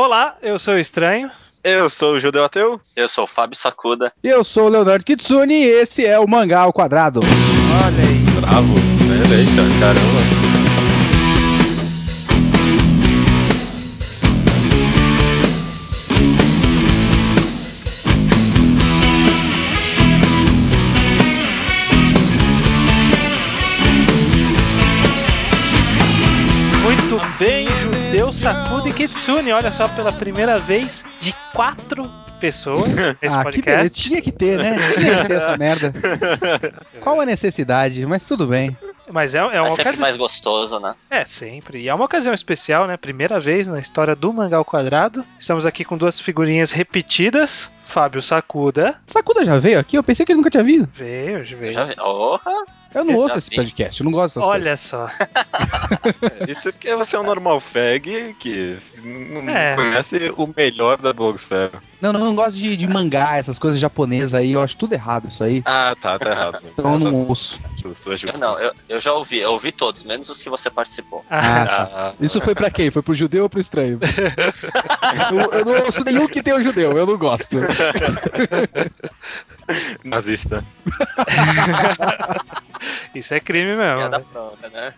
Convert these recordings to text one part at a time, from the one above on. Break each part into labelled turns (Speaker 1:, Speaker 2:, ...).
Speaker 1: Olá, eu sou o Estranho.
Speaker 2: Eu sou o Judeu Ateu.
Speaker 3: Eu sou o Fábio Sacuda.
Speaker 4: E eu sou o Leonardo Kitsune e esse é o Mangá ao Quadrado.
Speaker 1: Olha aí.
Speaker 2: Bravo. Eita, caramba.
Speaker 1: Judeu, Sakuda e Kitsune. Olha só, pela primeira vez de quatro pessoas nesse
Speaker 4: ah, que beleza.
Speaker 1: podcast.
Speaker 4: Tinha que ter, né? Tinha que ter essa merda. Qual a necessidade? Mas tudo bem.
Speaker 1: Mas é, é
Speaker 3: É
Speaker 1: uma
Speaker 3: sempre
Speaker 1: ocasião.
Speaker 3: mais gostoso, né?
Speaker 1: É, sempre. E é uma ocasião especial, né? Primeira vez na história do Mangá ao Quadrado. Estamos aqui com duas figurinhas repetidas. Fábio Sakuda.
Speaker 4: Sakuda já veio aqui? Eu pensei que ele nunca tinha vindo.
Speaker 1: Veio,
Speaker 3: Eu
Speaker 1: veio.
Speaker 3: já. Orra!
Speaker 4: Eu não ouço esse podcast, eu não gosto dessas coisas.
Speaker 1: Olha só.
Speaker 2: Isso porque você é um normal fag que não
Speaker 1: É.
Speaker 2: conhece o melhor da blogosfera.
Speaker 4: Não, não, eu não gosto de, de mangá, essas coisas japonesas aí. Eu acho tudo errado isso aí.
Speaker 2: Ah, tá, tá errado.
Speaker 4: Então eu não ouço.
Speaker 2: Justo, é justo.
Speaker 3: Eu não, eu, eu já ouvi. Eu ouvi todos, menos os que você participou.
Speaker 4: Ah, tá.
Speaker 2: Ah,
Speaker 4: Isso foi pra quem? Foi pro judeu ou pro estranho? eu, eu não ouço nenhum que tem o judeu, eu não gosto.
Speaker 2: nazista.
Speaker 1: Isso é crime mesmo.
Speaker 3: Piada pronta, né?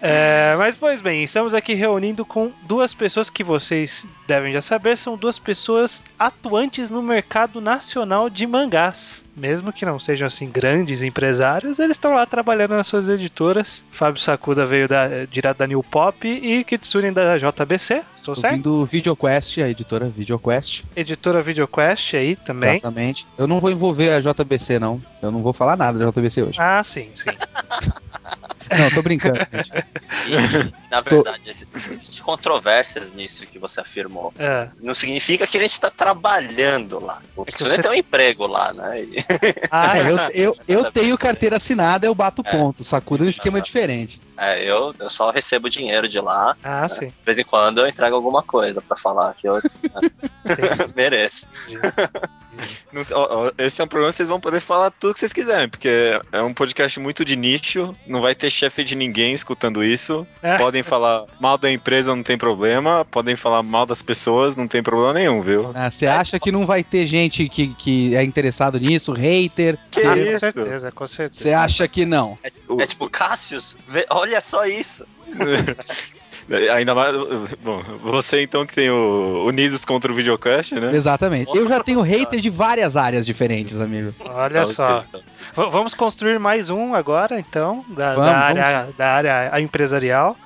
Speaker 1: É, mas, pois bem, estamos aqui reunindo com duas pessoas que vocês devem já saber, são duas pessoas atuantes no mercado nacional de mangás. Mesmo que não sejam assim grandes empresários, eles estão lá trabalhando nas suas editoras. Fábio Sakuda veio da, direto da New Pop e Kitsune da JBC, estou
Speaker 4: Tô
Speaker 1: certo?
Speaker 4: vindo VideoQuest, a editora VideoQuest.
Speaker 1: Editora Videoquest aí também.
Speaker 4: Exatamente. Eu não vou envolver a JBC, não. Eu não vou falar nada da JBC hoje.
Speaker 1: Ah, sim, sim.
Speaker 4: Não, tô brincando. gente.
Speaker 3: E, na
Speaker 4: Tô-
Speaker 3: verdade, esse- existe controvérsias nisso que você afirmou.
Speaker 1: É.
Speaker 3: Não significa que a gente tá trabalhando lá. O
Speaker 1: que
Speaker 3: Kitsune
Speaker 1: você-
Speaker 3: tem um emprego lá, né? E-
Speaker 1: Ah,
Speaker 4: É, eu, eu, eu tenho carteira assinada, eu bato
Speaker 3: É.
Speaker 4: ponto. Sacuda é um esquema diferente.
Speaker 3: É, eu, eu só recebo dinheiro de lá.
Speaker 1: ah, sim.
Speaker 3: De vez em quando eu entrego alguma coisa pra falar que eu né, mereço.
Speaker 2: Não- ó, ó, esse é um que vocês vão poder falar tudo que vocês quiserem, porque é um podcast muito de nicho, não vai ter chefe de ninguém escutando isso.
Speaker 1: É.
Speaker 2: Podem falar mal da empresa, não tem problema. Podem falar mal das pessoas, não tem problema nenhum, viu?
Speaker 4: Ah, Você acha que não vai ter gente que, que é interessado nisso, hater?
Speaker 2: Que
Speaker 1: Ah, com
Speaker 2: isso?
Speaker 1: certeza, com certeza.
Speaker 4: Você acha que não?
Speaker 2: O-
Speaker 3: É tipo, Cassius, vê- olha só isso.
Speaker 2: Ainda mais. Bom, você então que tem o Unidos contra o Videocast, né?
Speaker 4: Exatamente. Eu já tenho hater de várias áreas diferentes, amigo.
Speaker 1: Olha só. V- vamos construir mais um agora, então, da,
Speaker 4: Vamos,
Speaker 1: da área, da área empresarial.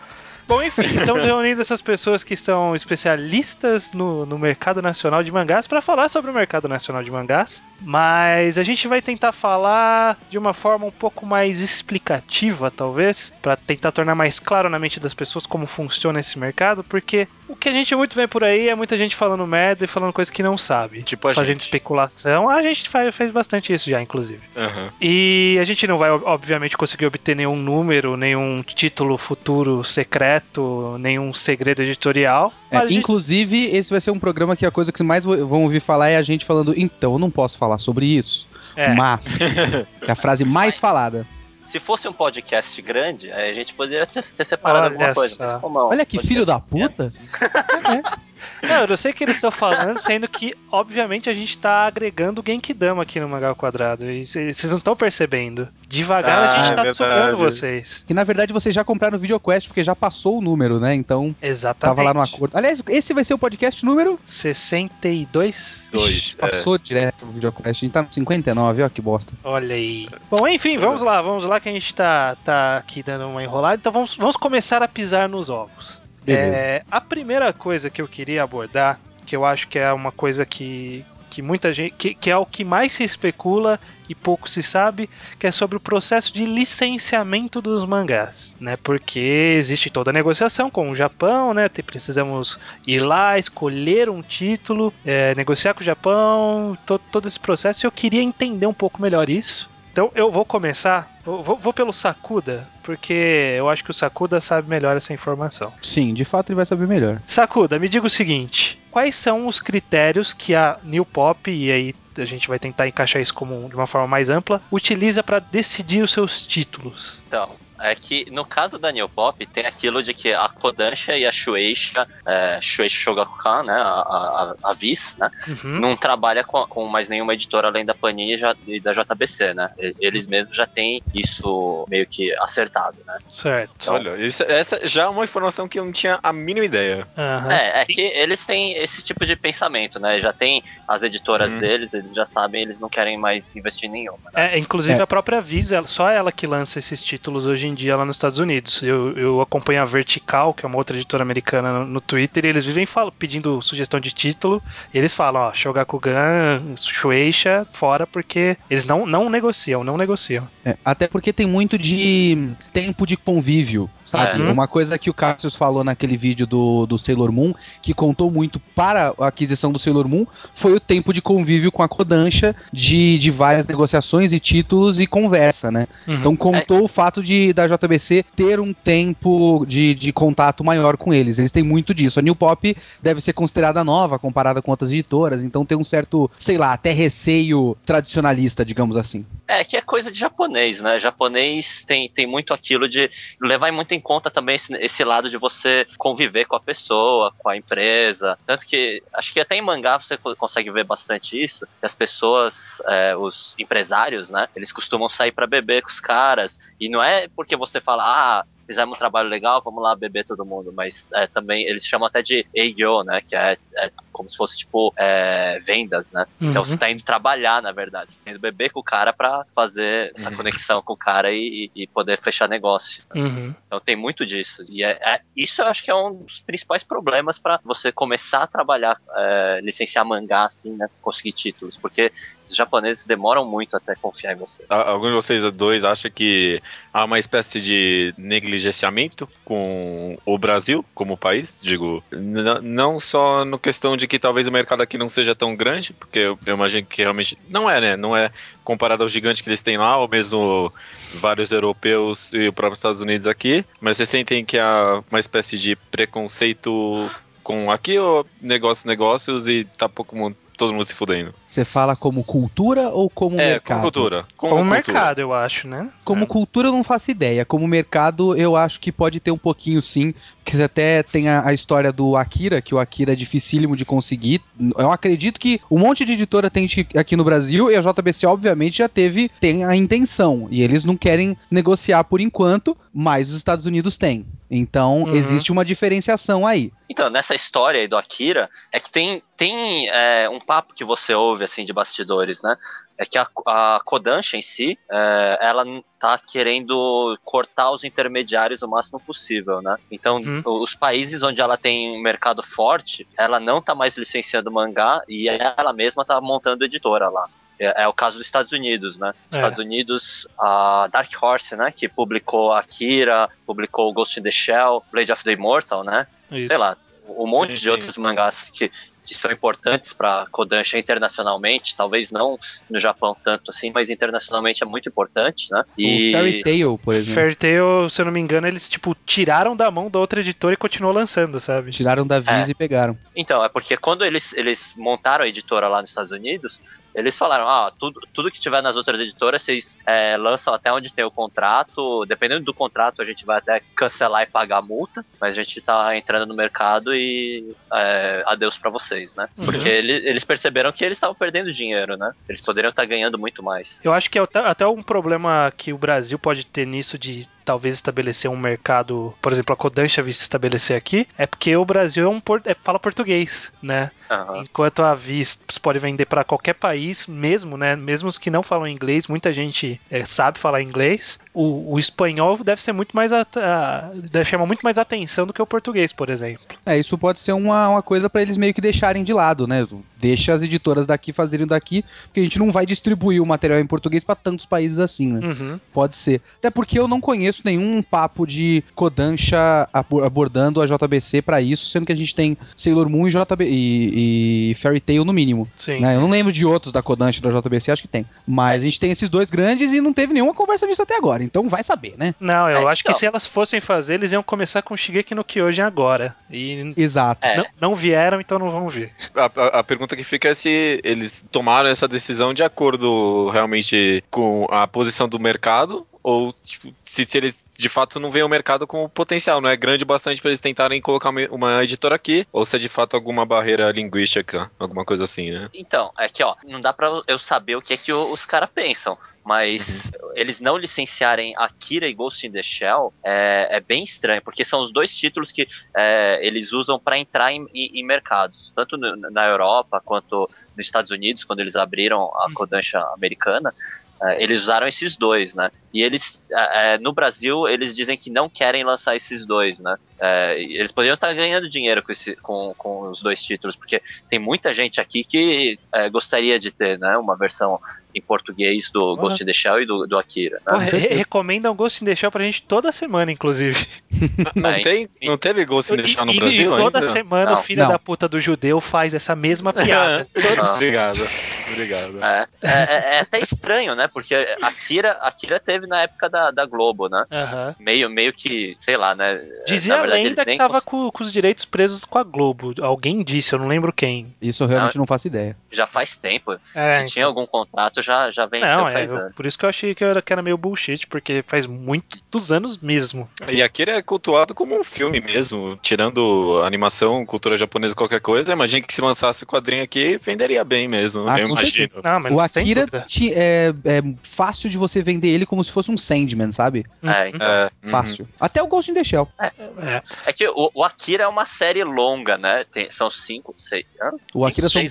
Speaker 1: Bom, enfim, estamos reunindo essas pessoas que são especialistas no, no mercado nacional de mangás para falar sobre o mercado nacional de mangás. Mas a gente vai tentar falar de uma forma um pouco mais explicativa, talvez, para tentar tornar mais claro na mente das pessoas como funciona esse mercado, porque o que a gente muito vê por aí é muita gente falando merda e falando coisa que não sabe.
Speaker 2: Tipo a
Speaker 1: Fazendo
Speaker 2: gente.
Speaker 1: especulação. A gente faz, fez bastante isso já, inclusive.
Speaker 2: Aham.
Speaker 1: E a gente não vai, ob- obviamente, conseguir obter nenhum número, nenhum título futuro secreto, nenhum segredo editorial.
Speaker 4: É,
Speaker 1: a gente-
Speaker 4: inclusive, esse vai ser um programa que a coisa que vocês mais vão ouvir falar é a gente falando, então, eu não posso falar sobre isso.
Speaker 1: É.
Speaker 4: Mas, que é a frase mais falada.
Speaker 3: Se fosse um podcast grande, aí a gente poderia ter, ter separado
Speaker 1: Olha
Speaker 3: alguma coisa. Mas como é um
Speaker 4: Olha que filho da puta.
Speaker 1: Não, eu sei que eles estão falando, sendo que, obviamente, a gente tá agregando o Genkidama aqui no Mangá ao Quadrado. E vocês não estão percebendo. Devagar
Speaker 2: Ah,
Speaker 1: a gente
Speaker 2: é
Speaker 1: tá sugando vocês.
Speaker 4: Que na verdade vocês já compraram o VideoQuest, porque já passou o número, né? Então,
Speaker 1: Exatamente.
Speaker 4: tava lá no acordo. Aliás, esse vai ser o podcast número.
Speaker 1: 62?
Speaker 2: Dois.
Speaker 4: Ixi, passou direto o VideoQuest. A gente tá no 59, ó, que bosta.
Speaker 1: Olha aí. Bom, enfim, vamos lá, vamos lá que a gente tá, tá aqui dando uma enrolada. Então vamos, vamos começar a pisar nos ovos. É, a primeira coisa que eu queria abordar, que eu acho que é uma coisa que, que muita gente. Que, que é o que mais se especula e pouco se sabe, que é sobre o processo de licenciamento dos mangás, né? Porque existe toda a negociação com o Japão, né? Precisamos ir lá, escolher um título, é, negociar com o Japão, to- todo esse processo. Eu queria entender um pouco melhor isso. Então eu vou começar, eu vou, vou pelo Sakuda, porque eu acho que o Sakuda sabe melhor essa informação.
Speaker 4: Sim, de fato ele vai saber melhor.
Speaker 1: Sakuda, me diga o seguinte: quais são os critérios que a New Pop, e aí a gente vai tentar encaixar isso como de uma forma mais ampla, utiliza para decidir os seus títulos?
Speaker 3: Então, é que no caso da New Pop tem aquilo de que a Kodansha e a Shueisha, é, Shueisha Shogakukan, né, a, a, a Viz, né,
Speaker 1: Uhum.
Speaker 3: não trabalha com, com mais nenhuma editora além da Panini e da JBC, né? Eles mesmos já têm isso meio que acertado, né?
Speaker 1: Certo.
Speaker 2: Olha, isso- essa já é uma informação que eu não tinha a mínima ideia.
Speaker 1: Aham.
Speaker 3: É, é que eles têm esse tipo de pensamento, né? Já tem as editoras
Speaker 2: Uhum.
Speaker 3: deles, eles já sabem, eles não querem mais investir em nenhuma. né?
Speaker 1: É, inclusive
Speaker 4: É.
Speaker 1: a própria Visa, ela- só ela que lança esses títulos hoje em dia lá nos Estados Unidos. Eu, eu acompanho a Vertical, que é uma outra editora americana no, no Twitter, e eles vivem fal- pedindo sugestão de título. E eles falam, ó, Shogakugan, Shueisha, fora, porque eles não, não negociam, não negociam.
Speaker 4: É, até porque tem muito de tempo de convívio, sabe?
Speaker 1: É.
Speaker 4: Uma coisa que o Cassius falou naquele vídeo do, do Sailor Moon, que contou muito para a aquisição do Sailor Moon, foi o tempo de convívio com a Kodansha, de, de várias negociações e títulos e conversa, né?
Speaker 1: Uhum.
Speaker 4: Então contou o fato de da JBC ter um tempo de, de contato maior com eles. Eles têm muito disso. A New Pop deve ser considerada nova comparada com outras editoras, então tem um certo, sei lá, até receio tradicionalista, digamos assim.
Speaker 3: É, que é coisa de japonês, né? Japonês tem, tem muito aquilo de levar muito em conta também esse, esse lado de você conviver com a pessoa, com a empresa. Tanto que acho que até em mangá você co- consegue ver bastante isso, que as pessoas, é, os empresários, né? Eles costumam sair pra beber com os caras. E não é porque você fala, ah, fizemos um trabalho legal, vamos lá beber todo mundo. Mas é, também eles chamam até de Eigyo, né? Que é, é como se fosse tipo é, vendas, né? Então
Speaker 1: Uhum.
Speaker 3: você tá indo trabalhar, na verdade. Você tá indo beber com o cara pra fazer essa
Speaker 2: Uhum.
Speaker 3: conexão com o cara e, e poder fechar negócio.
Speaker 1: Uhum.
Speaker 3: Então tem muito disso. E é, é- isso eu acho que é um dos principais problemas pra você começar a trabalhar, é, licenciar mangá, assim, né? Conseguir títulos. Porque os japoneses demoram muito até confiar em você.
Speaker 2: A- Algum de vocês dois acha que há uma espécie de negligenciamento com o Brasil como país? Digo, não só no questão de que talvez o mercado aqui não seja tão grande, porque eu, eu imagino que realmente não é, né? Não é comparado ao gigante que eles têm lá, ou mesmo vários europeus e o próprio Estados Unidos aqui, mas vocês sentem que há uma espécie de preconceito com aqui ou negócios, negócios e tá pouco todo mundo se fudendo?
Speaker 4: Você fala como cultura ou como
Speaker 2: é,
Speaker 4: mercado?
Speaker 2: com cultura. Com
Speaker 1: Como
Speaker 2: cultura.
Speaker 1: mercado, eu acho, né?
Speaker 4: Como
Speaker 1: É.
Speaker 4: cultura eu não faço ideia. Como mercado eu acho que pode ter um pouquinho sim. Você até tem a, a história do Akira, que o Akira é dificílimo de conseguir. Eu acredito que um monte de editora tem aqui no Brasil e a JBC obviamente já teve, tem a intenção. E eles não querem negociar por enquanto, mas os Estados Unidos têm. Então
Speaker 1: Uhum.
Speaker 4: existe uma diferenciação aí.
Speaker 3: Então, nessa história aí do Akira, é que tem, tem é, um papo que você ouve, assim, de bastidores, né? É que a, a Kodansha em si, é, ela tá querendo cortar os intermediários o máximo possível, né? Então,
Speaker 1: Uhum.
Speaker 3: os países onde ela tem um mercado forte, ela não tá mais licenciando mangá e ela mesma tá montando editora lá. É, é o caso dos Estados Unidos, né?
Speaker 1: É.
Speaker 3: Estados Unidos, a Dark Horse, né? Que publicou Akira, publicou Ghost in the Shell, Blade of the Immortal, né?
Speaker 1: Isso.
Speaker 3: sei lá, um monte
Speaker 2: Sim,
Speaker 3: de
Speaker 2: sim.
Speaker 3: outros mangás que, que são importantes para Kodansha internacionalmente, talvez não no Japão tanto assim, mas internacionalmente é muito importante, né?
Speaker 4: O Fairy Tail, por exemplo.
Speaker 1: Fairy Tail, se eu não me engano, eles, tipo, tiraram da mão da outra editora e continuou lançando, sabe?
Speaker 4: Tiraram da Visa
Speaker 3: É.
Speaker 4: e pegaram.
Speaker 3: Então, é porque quando eles, eles montaram a editora lá nos Estados Unidos, eles falaram, ah, tudo, tudo que tiver nas outras editoras, vocês é, lançam até onde tem o contrato, dependendo do contrato a gente vai até cancelar e pagar a multa, mas a gente tá entrando no mercado e é, adeus pra vocês, né?
Speaker 1: Uhum.
Speaker 3: Porque ele- eles perceberam que eles estavam perdendo dinheiro, né? Eles poderiam estar ganhando muito mais.
Speaker 1: Eu acho que é até um problema que o Brasil pode ter nisso de talvez estabelecer um mercado, por exemplo, a Kodansha se estabelecer aqui, é porque o Brasil é um por- é, fala português, né?
Speaker 3: Aham.
Speaker 1: Enquanto a Viz pode vender para qualquer país, mesmo, né? Mesmo os que não falam inglês, muita gente é, sabe falar inglês. O, o espanhol deve ser muito mais at- a- deve chamar muito mais atenção do que o português, por exemplo.
Speaker 4: É, isso pode ser uma, uma coisa pra eles meio que deixarem de lado, né? Deixa as editoras daqui fazerem daqui, porque a gente não vai distribuir o material em português pra tantos países assim, né?
Speaker 1: Uhum.
Speaker 4: Pode ser. Até porque eu não conheço nenhum papo de Kodansha abo- abordando a JBC pra isso, sendo que a gente tem Sailor Moon e, JB, e, e Fairy Tail no mínimo.
Speaker 1: Sim.
Speaker 4: né? Eu não lembro de outros da Kodansha da JBC, acho que tem. Mas a gente tem esses dois grandes e não teve nenhuma conversa disso até agora. Então vai saber, né?
Speaker 1: Não, eu
Speaker 3: É,
Speaker 1: acho que
Speaker 3: então.
Speaker 1: se elas fossem fazer, eles iam começar com Shigeki no Kyojin agora. E
Speaker 4: Exato.
Speaker 3: É.
Speaker 1: não, não vieram, então não vão vir.
Speaker 2: A, a- a pergunta que fica é se eles tomaram essa decisão de acordo realmente com a posição do mercado ou tipo, se, se eles de fato não veem o mercado como potencial, não é grande bastante para eles tentarem colocar uma, editora aqui, ou se é de fato alguma barreira linguística, alguma coisa assim, né?
Speaker 3: Então, é que ó, não dá pra eu saber o que é que os caras pensam. Mas eles não licenciarem Akira e Ghost in the Shell é, é bem estranho, porque são os dois títulos que é, eles usam para entrar em, em- em mercados, tanto no- na Europa quanto nos Estados Unidos, quando eles abriram a Kodansha americana. é, eles usaram esses dois, né? E eles, é, é, no Brasil, eles dizem que não querem lançar esses dois, né? Eles poderiam estar ganhando dinheiro com, esse- com- com os dois títulos, porque tem muita gente aqui que gostaria de ter, né? Uma versão em português do Ghost in the Shell e do, do Akira. Né?
Speaker 1: re-
Speaker 4: certeza.
Speaker 1: recomendam Ghost in the Shell pra gente toda semana, inclusive.
Speaker 2: Não,
Speaker 3: É,
Speaker 2: tem, não teve Ghost in the Shell no
Speaker 1: E- e
Speaker 2: Brasil
Speaker 1: toda
Speaker 2: ainda?
Speaker 1: semana
Speaker 3: Não.
Speaker 1: o filho
Speaker 4: Não.
Speaker 1: da puta do judeu faz essa mesma piada.
Speaker 3: Ah.
Speaker 2: Obrigado. Obrigado.
Speaker 3: É, é, é- é até estranho, né? Porque Akira, Akira teve na época da, da Globo, né? Meio, meio que, sei lá, né?
Speaker 1: Dizia
Speaker 3: Na
Speaker 1: a
Speaker 3: verdade,
Speaker 1: lenda que tava
Speaker 3: cons-
Speaker 1: com, com os direitos presos com a Globo. Alguém disse, eu não lembro quem.
Speaker 4: Isso eu realmente não faço ideia.
Speaker 3: Já faz tempo.
Speaker 1: É,
Speaker 3: Se tinha algum contrato, já, já venceu
Speaker 1: Não, é,
Speaker 3: faz
Speaker 1: eu-
Speaker 3: anos.
Speaker 1: por isso que eu achei que era, que era meio bullshit, porque faz muitos anos mesmo.
Speaker 2: E Akira é cultuado como um filme mesmo, tirando animação, cultura japonesa, qualquer coisa. Imagina que se lançasse o quadrinho aqui, venderia bem mesmo.
Speaker 4: Ah,
Speaker 2: eu imagino.
Speaker 1: Não, mas
Speaker 4: O Akira ti- é, é fácil de você vender ele como se fosse um Sandman, sabe?
Speaker 3: É, então.
Speaker 2: É, uhum.
Speaker 4: Fácil. Até o Ghost in the Shell.
Speaker 1: É,
Speaker 3: É que o, o Akira é uma série longa, né? Tem- são cinco, seis. hã?
Speaker 4: O Akira são
Speaker 3: Seis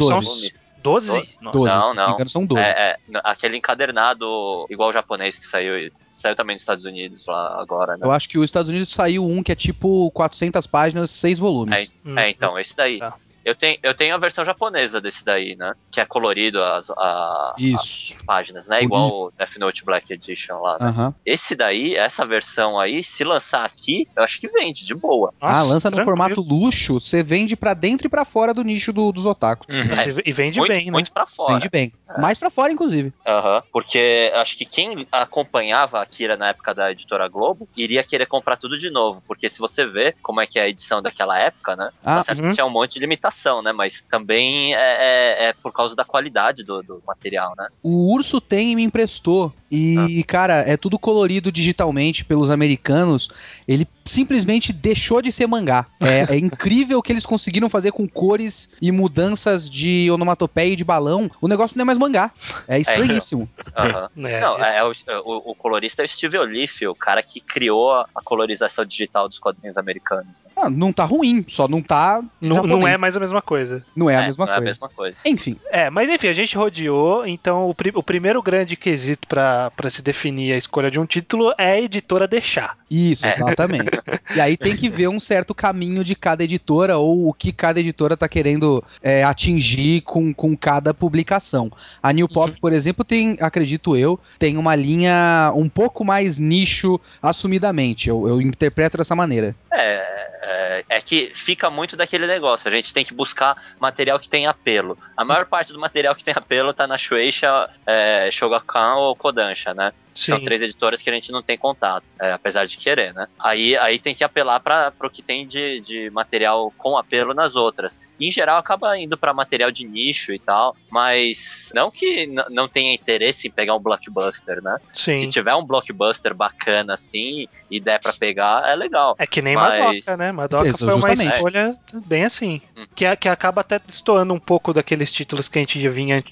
Speaker 4: 12.
Speaker 3: volumes.
Speaker 1: 12? Nossa.
Speaker 4: 12,
Speaker 3: Não,
Speaker 4: não engano, são 12.
Speaker 3: É, é, aquele encadernado igual o japonês que saiu, saiu também nos Estados Unidos lá agora, né?
Speaker 4: Eu acho que os Estados Unidos saiu um que é tipo 400 páginas, 6 volumes.
Speaker 1: Hum.
Speaker 3: É, então, esse daí.
Speaker 1: Tá.
Speaker 3: Eu tenho, eu tenho a versão japonesa desse daí, né? Que é colorido as, a-
Speaker 4: Isso.
Speaker 3: as páginas, né? Igual o Death Note Black Edition lá. né?
Speaker 4: Aham.
Speaker 3: Esse daí, essa versão aí, se lançar aqui, eu acho que vende de boa.
Speaker 1: Nossa,
Speaker 4: ah, lança no
Speaker 1: tranquilo.
Speaker 4: formato luxo, você vende pra dentro e pra fora do nicho do- dos otakus.
Speaker 2: Uhum.
Speaker 1: Nossa, e- vende
Speaker 3: muito,
Speaker 1: bem, né?
Speaker 3: muito pra fora.
Speaker 4: Vende bem.
Speaker 3: É.
Speaker 4: Mais pra fora, inclusive.
Speaker 3: Aham, porque acho que quem acompanhava Akira na época da editora Globo iria querer comprar tudo de novo. Porque se você vê como é que é a edição daquela época, né?
Speaker 4: Ah,
Speaker 3: tá certo
Speaker 1: uhum.
Speaker 3: que tinha um monte de limitação, né? Mas também é, é- é por causa da qualidade do, do material, né?
Speaker 4: O Urso tem e me emprestou. E, cara, é tudo colorido digitalmente pelos americanos. Ele simplesmente deixou de ser mangá. É, é incrível o que eles conseguiram fazer com cores e mudanças de onomatopeia e de balão. O negócio não é mais mangá. É estranhíssimo.
Speaker 3: Aham.
Speaker 1: É,
Speaker 3: Não, é, o, o- o colorista é o Steve Olife, o cara que criou a, colorização digital dos quadrinhos americanos. né?
Speaker 4: Ah, não tá ruim, só não tá.
Speaker 1: não, não é mais a mesma coisa.
Speaker 4: Não é a mesma
Speaker 3: não é
Speaker 4: coisa.
Speaker 3: a mesma coisa.
Speaker 4: Enfim,
Speaker 1: É, mas enfim, a gente rodeou, então o, pri- o primeiro grande quesito pra pra se definir a escolha de um título é a editora deixar.
Speaker 4: isso,
Speaker 3: É.
Speaker 4: exatamente. E aí tem que ver um certo caminho de cada editora ou o que cada editora tá querendo é, atingir com, com cada publicação. A New Pop, por exemplo, tem, acredito eu, tem uma linha um pouco mais nicho assumidamente. Eu, eu interpreto dessa maneira.
Speaker 3: É, é, é que fica muito daquele negócio. A gente tem que buscar material que tem apelo. A maior parte do material que tem apelo tá na Shueisha, é, Shogakukan ou Kodansha, né?
Speaker 1: Sim.
Speaker 3: São três editoras que a gente não tem contato, é, apesar de querer, né? Aí, aí tem que apelar para o que tem de, de material com apelo nas outras. E, em geral, acaba indo para material de nicho e tal, mas não que não tenha interesse em pegar um blockbuster, né? Se
Speaker 1: Sim.
Speaker 3: tiver um blockbuster bacana assim e der para pegar, é legal.
Speaker 1: É que nem
Speaker 3: Mas-
Speaker 1: Madoka, né? Madoka
Speaker 4: Isso,
Speaker 1: foi uma
Speaker 4: justamente.
Speaker 1: escolha bem assim.
Speaker 3: Hum.
Speaker 1: Que, que acaba até destoando um pouco daqueles títulos que a gente já vinha,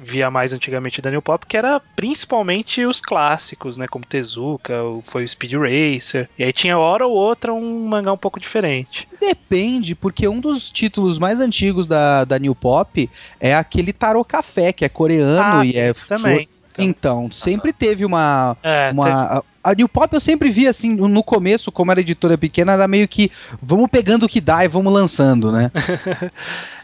Speaker 1: via mais antigamente da New Pop, que era principalmente os clássicos, né? Como Tezuka, foi o Speed Racer. E aí tinha hora ou outra um mangá um pouco diferente.
Speaker 4: Depende, porque um dos títulos mais antigos da, da New Pop é aquele Tarot Café, que é coreano e é.
Speaker 1: também.
Speaker 4: Então, sempre teve uma,
Speaker 1: É, teve-
Speaker 4: uma a New Pop eu sempre vi assim, no começo, como era editora pequena, era meio que vamos pegando o que dá e vamos lançando, né?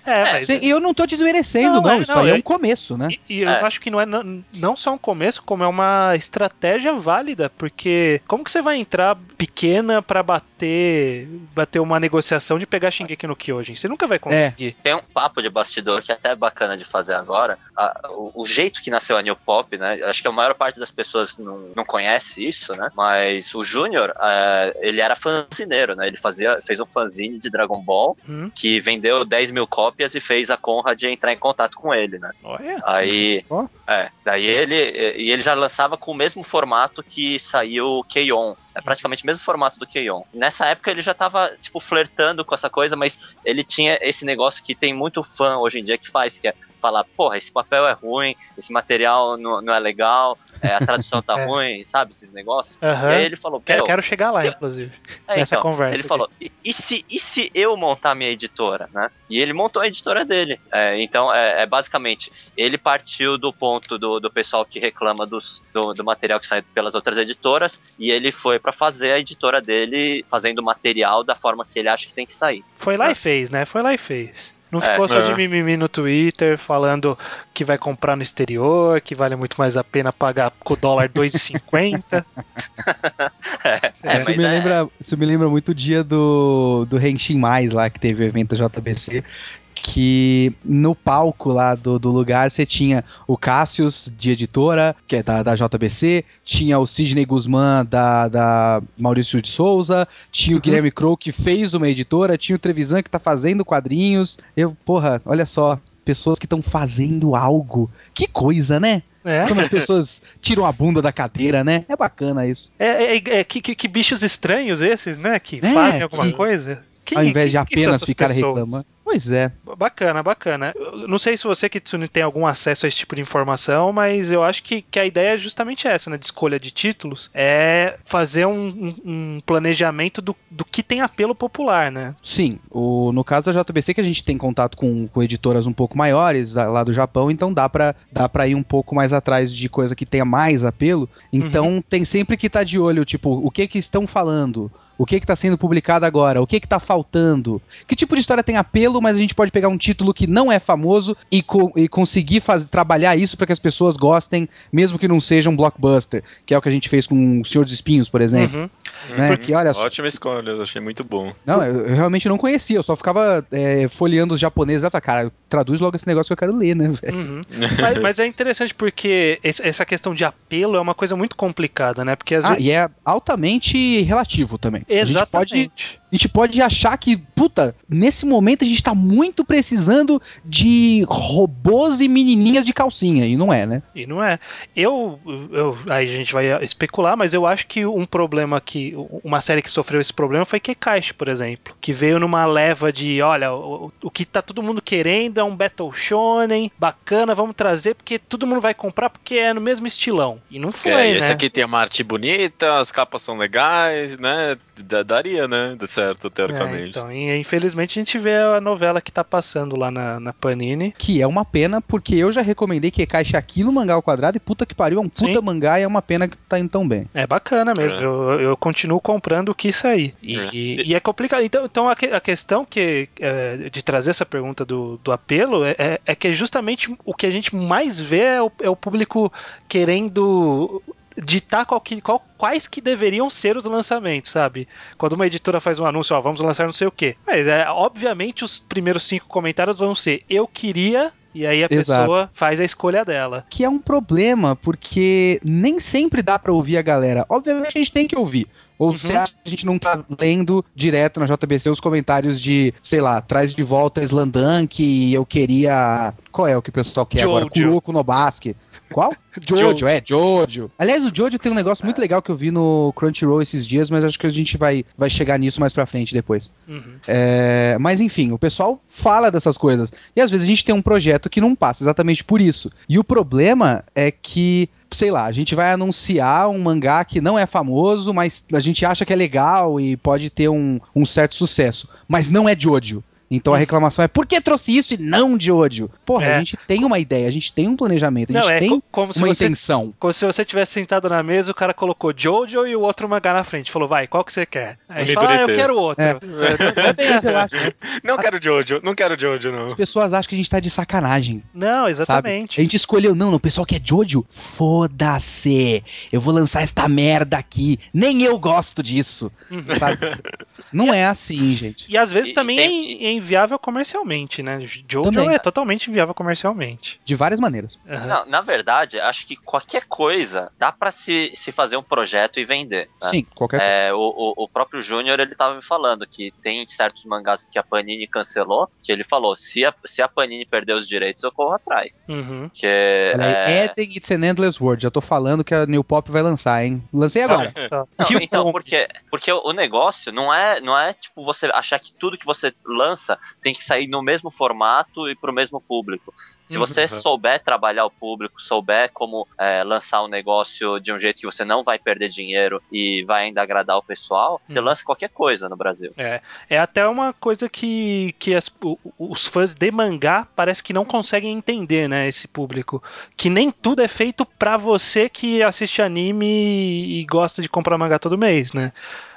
Speaker 1: é, mas...
Speaker 4: Se- E eu não tô desmerecendo,
Speaker 1: Não,
Speaker 4: não,
Speaker 1: é,
Speaker 4: isso
Speaker 1: não,
Speaker 4: aí é um começo, né?
Speaker 1: E, e eu
Speaker 3: É.
Speaker 1: acho que não é não, só um começo, como é uma estratégia válida, porque como que você vai entrar pequena pra bater bater uma negociação de pegar Shingeki no Kyojin? Você nunca vai conseguir.
Speaker 3: Tem um papo de bastidor que é até bacana de fazer agora. A- o, o jeito que nasceu a New Pop, né? Acho que a maior parte das pessoas não, não conhece isso, né? Mas o Júnior, é, ele era fanzineiro, né? Ele fazia, fez um fanzine de Dragon Ball
Speaker 1: Hum.
Speaker 3: que vendeu 10 mil cópias cópias e fez a Conrad entrar em contato com ele, né?
Speaker 1: Olha.
Speaker 3: Aí, é, daí ele e ele já lançava com o mesmo formato que saiu o K-On! É praticamente o mesmo formato do K-On! Nessa época ele já tava, tipo, flertando com essa coisa, mas ele tinha esse negócio que tem muito fã hoje em dia que faz, que é falar, porra, esse papel é ruim, esse material não, não é legal, é, a tradução tá
Speaker 1: É.
Speaker 3: ruim, sabe, esses negócios.
Speaker 1: Aham.
Speaker 3: E aí ele falou,
Speaker 1: Quero,
Speaker 3: "Meu,
Speaker 1: quero chegar lá,
Speaker 3: se-
Speaker 1: inclusive.
Speaker 3: é,
Speaker 1: nessa
Speaker 3: então,
Speaker 1: conversa
Speaker 3: Ele
Speaker 1: aqui.
Speaker 3: falou, e, e se, e se eu montar minha editora, né? E ele montou a editora dele. É, então, é, é basicamente, ele partiu do ponto do, do pessoal que reclama dos, do, do material que sai pelas outras editoras, e ele foi pra fazer a editora dele, fazendo o material da forma que ele acha que tem que sair.
Speaker 1: Foi lá
Speaker 3: É.
Speaker 1: e fez, né? Foi lá e fez. Não
Speaker 3: É.
Speaker 1: ficou só de
Speaker 2: É.
Speaker 1: mimimi no Twitter falando que vai comprar no exterior, que vale muito mais a pena pagar com o dólar 2,50.
Speaker 3: É,
Speaker 1: É,
Speaker 4: isso,
Speaker 3: mas
Speaker 4: me
Speaker 3: é-
Speaker 4: lembra, isso me lembra muito o dia do, do Henshin Mais lá, que teve o evento JBC. Que no palco lá do, do lugar você tinha o Cassius de editora, que é da, da JBC, tinha o Sidney Guzman da, da Maurício de Souza, tinha o
Speaker 1: Uhum.
Speaker 4: Guilherme Crow que fez uma editora, tinha o Trevisan que tá fazendo quadrinhos. Eu, porra, olha só, pessoas que estão fazendo algo. Que coisa, né?
Speaker 1: É,
Speaker 4: Como as pessoas tiram a bunda da cadeira, né? É bacana isso.
Speaker 1: é, é- é que, que- que bichos estranhos esses, né? Que
Speaker 4: É,
Speaker 1: fazem alguma
Speaker 4: que-
Speaker 1: coisa. Quem-
Speaker 4: Ao invés de apenas ficar
Speaker 1: pessoas?
Speaker 4: reclamando. Pois é.
Speaker 1: Bacana, bacana. Eu não sei se você, Kitsune, tem algum acesso a esse tipo de informação, mas eu acho que, que a ideia é justamente essa, né? De escolha de títulos. É fazer um, um- um planejamento do, do que tem apelo popular, né?
Speaker 4: Sim, o, no caso da JBC que a gente tem contato com, com editoras um pouco maiores lá do Japão, então dá pra, dá pra ir um pouco mais atrás de coisa que tenha mais apelo. Então tem sempre que estar de olho, tipo, o que que estão falando? O que que tá sendo publicado agora? O que que tá faltando? Que tipo de história tem apelo, mas a gente pode pegar um título que não é famoso e, co- e conseguir faz, trabalhar isso para que as pessoas gostem, mesmo que não seja um blockbuster, que é o que a gente fez com O Senhor dos Espinhos, por exemplo.
Speaker 1: Uhum.
Speaker 4: Né? Que olha só,
Speaker 2: Ótima escolha, eu achei muito bom.
Speaker 4: não, eu, eu realmente não conhecia, eu só ficava é, folheando os japoneses e falava, cara, traduz logo esse negócio que eu quero ler, né, velho?
Speaker 1: Uhum. mas, mas é interessante porque esse- essa questão de apelo é uma coisa muito complicada, né? Porque às
Speaker 4: Ah,
Speaker 1: vezes.
Speaker 4: e é altamente relativo também. A gente, pode,
Speaker 1: Exatamente.
Speaker 4: A gente pode achar que, puta, nesse momento a gente tá muito precisando de robôs e menininhas de calcinha, e não é, né?
Speaker 1: E não é. Eu, eu. Aí a gente vai especular, mas eu acho que um problema que. Uma série que sofreu esse problema foi Kekaishi, por exemplo. Que veio numa leva de: olha, o, o que tá todo mundo querendo é um Battle Shonen, bacana, vamos trazer, porque todo mundo vai comprar porque é no mesmo estilão. E não foi,
Speaker 2: É,
Speaker 1: né?
Speaker 2: esse aqui tem uma arte bonita, as capas são legais, né? Da- Daria, né? De certo,
Speaker 1: É,
Speaker 2: teoricamente.
Speaker 1: então, e, infelizmente a gente vê a novela que tá passando lá na, na Panini.
Speaker 4: Que é uma pena, porque eu já recomendei que caixa aqui no mangá ao quadrado, e puta que pariu, é um puta
Speaker 1: Sim.
Speaker 4: mangá e é uma pena que tá indo tão bem.
Speaker 1: É bacana mesmo.
Speaker 2: É.
Speaker 1: Eu, eu continuo comprando o que sair. E
Speaker 2: É.
Speaker 1: e- e é complicado. Então, então a, que- a questão que, é, de trazer essa pergunta do, do apelo é, é- é que justamente o que a gente mais vê é o, é o público querendo ditar qual que- qual- quais que deveriam ser os lançamentos, sabe? Quando uma editora faz um anúncio, ó, vamos lançar não sei o quê. Mas é, obviamente os primeiros cinco comentários vão ser eu queria, e aí a
Speaker 4: Exato.
Speaker 1: pessoa faz a escolha dela.
Speaker 4: que é um problema, porque nem sempre dá pra ouvir a galera. Obviamente a gente tem que ouvir. Ou
Speaker 1: Uhum.
Speaker 4: que a gente não tá lendo direto na JBC os comentários de, sei lá, traz de volta Slandank e eu queria. Qual é o que o pessoal quer agora?
Speaker 1: Jojo.
Speaker 4: Kuroko no Basque. Qual? Jojo, é, Jojo. Aliás, o Jojo tem um negócio muito legal que eu vi no Crunchyroll esses dias, mas acho que a gente vai, vai chegar nisso mais pra frente depois.
Speaker 1: Uhum.
Speaker 4: É, mas enfim, o pessoal fala dessas coisas. E às vezes a gente tem um projeto que não passa exatamente por isso. E o problema é que, sei lá, a gente vai anunciar um mangá que não é famoso, mas a gente acha que é legal e pode ter um, um certo sucesso. Mas não é Jojo. Então a reclamação é por que trouxe isso e não Jojo? Porra,
Speaker 1: É.
Speaker 4: a gente tem uma ideia, a gente tem um planejamento, a
Speaker 1: Não,
Speaker 4: gente
Speaker 1: é
Speaker 4: tem
Speaker 1: co- como se
Speaker 4: uma
Speaker 1: você
Speaker 4: intenção.
Speaker 1: Como se você tivesse sentado na mesa, o cara colocou Jojo e o outro mangá na frente. Falou, vai, qual que você quer? Aí você fala, ah, eu quero o outro.
Speaker 4: É.
Speaker 1: É
Speaker 4: vezes
Speaker 1: assim.
Speaker 2: Não quero Jojo, não quero Jojo, não.
Speaker 4: As pessoas acham que a gente tá de sacanagem.
Speaker 1: Não,
Speaker 4: Sabe?
Speaker 1: exatamente.
Speaker 4: A gente escolheu, não, não, o pessoal quer Jojo? Foda-se! Eu vou lançar esta merda aqui. Nem eu gosto disso.
Speaker 1: Uhum.
Speaker 4: Sabe? Não é assim, gente.
Speaker 1: E às vezes
Speaker 3: E-
Speaker 1: também
Speaker 3: e tem-
Speaker 1: é in- é inviável comercialmente, né? Jojo
Speaker 4: Também.
Speaker 1: é totalmente inviável comercialmente.
Speaker 4: De várias maneiras.
Speaker 1: Aham.
Speaker 3: Não, na verdade, acho que qualquer coisa dá pra se, se fazer um projeto e vender. né?
Speaker 4: Sim, qualquer coisa.
Speaker 3: É, o, o, o próprio Júnior, ele tava me falando que tem certos mangás que a Panini cancelou, que ele falou, se a, se a Panini perder os direitos, eu corro atrás.
Speaker 1: Uhum.
Speaker 3: Que é, é,
Speaker 4: Eden It's an Endless World. Já tô falando que a New Pop vai lançar, hein? Lancei agora.
Speaker 3: Não, então, porque, porque o negócio não é, não é tipo você achar que tudo que você lança tem que sair no mesmo formato e pro mesmo público. Se
Speaker 1: Uhum.
Speaker 3: você souber trabalhar o público, souber como é, lançar um negócio de um jeito que você não vai perder dinheiro e vai ainda agradar o pessoal, você
Speaker 1: Uhum.
Speaker 3: lança qualquer coisa no Brasil.
Speaker 1: É até uma coisa que, que as- os fãs de mangá parece que não conseguem entender, né? Esse público. Que nem tudo é feito pra você que assiste anime e gosta de comprar mangá todo mês, né?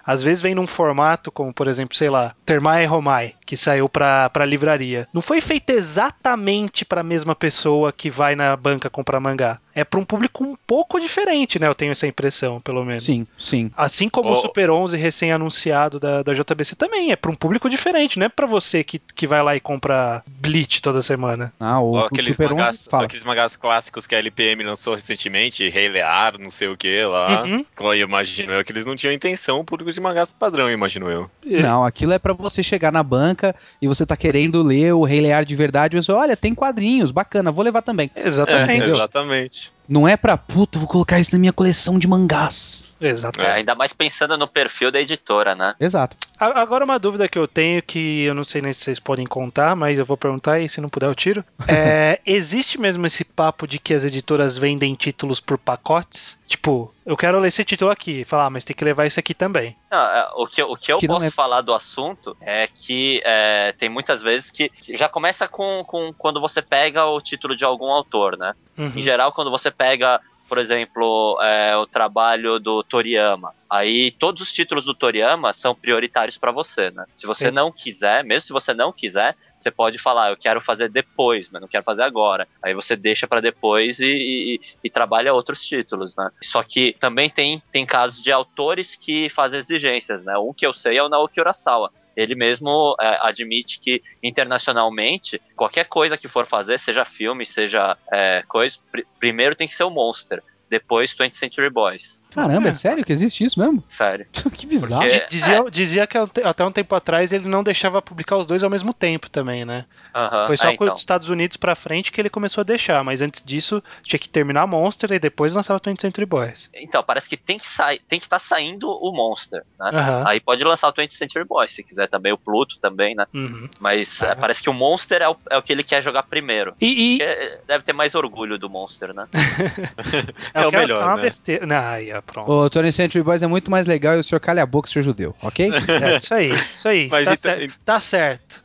Speaker 1: Às vezes vem num formato como, por exemplo, sei lá, Termai Romai, que saiu pra, pra livraria. Não foi feito exatamente pra mesma pessoa que vai na banca comprar mangá. É pra um público um pouco diferente, né? Eu tenho essa impressão, pelo menos.
Speaker 4: Sim, sim.
Speaker 1: Assim como o
Speaker 2: Oh.
Speaker 1: Super 11 recém-anunciado da, da JBC também, é pra um público diferente, não é pra você que, que vai lá e compra Bleach toda semana.
Speaker 4: Ah, o,
Speaker 2: Ou
Speaker 4: o
Speaker 2: aqueles,
Speaker 4: Super 11
Speaker 2: mangás,
Speaker 4: fala.
Speaker 2: aqueles mangás clássicos que a LPM lançou recentemente, Rei Lear, não sei o que lá.
Speaker 1: Uhum.
Speaker 2: Eu imagino eu que eles não tinham intenção público de mangás padrão, imagino eu.
Speaker 4: Não, aquilo é pra você chegar na banca e você tá querendo ler o Rei Lear de verdade e você, olha, tem quadrinhos, bacana, vou levar também.
Speaker 1: Exatamente.
Speaker 2: É, exatamente. much.
Speaker 4: Não é pra, puta, vou colocar isso na minha coleção de mangás.
Speaker 1: Exatamente.
Speaker 3: É, ainda mais pensando no perfil da editora, né?
Speaker 4: Exato.
Speaker 1: A- Agora uma dúvida que eu tenho que eu não sei nem se vocês podem contar, mas eu vou perguntar e se não puder eu tiro. É, existe mesmo esse papo de que as editoras vendem títulos por pacotes? Tipo, eu quero ler esse título aqui, falar, ah, mas tem que levar esse aqui também.
Speaker 3: Não, é, o que, o que eu
Speaker 4: Que
Speaker 3: posso
Speaker 4: é-
Speaker 3: falar do assunto é que é, tem muitas vezes que já começa com, com quando você pega o título de algum autor, né?
Speaker 1: Uhum.
Speaker 3: Em geral, quando você pega, por exemplo, é, o trabalho do Toriyama, aí todos os títulos do Toriyama são prioritários pra você, né? Se você
Speaker 1: Sim.
Speaker 3: não quiser, mesmo se você não quiser, você pode falar, eu quero fazer depois, mas não quero fazer agora. Aí você deixa pra depois e, e- e trabalha outros títulos, né? Só que também tem, tem casos de autores que fazem exigências, né? Um que eu sei é o Naoki Urasawa. Ele mesmo é, admite que internacionalmente, qualquer coisa que for fazer, seja filme, seja é, coisa, pri- primeiro tem que ser o Monster, depois 20th Century Boys.
Speaker 4: Caramba,
Speaker 1: É.
Speaker 4: é sério que existe isso mesmo?
Speaker 3: Sério.
Speaker 4: que bizarro.
Speaker 3: Porque-
Speaker 1: Di- Dizia, dizia que até um tempo atrás ele não deixava publicar os dois ao mesmo tempo também, né?
Speaker 3: Aham.
Speaker 1: Foi só
Speaker 3: É,
Speaker 1: com
Speaker 3: então.
Speaker 1: os Estados Unidos pra frente que ele começou a deixar, mas antes disso tinha que terminar Monster e depois lançava 20th Century Boys.
Speaker 3: Então, parece que tem que sair, tem que estar saindo o Monster, né?
Speaker 1: Aham.
Speaker 3: Aí pode lançar o 20th Century Boys, se quiser também, o Pluto também, né?
Speaker 1: Uhum.
Speaker 3: Mas
Speaker 1: Ah.
Speaker 3: é, parece que o Monster é o, é o que ele quer jogar primeiro.
Speaker 1: E, e
Speaker 3: é- deve ter mais orgulho do Monster, né?
Speaker 2: É o
Speaker 1: que é
Speaker 2: melhor,
Speaker 1: uma
Speaker 2: né?
Speaker 1: besteira. Não, aí, ó, pronto.
Speaker 4: O Tony Century Boys é muito mais legal e o senhor calha a boca, senhor judeu, ok?
Speaker 1: É isso aí, isso aí.
Speaker 2: Mas
Speaker 1: tá,
Speaker 2: então-
Speaker 1: cer- tá certo.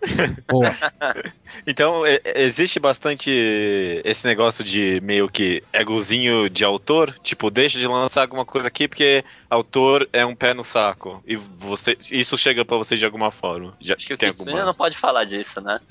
Speaker 4: Boa.
Speaker 2: Então, e- existe bastante esse negócio de meio que egozinho de autor, tipo, deixa de lançar alguma coisa aqui porque autor é um pé no saco. E você, isso chega pra você de alguma forma. Já
Speaker 3: Acho que o
Speaker 2: tem
Speaker 3: Kitsune
Speaker 2: alguma...
Speaker 3: não pode falar disso, né?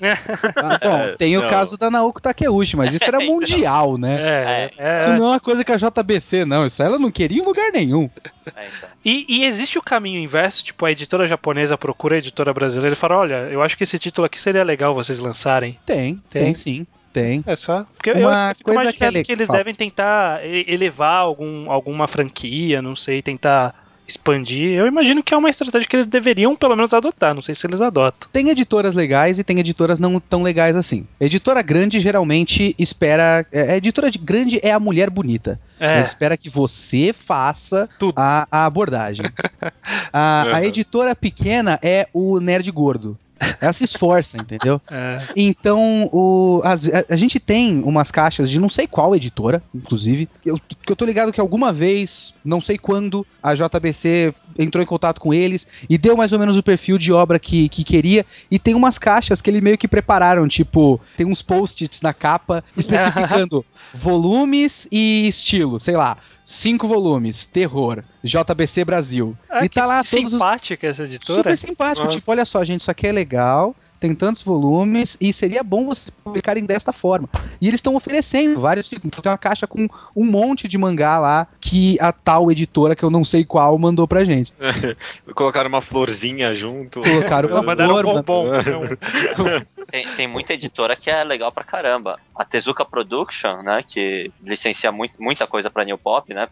Speaker 4: Ah, bom,
Speaker 2: É,
Speaker 4: tem o
Speaker 2: não.
Speaker 4: caso da Naoko Takeuchi, mas isso era
Speaker 3: Então.
Speaker 4: mundial, né?
Speaker 1: É, é,
Speaker 4: Isso não é uma coisa que a JBC, não. Isso ela não queria em lugar nenhum.
Speaker 3: É, então.
Speaker 1: E, e existe o caminho inverso, tipo, a editora japonesa procura a editora brasileira e fala: olha, eu acho que esse título aqui seria legal vocês lançarem.
Speaker 4: Tem,
Speaker 1: Tem.
Speaker 4: tem, sim. Tem.
Speaker 1: É só. Porque
Speaker 4: Uma
Speaker 1: eu, fico
Speaker 4: coisa que é
Speaker 1: imaginando
Speaker 4: legal-
Speaker 1: que eles
Speaker 4: fala.
Speaker 1: devem tentar elevar algum, alguma franquia, não sei, tentar expandir. Eu imagino que é uma estratégia que eles deveriam pelo menos adotar, não sei se eles adotam.
Speaker 4: Tem editoras legais e tem editoras não tão legais assim. Editora grande geralmente espera. é, A editora de grande é a mulher bonita. Ela
Speaker 1: É,
Speaker 4: espera que você faça a, a abordagem. a, a
Speaker 2: Uhum.
Speaker 4: editora pequena é o nerd gordo. Ela se esforça, entendeu?
Speaker 1: é.
Speaker 4: Então, o, as- a, a gente tem umas caixas de não sei qual editora, inclusive. Eu, que eu tô ligado que alguma vez, não sei quando, a JBC entrou em contato com eles e deu mais ou menos o perfil de obra que, que queria. E tem umas caixas que eles meio que prepararam, tipo, tem uns post-its na capa especificando volumes e estilo, sei lá. Cinco volumes, terror, JBC Brasil.
Speaker 1: Ah,
Speaker 4: e tá lá todos os
Speaker 1: simpática essa editora.
Speaker 4: Super simpático.
Speaker 2: Nossa.
Speaker 4: Tipo, olha só, gente, isso aqui é legal. Tem tantos volumes e seria bom vocês publicarem desta forma. E eles estão oferecendo vários tipos. Então tem uma caixa com um monte de mangá lá que a tal editora, que eu não sei qual, mandou pra gente.
Speaker 2: Colocaram uma florzinha junto.
Speaker 4: Colocaram uma
Speaker 1: Mandaram um
Speaker 4: flor,
Speaker 1: bombom.
Speaker 3: Tem, tem muita editora que é legal pra caramba. A Tezuka Production, né? Que licencia muito, muita coisa pra New Pop, né?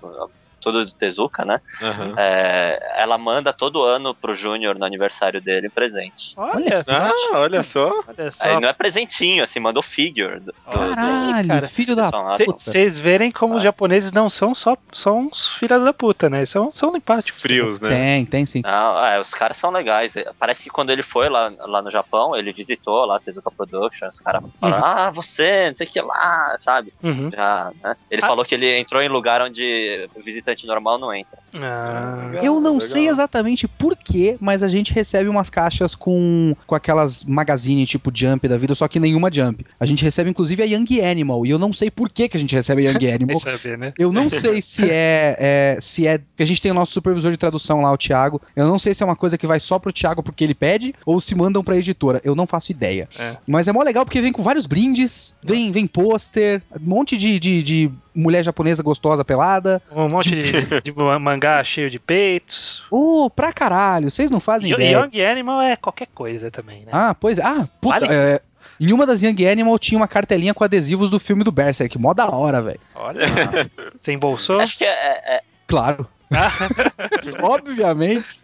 Speaker 3: Tudo de Tezuka, né?
Speaker 2: Aham.
Speaker 3: É, ela manda todo ano pro Júnior no aniversário dele presente.
Speaker 1: Olha só.
Speaker 2: Ah, olha só.
Speaker 1: Olha só.
Speaker 3: Aí não é presentinho, assim, mandou figure. Do, do-
Speaker 4: Caralho,
Speaker 1: cara.
Speaker 4: filho da puta.
Speaker 1: Vocês verem como os japoneses não são só são uns filhas da puta, né? São, são simpáticos.
Speaker 2: Frios, né?
Speaker 4: Tem, tem sim.
Speaker 3: Não, é, os caras são legais. Parece que quando ele foi lá, lá no Japão, ele visitou lá a Tezuka Production, os caras falaram, ah, você, não sei o que lá, sabe?
Speaker 1: Uhum.
Speaker 3: Já, né? Ele
Speaker 1: Ah.
Speaker 3: falou que ele entrou em lugar onde o visitante normal não entra.
Speaker 1: Ah,
Speaker 4: Eu não
Speaker 2: Legal.
Speaker 4: sei exatamente por quê, mas a gente recebe umas caixas com, com aquelas magazine tipo Jump da vida, só que nenhuma Jump. A gente recebe inclusive a Young Animal, e eu não sei por que, que a gente recebe a Young Animal.
Speaker 1: saber, né?
Speaker 4: Eu não sei se é, é- se é que a gente tem o nosso supervisor de tradução lá, o Thiago. Eu não sei se é uma coisa que vai só pro Thiago porque ele pede ou se mandam pra editora. Eu não faço ideia.
Speaker 1: É.
Speaker 4: Mas é mó legal porque vem com vários brindes, vem vem pôster, um monte de, de, de mulher japonesa gostosa pelada.
Speaker 1: Um monte de, de mangá cheio de peitos.
Speaker 4: Uh, pra caralho, vocês não fazem
Speaker 1: E
Speaker 4: ideia.
Speaker 1: Young Animal é qualquer coisa também, né?
Speaker 4: Ah, pois é. Ah, puta.
Speaker 1: Vale.
Speaker 4: é, em uma das Young Animal tinha uma cartelinha com adesivos do filme do Berserk. Mó da hora, velho.
Speaker 1: Olha. Você embolsou?
Speaker 3: Acho que é, é- é-
Speaker 4: Claro. Obviamente.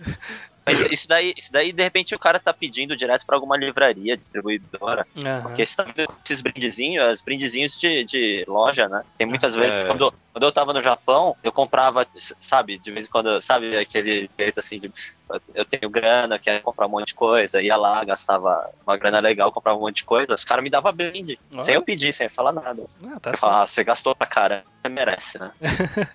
Speaker 3: Mas isso daí, isso daí, de repente, o cara tá pedindo direto pra alguma livraria, distribuidora.
Speaker 1: Aham.
Speaker 3: Porque você tá vendo esses brindezinhos, os brindezinhos de, de loja, né? Tem muitas
Speaker 2: É.
Speaker 3: vezes, quando, quando eu tava no Japão, eu comprava, sabe, de vez em quando, sabe, aquele jeito assim de eu tenho grana, quero comprar um monte de coisa, ia lá, gastava uma grana legal, comprava um monte de coisa, os caras me davam brinde, sem eu pedir, sem eu falar nada.
Speaker 1: Ah, tá
Speaker 3: eu
Speaker 1: certo.
Speaker 3: falava, ah, você gastou pra caramba, você merece, né?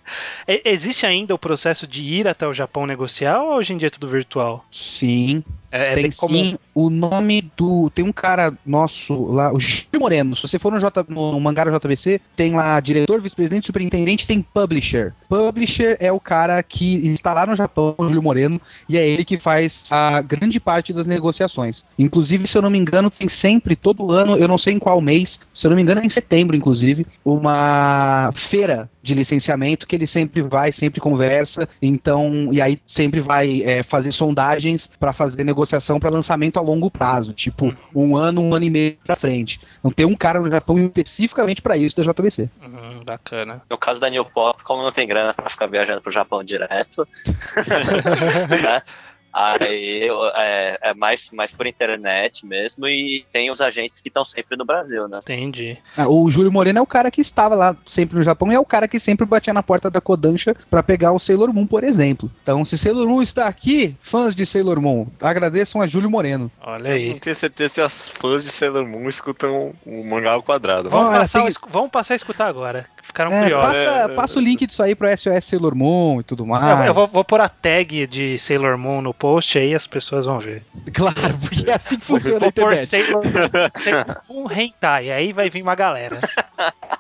Speaker 1: Existe ainda o processo de ir até o Japão negociar ou hoje em dia é tudo virtual?
Speaker 4: Sim,
Speaker 1: É, é
Speaker 4: tem sim. O nome do. Tem um cara nosso lá, o Gil Moreno. Se você for no, J, no, no Mangara JBC, tem lá diretor, vice-presidente, superintendente, tem publisher. Publisher é o cara que está lá no Japão, o Gil Moreno, e é ele que faz a grande parte das negociações. Inclusive, se eu não me engano, tem sempre, todo ano, eu não sei em qual mês, se eu não me engano, é em setembro, inclusive, uma feira de licenciamento que ele sempre vai, sempre conversa, então, e aí sempre vai é, fazer sondagens para fazer negociação para lançamento a longo prazo, tipo um ano, um ano e meio pra frente. Não tem um cara no Japão especificamente para isso da JBC.
Speaker 1: Hum, bacana.
Speaker 3: No caso da New Pop, como não tem grana pra ficar viajando pro Japão direto, né? Aí eu- é, é mais, mais por internet mesmo e tem os agentes que estão sempre no Brasil, né?
Speaker 1: Entendi.
Speaker 4: Ah, o Júlio Moreno é o cara que estava lá sempre no Japão e é o cara que sempre batia na porta da Kodansha para pegar o Sailor Moon, por exemplo. Então, se Sailor Moon está aqui, fãs de Sailor Moon, agradeçam a Júlio Moreno.
Speaker 1: Olha
Speaker 2: Eu
Speaker 1: aí.
Speaker 2: não tenho certeza se as fãs de Sailor Moon escutam o mangá ao quadrado.
Speaker 1: Vamos,
Speaker 4: Olha,
Speaker 1: passar,
Speaker 4: tem-
Speaker 1: o vamos passar a escutar agora. Ficaram
Speaker 4: É,
Speaker 1: curiosos.
Speaker 4: passa,
Speaker 2: É,
Speaker 4: passa o link disso aí pro SOS Sailor Moon e tudo mais.
Speaker 1: Eu, eu vou, vou pôr a tag de Sailor Moon no post aí as pessoas vão ver.
Speaker 4: Claro, porque é assim que funciona a
Speaker 1: Vou pôr Moon hentai, aí vai vir uma galera.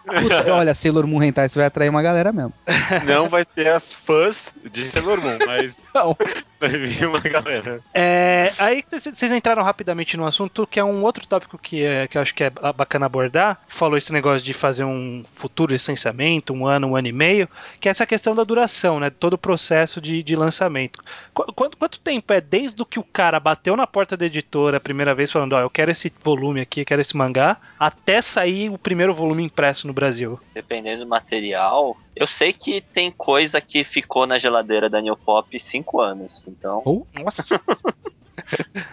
Speaker 4: Puta, olha, Sailor Moon Hentai, você vai atrair uma galera mesmo.
Speaker 2: Não vai ser as fãs de Sailor Moon, mas
Speaker 4: Não.
Speaker 2: vai vir uma galera.
Speaker 1: É, aí vocês entraram rapidamente no assunto, que é um outro tópico que, é, que eu acho que é bacana abordar. Falou esse negócio de fazer um futuro licenciamento, um ano, um ano e meio, que é essa questão da duração, né? Todo o processo de, de lançamento. Qu- Quanto, quanto tempo é desde o que o cara bateu na porta da editora a primeira vez falando, ó, eu quero esse volume aqui, eu quero esse mangá, até sair o primeiro volume impresso no Brasil?
Speaker 3: Dependendo do material, eu sei que tem coisa que ficou na geladeira da New Pop cinco anos, então.
Speaker 1: Nossa!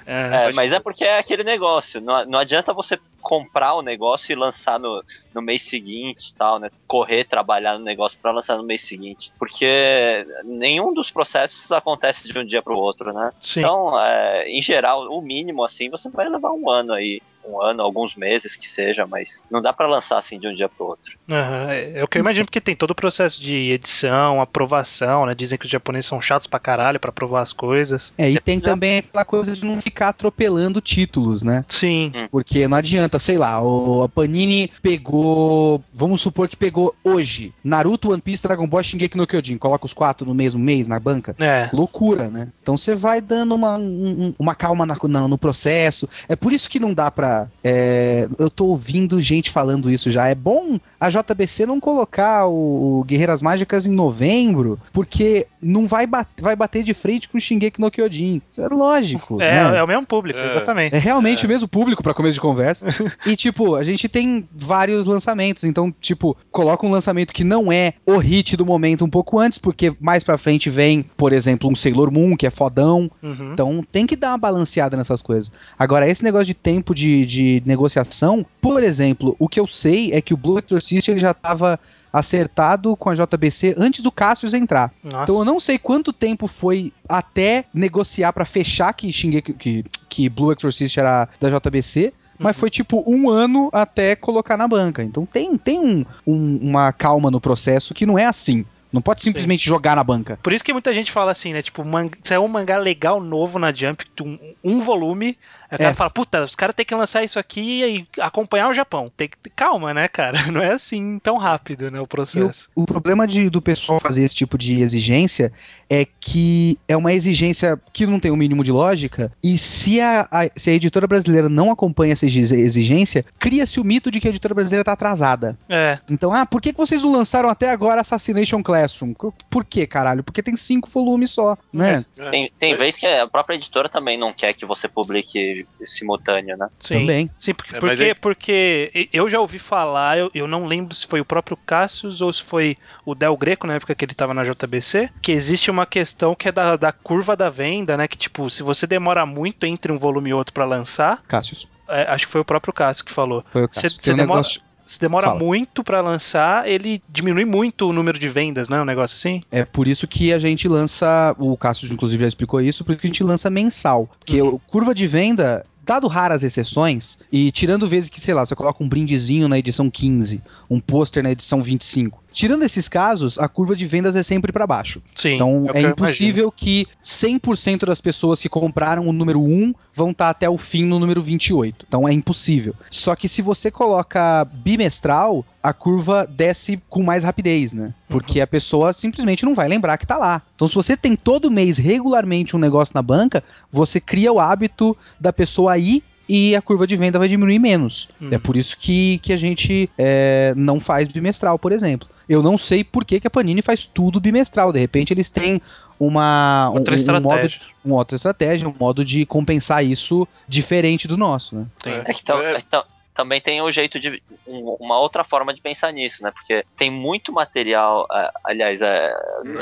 Speaker 1: É,
Speaker 3: É, mas é porque é aquele negócio. Não, não adianta você comprar o negócio e lançar no, no mês seguinte e tal, né? Correr, trabalhar no negócio pra lançar no mês seguinte. Porque nenhum dos processos acontece de um dia pro outro, né?
Speaker 1: sim.
Speaker 3: Então, é, em geral, o mínimo assim, você vai levar um ano aí. Um ano, alguns meses que seja, mas não dá para lançar assim de um dia pro outro.
Speaker 1: Uhum, é o que eu imagino, porque tem todo o processo de edição, aprovação, né? Dizem que os japoneses são chatos pra caralho pra aprovar as coisas.
Speaker 4: É, e tem também aquela coisa de não ficar atropelando títulos, né?
Speaker 1: Sim.
Speaker 4: Porque não adianta, sei lá, o, a Panini pegou. Vamos supor que pegou hoje Naruto, One Piece, Dragon Ball, Shingeki no Kyojin. Coloca os quatro no mesmo mês na banca.
Speaker 1: É.
Speaker 4: Loucura, né? Então você vai dando uma, um- um- uma calma na- na- no processo. É por isso que não dá pra. É, eu tô ouvindo gente falando isso já. É bom a JBC não colocar o, Guerreiras Mágicas em novembro, porque não vai, bat- vai bater de frente com o Shingeki no Kyojin. Isso é lógico.
Speaker 1: É,
Speaker 4: né?
Speaker 1: é o mesmo público,
Speaker 2: É.
Speaker 1: exatamente.
Speaker 4: É realmente o mesmo público pra começo de conversa. e, tipo, a gente tem vários lançamentos. Então, tipo, coloca um lançamento que não é o hit do momento um pouco antes, porque mais pra frente vem, por exemplo, um Sailor Moon, que é fodão.
Speaker 1: Uhum.
Speaker 4: Então tem que dar uma balanceada nessas coisas. Agora, esse negócio de tempo de, de negociação, por exemplo, o que eu sei é que o Blue Exorcist ele já tava acertado com a JBC antes do Cassius entrar.
Speaker 1: Nossa.
Speaker 4: Então eu não sei quanto tempo foi até negociar pra fechar que Shingeki, que, que Blue Exorcist era da JBC. Mas
Speaker 1: Uhum.
Speaker 4: foi tipo um ano até colocar na banca. Então tem, tem um- um- uma calma no processo que não é assim. Não pode
Speaker 1: Sim.
Speaker 4: simplesmente jogar na banca.
Speaker 1: Por isso que muita gente fala assim, né? Tipo, man... é um mangá legal novo na Jump, um, um volume, aí o cara
Speaker 4: É.
Speaker 1: fala, puta, os caras têm que lançar isso aqui e acompanhar o Japão. Tem que... Calma, né, cara? Não é assim tão rápido, né, o
Speaker 4: E o,
Speaker 1: processo.
Speaker 4: o problema de- do pessoal fazer esse tipo de exigência é que é uma exigência que não tem o mínimo de lógica, e se a, a- se a editora brasileira não acompanha essa exi- exigência, cria-se o mito de que a editora brasileira está atrasada.
Speaker 1: É,
Speaker 4: Então, ah, por que, que vocês não lançaram até agora Assassination Classroom? Por quê, caralho? Porque tem cinco volumes só, né?
Speaker 2: É.
Speaker 3: Tem, tem vez que a própria editora também não quer que você publique simultâneo, né?
Speaker 1: sim.
Speaker 4: Também.
Speaker 1: Sim, porque,
Speaker 2: É,
Speaker 1: porque,
Speaker 2: aí-
Speaker 1: porque eu já ouvi falar, eu, eu não lembro se foi o próprio Cassius ou se foi o Del Greco na época que ele tava na JBC, que existe uma questão que é da, da curva da venda, né? Que tipo, se você demora muito entre um volume e outro pra lançar,
Speaker 4: Cassius.
Speaker 1: é, acho que foi o próprio Cassius que falou.
Speaker 4: Foi o
Speaker 1: Cê-
Speaker 4: Cassius.
Speaker 1: cê
Speaker 4: Tem um
Speaker 1: demora-
Speaker 4: negócio-
Speaker 1: Se demora
Speaker 4: Fala.
Speaker 1: muito pra lançar, ele diminui muito o número de vendas, né? Um negócio assim.
Speaker 4: É por isso que a gente lança, o Cassius inclusive já explicou isso, por isso que a gente lança mensal. Porque o curva de venda, dado raras exceções, e tirando vezes que, sei lá, você coloca um brindezinho na edição 15, um pôster na edição 25. Tirando esses casos, a curva de vendas é sempre pra baixo.
Speaker 1: Sim.
Speaker 4: Então é
Speaker 1: eu
Speaker 4: impossível que 100% das pessoas que compraram o número 1 vão estar até o fim no número 28. Então é impossível. Só que se você coloca bimestral, a curva desce com mais rapidez, né? Porque a pessoa simplesmente não vai lembrar que tá lá. Então se você tem todo mês regularmente um negócio na banca, você cria o hábito da pessoa ir e a curva de venda vai diminuir menos.
Speaker 1: Uhum.
Speaker 4: É por isso que, que a gente é, não faz bimestral, por exemplo. Eu não sei por que, que a Panini faz tudo bimestral. De repente eles têm uma um-
Speaker 1: Outra
Speaker 4: um,
Speaker 1: estratégia.
Speaker 4: modo, uma outra estratégia, um modo de compensar isso diferente do nosso, né?
Speaker 1: Tem.
Speaker 3: É que tam- é que tam- também tem o jeito de. um- uma outra forma de pensar nisso, né? Porque tem muito material. é, aliás, é,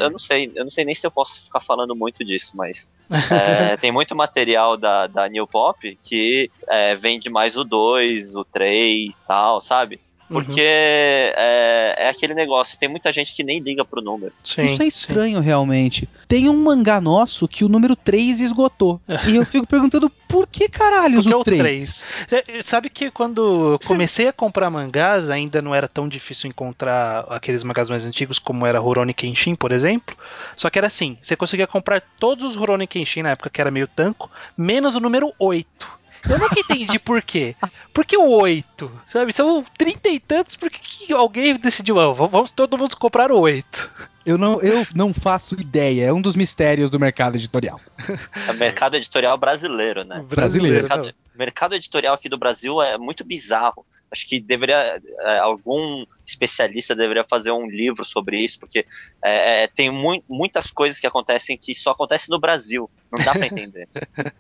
Speaker 3: eu não sei, eu não sei nem se eu posso ficar falando muito disso, mas é, tem muito material da, da New Pop que é, vende mais o 2, o 3 e tal, sabe?
Speaker 1: Uhum.
Speaker 3: Porque é, é aquele negócio, tem muita gente que nem liga pro número.
Speaker 1: Sim,
Speaker 4: isso é
Speaker 1: sim.
Speaker 4: estranho, realmente. Tem um mangá nosso que o número 3 esgotou. e eu fico perguntando por que
Speaker 1: Porque é
Speaker 4: o
Speaker 1: o
Speaker 4: 3?
Speaker 1: 3. Cê- Sabe que quando eu comecei a comprar mangás, ainda não era tão difícil encontrar aqueles mangás mais antigos como era Rurouni Kenshin, por exemplo. Só que era assim, você conseguia comprar todos os Rurouni Kenshin na época que era meio tanco, menos o número 8. Eu nunca entendi por quê. Por que o 8? Sabe? São trinta e tantos, por que, alguém decidiu, ah, vamos todo mundo comprar o 8?
Speaker 4: Eu não, eu não faço ideia. É um dos mistérios do mercado editorial.
Speaker 3: É mercado editorial brasileiro, né?
Speaker 4: Brasileiro.
Speaker 3: mercado, mercado editorial aqui do Brasil é muito bizarro. Acho que deveria é, algum especialista deveria fazer um livro sobre isso, porque é, é, tem mui- muitas coisas que acontecem que só acontecem no Brasil. Não dá pra entender.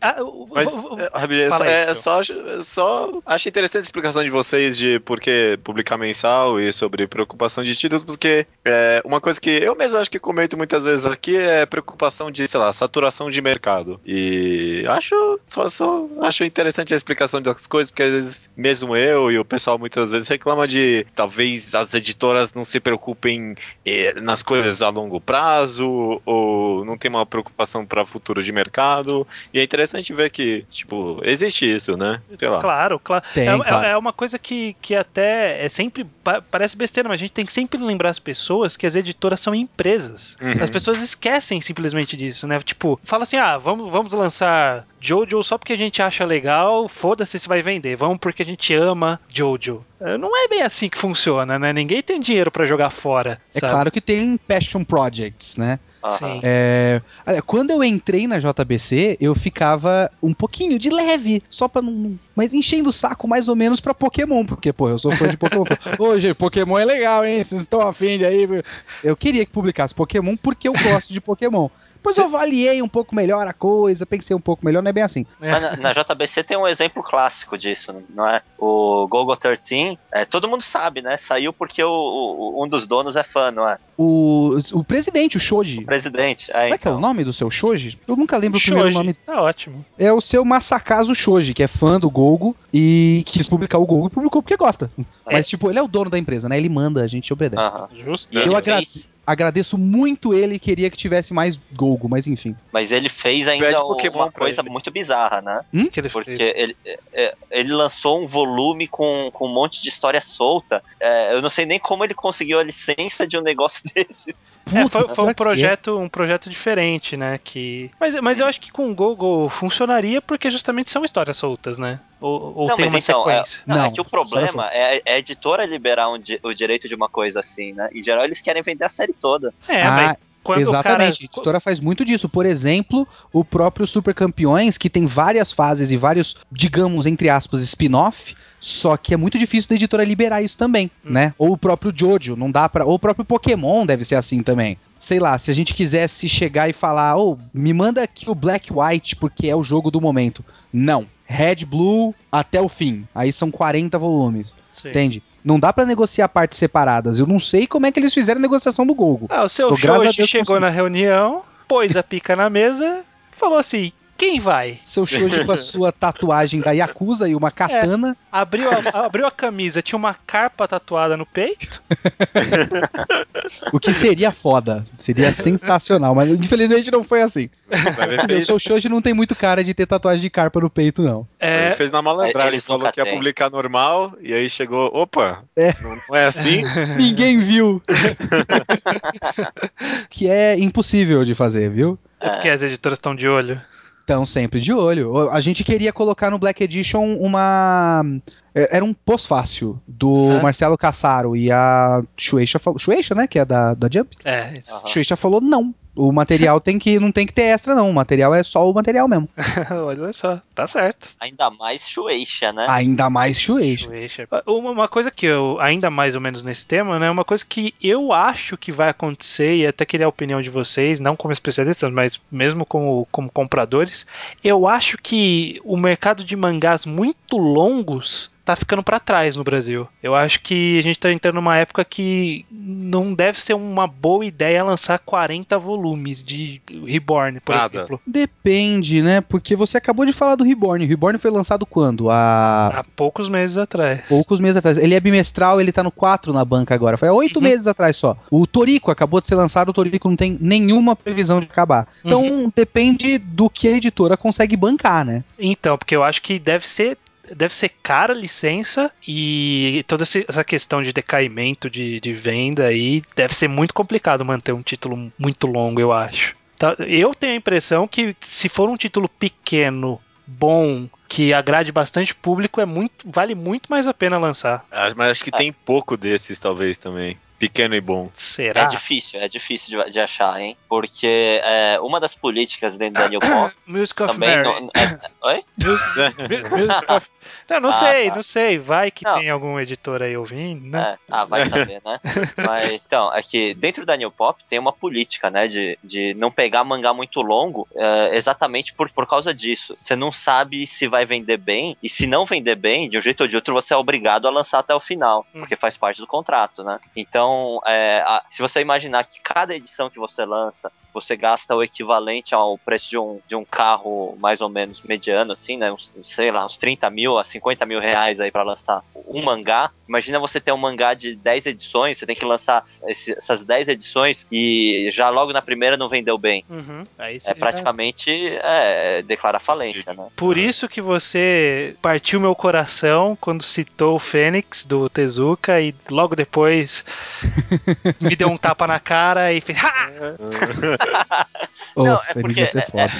Speaker 1: Ah, eu-
Speaker 2: Mas,
Speaker 1: v-
Speaker 2: é, é, só, acho- só acho interessante a explicação de vocês de por que publicar mensal e sobre preocupação de títulos, porque é, uma coisa que eu mesmo acho que comento muitas vezes aqui é preocupação de, sei lá, saturação de mercado. E acho só, só acho interessante a explicação das coisas, porque às vezes mesmo eu e o pessoal muitas vezes reclama de talvez as editoras não se preocupem eh, nas coisas a longo prazo ou não tem uma preocupação para o futuro de mercado. E é interessante ver que, tipo, existe isso, né? Sei lá.
Speaker 1: Claro, claro.
Speaker 4: Tem,
Speaker 1: é,
Speaker 4: claro.
Speaker 1: é- é uma coisa que, que até é sempre. pa- parece besteira, mas a gente tem que sempre lembrar as pessoas que as editoras são empresas.
Speaker 2: Uhum.
Speaker 1: As pessoas esquecem simplesmente disso, né? Tipo, fala assim: ah, vamos, vamos lançar Jojo só porque a gente acha legal, foda-se se vai vender. Vamos porque a gente ama Jojo. É, Não é bem assim que funciona, né? Ninguém tem dinheiro pra jogar fora.
Speaker 4: É
Speaker 1: sabe?
Speaker 4: claro que tem passion projects, né?
Speaker 1: Sim.
Speaker 4: É, olha, quando eu entrei na JBC, eu ficava um pouquinho de leve, só pra não. Mas enchendo o saco mais ou menos pra Pokémon, porque, pô, eu sou fã de Pokémon. Ô, gente, Pokémon é legal, hein? Vocês estão afim de aí. Eu queria que publicasse Pokémon porque eu gosto de Pokémon. Depois eu avaliei um pouco melhor a coisa, pensei um pouco melhor, não é bem assim.
Speaker 3: Mas na, na JBC tem um exemplo clássico disso, não é? O Gogo 13, é, todo mundo sabe, né? Saiu porque o, o- um dos donos é fã, não é?
Speaker 4: O, o presidente, o Shoji.
Speaker 3: O presidente. É,
Speaker 4: Como é que é o
Speaker 3: então.
Speaker 4: nome do seu Shoji? Eu nunca lembro o primeiro
Speaker 1: Shoji,
Speaker 4: nome.
Speaker 1: tá ótimo.
Speaker 4: É o seu Masakazu Shoji, que é fã do Gogo e quis publicar o Gogo e publicou porque gosta. Mas, tipo, ele é o dono da empresa, né? Ele manda, a gente obedece.
Speaker 3: Aham.
Speaker 1: Justo.
Speaker 3: E ele
Speaker 4: Eu agra-
Speaker 3: fez,
Speaker 4: Agradeço muito ele e queria que tivesse mais Gogo, mas enfim.
Speaker 3: mas ele fez ainda uma coisa
Speaker 2: ele.
Speaker 3: muito bizarra, né?
Speaker 1: que ele
Speaker 3: Porque
Speaker 1: fez.
Speaker 3: ele, é, é, ele lançou um volume com, com um monte de história solta. É, eu não sei nem como ele conseguiu a licença de um negócio desses.
Speaker 1: É, foi, foi um
Speaker 4: é.
Speaker 1: projeto, um projeto diferente, né? Que... Mas, mas eu acho que com o Gogo funcionaria porque justamente são histórias soltas, né? Ou, ou
Speaker 3: Não,
Speaker 1: tem
Speaker 3: mas
Speaker 1: uma
Speaker 3: então, é-
Speaker 1: sequência.
Speaker 3: Não, é
Speaker 4: Não,
Speaker 3: que o problema é, é a editora liberar um di- o direito de uma coisa assim, né? Em geral, eles querem vender a série toda.
Speaker 1: É,
Speaker 4: Ah,
Speaker 1: mas quando
Speaker 4: Exatamente, a
Speaker 1: cara...
Speaker 4: editora faz muito disso. Por exemplo, o próprio Super Campeões, que tem várias fases e vários, digamos, entre aspas, spin-off. Só que é muito difícil da editora liberar isso também,
Speaker 1: Hum.
Speaker 4: né? Ou o próprio Jojo, não dá para, ou o próprio Pokémon deve ser assim também. Sei lá, se a gente quisesse chegar e falar, ô, me manda aqui o Black White porque é o jogo do momento. Não. Red Blue até o fim. Aí são 40 volumes.
Speaker 1: Sim.
Speaker 4: Entende? Não dá pra negociar partes separadas. Eu não sei como é que eles fizeram a negociação do Gogo.
Speaker 1: Ah, o seu Shoji
Speaker 4: Deus,
Speaker 1: chegou na reunião, pôs a pica na mesa, falou assim: quem vai?
Speaker 4: Seu Shoji com a sua tatuagem da Yakuza e uma katana.
Speaker 1: Abriu a, abriu a camisa, tinha uma carpa tatuada no peito.
Speaker 4: O que seria foda. Seria sensacional. Mas infelizmente não foi assim. O seu Shoji não tem muito cara de ter tatuagem de carpa no peito, não.
Speaker 1: É,
Speaker 2: ele fez na malandragem,
Speaker 3: Eles
Speaker 2: falou que ia
Speaker 3: têm.
Speaker 2: publicar normal, e aí chegou, opa,
Speaker 4: É.
Speaker 2: não, não é assim?
Speaker 4: Ninguém viu. que é impossível de fazer, viu?
Speaker 1: é porque as editoras estão de olho.
Speaker 4: Estão sempre de olho. A gente queria colocar no Black Edition uma. é, Era um pós-fácil do
Speaker 1: Hã?
Speaker 4: Marcelo Cassaro e a Shueisha falou. Shueisha, né? Que é da, da Jump.
Speaker 1: É, isso.
Speaker 3: Aham.
Speaker 4: Shueisha falou não. O material tem que não tem que ter extra, não. O material é só o material mesmo.
Speaker 1: Olha só, tá certo.
Speaker 3: Ainda mais Shueisha, né?
Speaker 4: Ainda mais Shueisha.
Speaker 1: Shueisha. Uma, uma coisa que eu, ainda mais ou menos nesse tema, né? Uma coisa que eu acho que vai acontecer, e até queria a opinião de vocês, não como especialistas, mas mesmo como, como compradores, eu acho que o mercado de mangás muito longos tá ficando pra trás no Brasil. Eu acho que a gente tá entrando numa época que não deve ser uma boa ideia lançar 40 volumes de Reborn, por
Speaker 2: Nada.
Speaker 1: exemplo.
Speaker 4: Depende, né? Porque você acabou de falar do Reborn. O Reborn foi lançado quando? Há
Speaker 1: Há poucos meses atrás.
Speaker 4: poucos meses atrás. Ele é bimestral, ele tá no 4 na banca agora. Foi há oito
Speaker 1: Uhum.
Speaker 4: meses atrás só. O Torico acabou de ser lançado, o Torico não tem nenhuma previsão de acabar. Então
Speaker 1: Uhum.
Speaker 4: depende do que a editora consegue bancar, né?
Speaker 1: Então, porque eu acho que deve ser deve ser cara a licença e toda essa questão de decaimento de, de venda aí deve ser muito complicado manter um título muito longo, eu acho. Tá, Eu tenho a impressão que se for um título pequeno, bom, que agrade bastante público, é muito, vale muito mais a pena lançar.
Speaker 2: Ah, Mas acho que tem pouco desses, talvez, também. Pequeno e bom.
Speaker 1: Será?
Speaker 3: É difícil, é difícil de, de achar, hein? Porque é, uma das políticas dentro da New Pop
Speaker 1: Music of
Speaker 3: também.
Speaker 1: Mary.
Speaker 3: Não, é- oi?
Speaker 1: Music of... Não, não
Speaker 3: Ah,
Speaker 1: sei,
Speaker 3: tá.
Speaker 1: não sei. Vai que
Speaker 3: Não.
Speaker 1: tem algum editor aí ouvindo, né?
Speaker 3: É, ah, vai saber, né? Mas, então, é que dentro da New Pop tem uma política, né? De, de não pegar mangá muito longo, é, exatamente por, por causa disso. Você não sabe se vai vender bem, e se não vender bem, de um jeito ou de outro, você é obrigado a lançar até o final,
Speaker 1: Hum.
Speaker 3: porque faz parte do contrato, né? Então, é, a- se você imaginar que cada edição que você lança, você gasta o equivalente ao preço de um, de um carro mais ou menos mediano, assim, né? Uns, sei lá, uns 30 mil a 50 mil reais aí pra lançar um mangá. Imagina você ter um mangá de 10 edições, você tem que lançar esse- essas 10 edições e já logo na primeira não vendeu bem.
Speaker 1: Uhum. Aí
Speaker 3: É
Speaker 1: seria-
Speaker 3: praticamente é, declara falência, né?
Speaker 1: Por isso que você partiu meu coração quando citou o Fênix do Tezuka e logo depois me deu um tapa na cara e fez. "Ha!"
Speaker 3: Não, é porque-
Speaker 4: ser foda.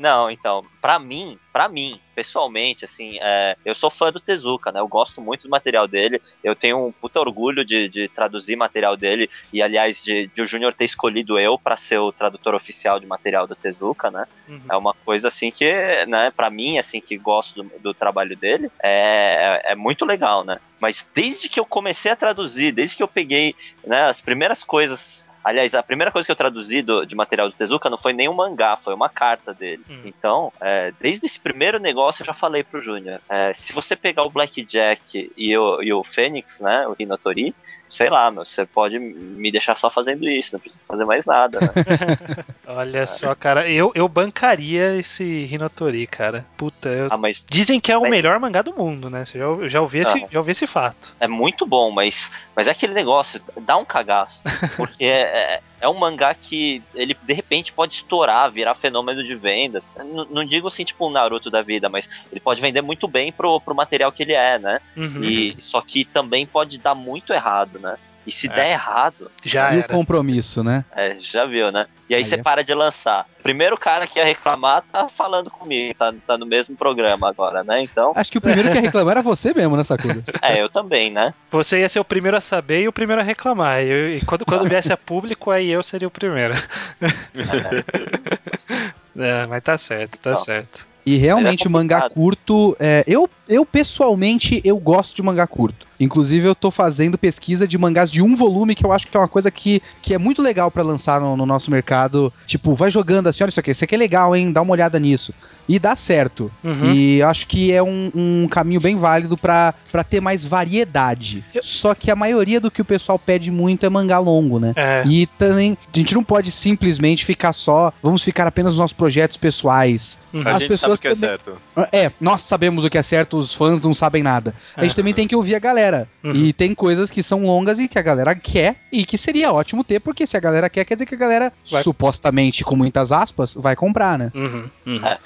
Speaker 3: Não, então, pra mim, pra mim, pessoalmente, assim, é, eu sou fã do Tezuka, né? Eu gosto muito do material dele. Eu tenho um puta orgulho de, de traduzir material dele e, aliás, de, de o Júnior ter escolhido eu pra ser o tradutor oficial de material do Tezuka, né?
Speaker 1: Uhum.
Speaker 3: É uma coisa assim que, né, para mim, assim, que gosto do, do trabalho dele, é, é muito legal, né? Mas desde que eu comecei a traduzir, desde que eu peguei, né, as primeiras coisas. Aliás, a primeira coisa que eu traduzi do- de material do Tezuka não foi nem um mangá, foi uma carta dele.
Speaker 1: Hum.
Speaker 3: Então, é, desde esse primeiro negócio eu já falei pro Júnior. é, se você pegar o Blackjack e o, e o Fênix, né, o Hinotori, sei lá, meu, você pode me deixar só fazendo isso, não precisa fazer mais nada, né?
Speaker 1: Olha só, cara, eu, eu bancaria esse Hinotori, cara. Puta, eu-
Speaker 3: ah, mas
Speaker 1: dizem que é o
Speaker 3: Mas-
Speaker 1: melhor mangá do mundo, né? Você já, eu já, ouvi esse,
Speaker 3: Aham.
Speaker 1: já ouvi esse fato.
Speaker 3: é muito bom, mas, mas é aquele negócio, dá um cagaço. Porque é, é um mangá que ele de repente pode estourar, virar fenômeno de vendas. N- não digo assim, tipo um Naruto da vida, mas ele pode vender muito bem pro, pro material que ele é, né?
Speaker 1: Uhum.
Speaker 3: E, só que também pode dar muito errado, né? E se
Speaker 1: É.
Speaker 3: der errado,
Speaker 1: Já
Speaker 4: E o compromisso, né?
Speaker 3: é, já viu, né? E aí,
Speaker 4: Aí
Speaker 3: você
Speaker 4: é.
Speaker 3: para de lançar. Primeiro cara que ia reclamar tá falando comigo, tá, tá no mesmo programa agora, né? Então,
Speaker 4: Acho que o primeiro que ia reclamar era você mesmo, né, Sakura?
Speaker 3: é, eu também, né?
Speaker 1: Você ia ser o primeiro a saber e o primeiro a reclamar. E, e quando, quando viesse a público, aí eu seria o primeiro. é, mas tá certo, tá certo.
Speaker 4: E realmente,
Speaker 3: Mas é
Speaker 4: mangá curto. é, eu, eu, pessoalmente, eu gosto de mangá curto. Inclusive, eu tô fazendo pesquisa de mangás de um volume, que eu acho que é uma coisa que, que é muito legal pra lançar no, no nosso mercado. Tipo, vai jogando assim, olha isso aqui, isso aqui é legal, hein? Dá uma olhada nisso. E dá certo.
Speaker 1: Uhum.
Speaker 4: E acho que é um, um caminho bem válido pra pra ter mais variedade.
Speaker 1: Eu-
Speaker 4: Só que a maioria do que o pessoal pede muito é mangá longo, né?
Speaker 1: É,
Speaker 4: E também, a gente não pode simplesmente ficar só, vamos ficar apenas nos nossos projetos pessoais.
Speaker 1: uhum.
Speaker 2: A
Speaker 4: As
Speaker 2: gente
Speaker 4: pessoas
Speaker 2: que é
Speaker 4: também-
Speaker 2: certo.
Speaker 4: É, nós sabemos o que é certo, os fãs não sabem nada. A gente
Speaker 1: É.
Speaker 4: também tem que ouvir a galera.
Speaker 1: Uhum.
Speaker 4: E tem coisas que são longas e que a galera quer, e que seria ótimo ter, porque se a galera quer, quer dizer que a galera,
Speaker 1: Vai.
Speaker 4: supostamente, com muitas aspas, vai comprar, né?
Speaker 1: Uhum, uhum.
Speaker 3: É.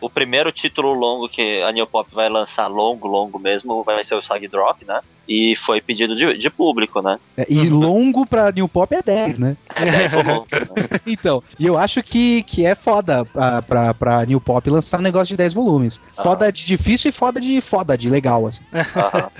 Speaker 3: O primeiro título longo que a New Pop vai lançar, longo, longo mesmo, vai ser o Sag Drop, né? E foi pedido de, de público, né?
Speaker 4: É, E longo pra New Pop é 10, né?
Speaker 3: É 10 volumes, né?
Speaker 4: Então, e eu acho que, que é foda pra, pra, pra New Pop lançar um negócio de 10 volumes. Foda de difícil e foda de foda, de legal, assim.
Speaker 3: Aham.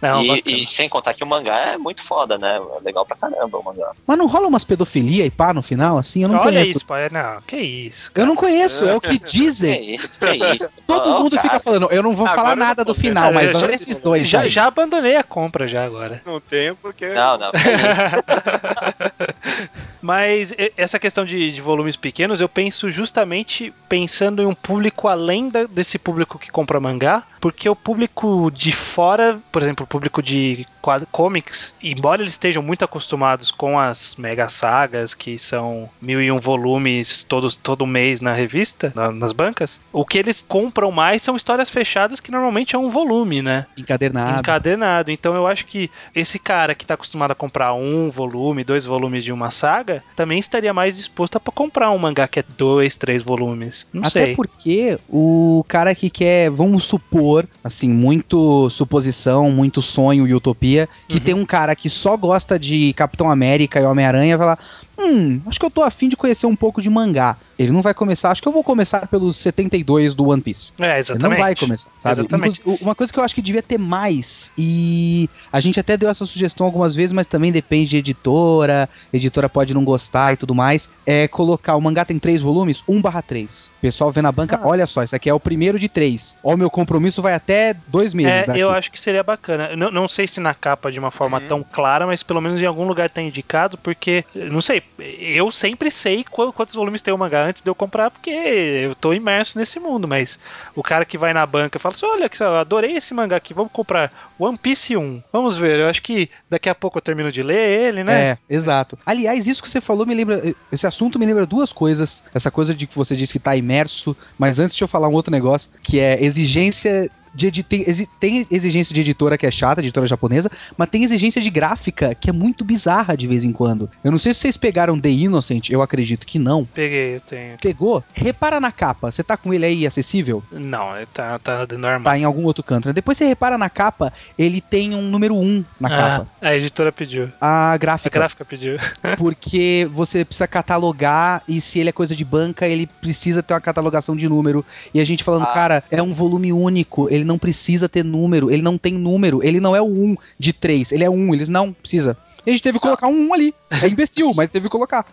Speaker 1: Não,
Speaker 3: e, e sem contar que o mangá é muito foda, né? É legal pra caramba o mangá.
Speaker 4: Mas não rola umas pedofilia e pá no final, assim? Eu não
Speaker 1: Olha
Speaker 4: conheço.
Speaker 1: isso, pai. Não, que isso.
Speaker 4: Eu não conheço, é o que
Speaker 3: Que
Speaker 4: dizem.
Speaker 3: isso, que isso.
Speaker 4: Todo
Speaker 3: Ó,
Speaker 4: mundo
Speaker 3: cara,
Speaker 4: fica falando, eu não vou
Speaker 2: Agora
Speaker 4: falar nada do
Speaker 2: ver.
Speaker 4: final, mas
Speaker 1: já-
Speaker 4: olha esses dois.
Speaker 1: Já, já abandonei a compra já agora.
Speaker 2: Não tenho porque.
Speaker 3: Não, não.
Speaker 1: Mas essa questão de, de volumes pequenos, eu penso justamente pensando em um público além da- desse público que compra mangá, porque o público de fora, por exemplo, o público de quad- comics, embora eles estejam muito acostumados com as mega sagas, que são mil e um volumes todos, todo mês na revista, na- nas bancas, o que eles compram mais são histórias fechadas que normalmente é um volume, né?
Speaker 4: Encadernado.
Speaker 1: encadenado. Então eu acho que esse cara que tá acostumado a comprar um volume, dois volumes de uma saga, também estaria mais disposto a pra comprar um mangá que é dois, três volumes. Não
Speaker 4: Até
Speaker 1: sei.
Speaker 4: porque o cara que quer, vamos supor, assim, muito suposição, muito sonho e utopia, que
Speaker 1: Uhum.
Speaker 4: tem um cara que só gosta de Capitão América e Homem-Aranha, vai lá, hum, acho que eu tô afim de conhecer um pouco de mangá. Ele não vai começar, acho que eu vou começar pelos 72 do One Piece.
Speaker 1: É,
Speaker 4: Ele
Speaker 1: exatamente.
Speaker 4: não vai começar, sabe?
Speaker 1: Exatamente.
Speaker 4: Uma coisa que eu acho que devia ter mais, e a gente até deu essa sugestão algumas vezes, mas também depende de editora, editora pode não gostar e tudo mais, é colocar, o mangá tem três volumes, 1 barra 3. O pessoal vê na banca,
Speaker 1: Ah.
Speaker 4: olha só, esse aqui é o primeiro de três. Ó, o meu compromisso vai até dois meses
Speaker 1: É,
Speaker 4: daqui.
Speaker 1: eu acho que seria bacana. Não, não sei se na capa de uma forma
Speaker 2: Uhum.
Speaker 1: tão clara, mas pelo menos em algum lugar tá indicado, porque, não sei, eu sempre sei quantos volumes tem o mangá antes de eu comprar, porque eu tô imerso nesse mundo, mas o cara que vai na banca e fala assim: olha, eu adorei esse mangá aqui, vamos comprar One Piece 1. Vamos ver, eu acho que daqui a pouco eu termino de ler ele, né?
Speaker 4: É, exato. Aliás, isso que você falou me lembra. Esse assunto me lembra duas coisas. Essa coisa de que você disse que tá imerso, mas antes de eu falar um outro negócio, que é exigência de tem, tem exigência de editora que é chata, editora japonesa, mas tem exigência de gráfica que é muito bizarra de vez em quando. Eu não sei se vocês pegaram The Innocent, eu acredito que não.
Speaker 1: Peguei, eu tenho.
Speaker 4: Pegou? Repara na capa. Você tá com ele aí acessível?
Speaker 1: Não, tá, tá normal.
Speaker 4: Tá em algum outro canto. Né? Depois você repara na capa, ele tem um número 1 na ah, capa.
Speaker 1: A editora pediu.
Speaker 4: A gráfica.
Speaker 1: A gráfica pediu.
Speaker 4: porque você precisa catalogar e se ele é coisa de banca, ele precisa ter uma catalogação de número. E a gente falando, ah. cara, é um volume único, ele não precisa ter número, ele não tem número, ele não é o 1 de 3, ele é 1, eles não precisa. E a gente teve que colocar um 1 ali. É imbecil, mas teve que colocar.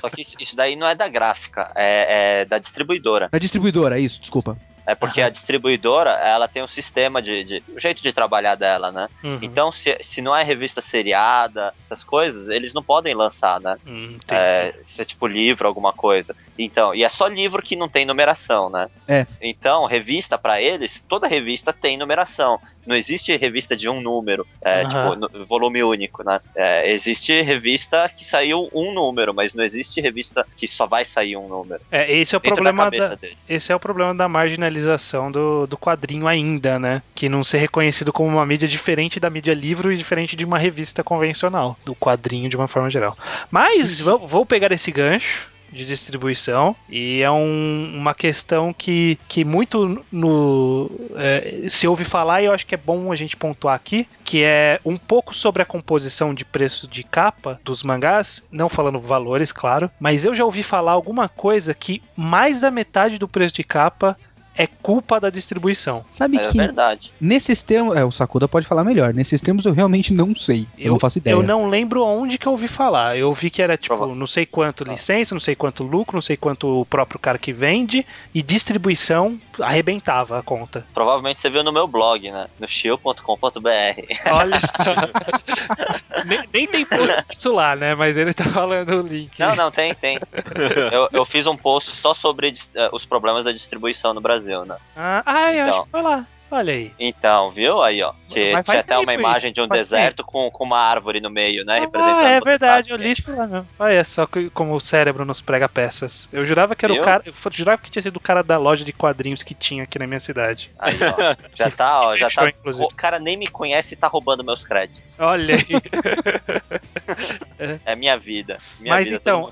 Speaker 3: Só que isso daí não é da gráfica, é, é da distribuidora.
Speaker 4: Da distribuidora, isso, desculpa.
Speaker 3: É porque uhum. a distribuidora, ela tem um sistema de, de. o jeito de trabalhar dela, né? Uhum. Então, se, se não é revista seriada, essas coisas, eles não podem lançar, né? Uhum, é, se é tipo livro, alguma coisa. Então, e é só livro que não tem numeração, né?
Speaker 4: É.
Speaker 3: Então, revista para eles, toda revista tem numeração. Não existe revista de um número, é, tipo, no, volume único, né? É, existe revista que saiu um número, mas não existe revista que só vai sair um número.
Speaker 1: É, esse é o problema da, da esse é o problema da marginalização do, do quadrinho ainda, né? Que não ser reconhecido como uma mídia diferente da mídia livro e diferente de uma revista convencional, do quadrinho de uma forma geral. Mas vou, vou pegar esse gancho de distribuição e é um, uma questão que, que muito no é, se ouve falar e eu acho que é bom a gente pontuar aqui que é um pouco sobre a composição de preço de capa dos mangás não falando valores claro mas eu já ouvi falar alguma coisa que mais da metade do preço de capa é culpa da distribuição.
Speaker 4: Sabe é que
Speaker 3: verdade.
Speaker 4: nesses termos, é, o Sakuda pode falar melhor. Nesses termos eu realmente não sei. Eu, eu, não faço ideia.
Speaker 1: Eu não lembro onde que eu ouvi falar. Eu ouvi que era tipo, Prova não sei quanto licença, não sei quanto lucro, não sei quanto o próprio cara que vende e distribuição arrebentava a conta.
Speaker 3: Provavelmente você viu no meu blog, né? No chill.com.br.
Speaker 1: Olha só. nem, nem, tem post disso lá, né? Mas ele tá falando o link.
Speaker 3: Não, não, tem, tem. Eu, eu fiz um post só sobre uh, os problemas da distribuição no Brasil. Brasil, né?
Speaker 1: Ah, ah eu então, acho que foi lá. Olha aí.
Speaker 3: Então, viu? Aí, ó. Tinha, tinha até uma imagem de um deserto com, com uma árvore no meio, né?
Speaker 1: Ah, representando é verdade, eu li isso lá mesmo. Olha só como o cérebro nos prega peças. Eu jurava que era viu? o cara. Eu jurava que tinha sido o cara da loja de quadrinhos que tinha aqui na minha cidade.
Speaker 3: Aí, ó. Já tá, ó. Já tá. Inclusive. O cara nem me conhece e tá roubando meus créditos.
Speaker 1: Olha aí.
Speaker 3: é minha vida. Minha
Speaker 1: Mas
Speaker 3: vida,
Speaker 1: então,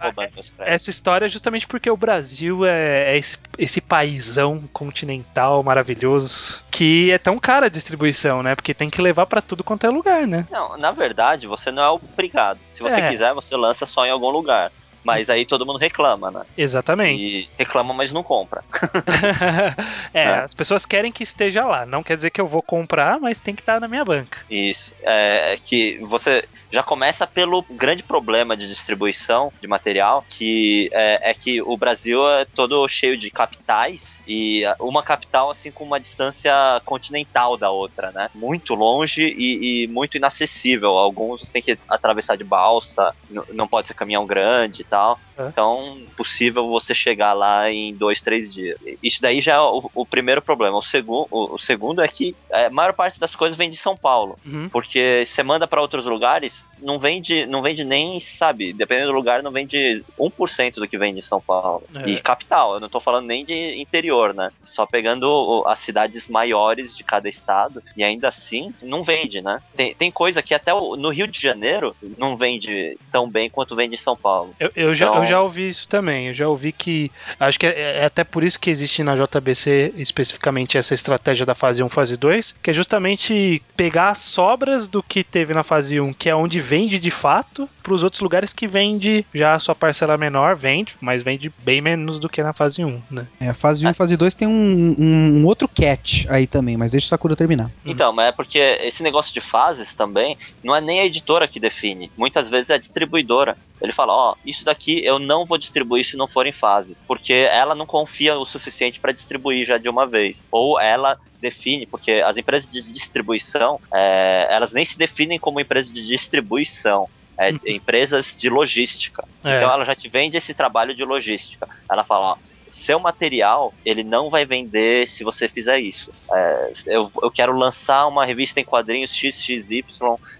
Speaker 1: essa história é justamente porque o Brasil é, é esse, esse paizão continental maravilhoso que é tão cara a distribuição, né? Porque tem que levar para tudo quanto é lugar, né?
Speaker 3: Não, na verdade, você não é obrigado. Se você é. quiser, você lança só em algum lugar. Mas aí todo mundo reclama, né?
Speaker 1: Exatamente.
Speaker 3: E reclama, mas não compra.
Speaker 1: é, é, as pessoas querem que esteja lá. Não quer dizer que eu vou comprar, mas tem que estar na minha banca.
Speaker 3: Isso. É que você já começa pelo grande problema de distribuição de material, que é, é que o Brasil é todo cheio de capitais e uma capital assim com uma distância continental da outra, né? Muito longe e, e muito inacessível. Alguns tem que atravessar de balsa, não pode ser caminhão grande tal. 好 É. Então, possível você chegar lá em dois, três dias. Isso daí já é o, o primeiro problema. O, segu, o, o, segundo é que a maior parte das coisas vem de São Paulo. Uhum. Porque você manda para outros lugares, não vende, não vende nem, sabe, dependendo do lugar, não vende 1% do que vem de São Paulo. É. E capital, eu não tô falando nem de interior, né? Só pegando as cidades maiores de cada estado. E ainda assim, não vende, né? Tem, tem coisa que até no Rio de Janeiro não vende tão bem quanto vende em São Paulo.
Speaker 1: Eu, eu já, então... eu já ouvi isso também. Eu já ouvi que. Acho que é, é, até por isso que existe na JBC especificamente essa estratégia da fase 1 fase 2, que é justamente pegar as sobras do que teve na fase 1, que é onde vende de fato, para os outros lugares que vende já a sua parcela menor, vende, mas vende bem menos do que na fase 1, né?
Speaker 4: É, a fase 1 e fase 2 tem um, um, um, outro catch aí também, mas deixa o Sakura terminar.
Speaker 3: Então, mas é porque esse negócio de fases também não é nem a editora que define, muitas vezes é a distribuidora. Ele fala, ó, oh, isso daqui eu não vou distribuir se não for em fases, porque ela não confia o suficiente para distribuir já de uma vez. Ou ela define, porque as empresas de distribuição, é, elas nem se definem como empresa de distribuição. é empresas de logística.
Speaker 1: É.
Speaker 3: Então ela já te vende esse trabalho de logística. Ela fala, ó, seu material, ele não vai vender se você fizer isso. É, eu, eu quero lançar uma revista em quadrinhos XXY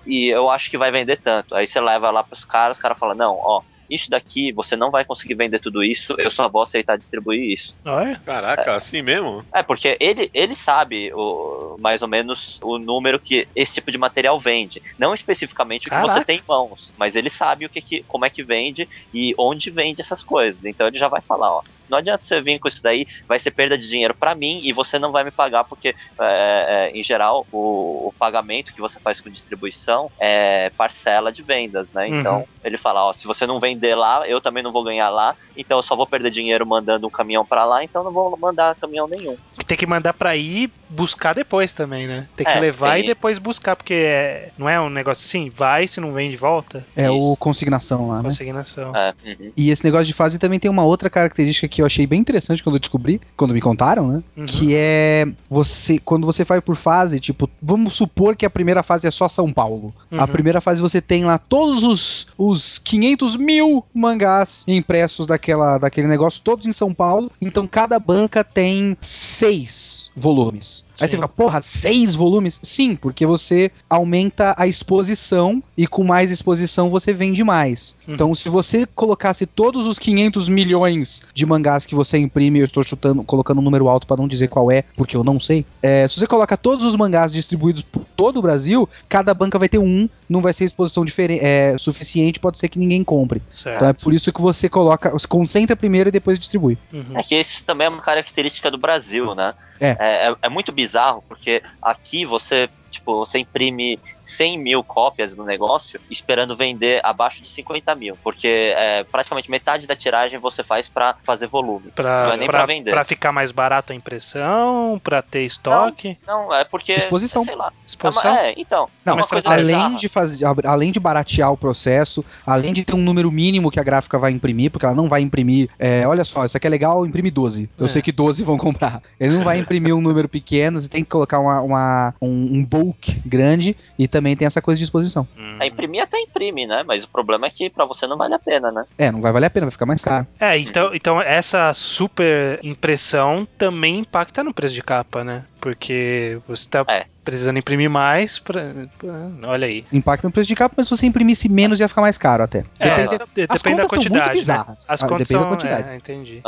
Speaker 3: e eu acho que vai vender tanto. Aí você leva lá pros caras, os caras falam, não, ó, isso daqui você não vai conseguir vender tudo isso, eu só vou aceitar distribuir isso.
Speaker 1: Olha.
Speaker 2: Caraca, assim mesmo?
Speaker 3: É, porque ele, ele sabe o, mais ou menos o número que esse tipo de material vende. Não especificamente o que
Speaker 1: Caraca.
Speaker 3: você tem em mãos, mas ele sabe o que, que como é que vende e onde vende essas coisas. Então ele já vai falar, ó. Não adianta você vir com isso daí, vai ser perda de dinheiro pra mim e você não vai me pagar, porque, é, é, em geral, o, o pagamento que você faz com distribuição é parcela de vendas, né?
Speaker 1: Uhum.
Speaker 3: Então, ele fala, ó, se você não vender lá, eu também não vou ganhar lá, então eu só vou perder dinheiro mandando um caminhão pra lá, então eu não vou mandar caminhão nenhum.
Speaker 1: Tem que mandar pra ir buscar depois também, né? Tem que
Speaker 3: É,
Speaker 1: levar
Speaker 3: tem-
Speaker 1: e depois buscar, porque é- não é um negócio assim, vai, se não vem de volta.
Speaker 4: É o
Speaker 3: Isso.
Speaker 4: consignação lá, né?
Speaker 1: Consignação.
Speaker 3: É, uhum.
Speaker 4: E esse negócio de fase também tem uma outra característica que eu achei bem interessante quando eu descobri, quando me contaram, né?
Speaker 1: Uhum.
Speaker 4: Que é você, quando você vai por fase, tipo, vamos supor que a primeira fase é só São Paulo. A
Speaker 1: Uhum.
Speaker 4: primeira fase você tem lá todos os, os 500 mil mangás impressos daquela, daquele negócio, todos em São Paulo. Então cada banca tem seis volumes. Aí
Speaker 1: Sim.
Speaker 4: você fala, porra, seis volumes? Sim, porque você aumenta a exposição e com mais exposição você vende mais.
Speaker 1: Uhum.
Speaker 4: Então, se você colocasse todos os 500 milhões de mangás que você imprime, eu estou chutando, colocando um número alto para não dizer qual é, porque eu não sei. É, se você coloca todos os mangás distribuídos por todo o Brasil, cada banca vai ter um, não vai ser exposição diferente, é, suficiente, pode ser que ninguém compre.
Speaker 1: Certo.
Speaker 4: Então é por isso que você coloca, você concentra primeiro e depois distribui.
Speaker 1: Uhum.
Speaker 3: É que isso também é uma característica do Brasil, né?
Speaker 4: É.
Speaker 3: É, é muito bizarro, porque aqui você, tipo, você imprime 100 mil cópias no negócio esperando vender abaixo de 50 mil. Porque é, praticamente metade da tiragem você faz pra fazer volume.
Speaker 1: Pra,
Speaker 3: não é nem
Speaker 1: pra,
Speaker 3: pra vender.
Speaker 1: pra ficar mais barato a impressão, pra ter estoque,
Speaker 3: Não, é porque.
Speaker 4: Exposição.
Speaker 3: Sei lá. É,
Speaker 1: exposição.
Speaker 3: uma- é, então.
Speaker 4: Não,
Speaker 3: é uma
Speaker 1: mas
Speaker 3: coisa
Speaker 4: além de fazer, além de baratear o processo, além de ter um número mínimo que a gráfica vai imprimir, porque ela não vai imprimir, é, olha só, isso aqui é legal, imprime 12. Eu
Speaker 1: É.
Speaker 4: sei que 12 vão comprar. Ele não vai imprimir um número pequeno, você tem que colocar uma, uma- um, um bulk grande e também tem essa coisa de exposição.
Speaker 1: Hum.
Speaker 3: É, imprimir até imprime, né? Mas o problema é que pra você não vale a pena, né?
Speaker 4: É, não vai valer a pena, vai ficar mais caro.
Speaker 1: É, então, então essa super impressão também impacta no preço de capa, né? Porque você tá
Speaker 3: É.
Speaker 1: precisando imprimir mais pra, pra- Olha aí.
Speaker 4: Impacta no preço de capa, mas se você imprimisse menos ia ficar mais caro até.
Speaker 1: É,
Speaker 4: Depende-
Speaker 1: de-
Speaker 4: as
Speaker 1: depende da
Speaker 4: contas são muito
Speaker 1: quantidade. né?
Speaker 4: bizarras.
Speaker 1: As
Speaker 4: Ah,
Speaker 1: contas
Speaker 4: depende da
Speaker 1: são.
Speaker 4: quantidade.
Speaker 1: É, entendi.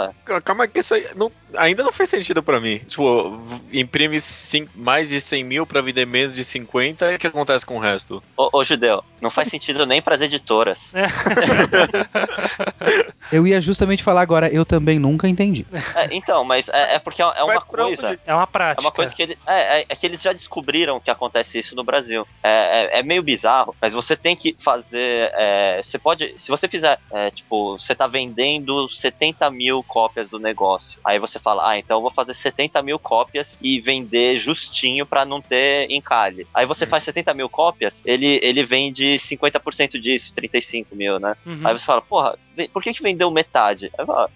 Speaker 2: Calma que isso aí não- ainda não faz sentido pra mim. Tipo, imprime cin- mais de 100 mil pra vender menos de 50 e o que acontece com o resto?
Speaker 3: Ô, ô Judeu, não faz sentido nem pras editoras.
Speaker 4: Eu ia justamente falar agora, eu também nunca entendi.
Speaker 3: É, então, mas é, é porque é uma coisa.
Speaker 1: É uma
Speaker 3: É
Speaker 1: prática.
Speaker 3: uma coisa que ele, é, é, é que eles já descobriram que acontece isso no Brasil. É, é, é meio bizarro, mas você tem que fazer. é, você pode. Se você fizer, é, tipo, você tá vendendo 70 mil cópias do negócio. Aí você fala, ah, então eu vou fazer 70 mil cópias e vender justinho pra não ter encalhe. Aí você faz 70 mil cópias, ele, ele vende 50% disso, 35 mil, né?
Speaker 1: Uhum.
Speaker 3: Aí você fala, porra, por que, que vendeu metade?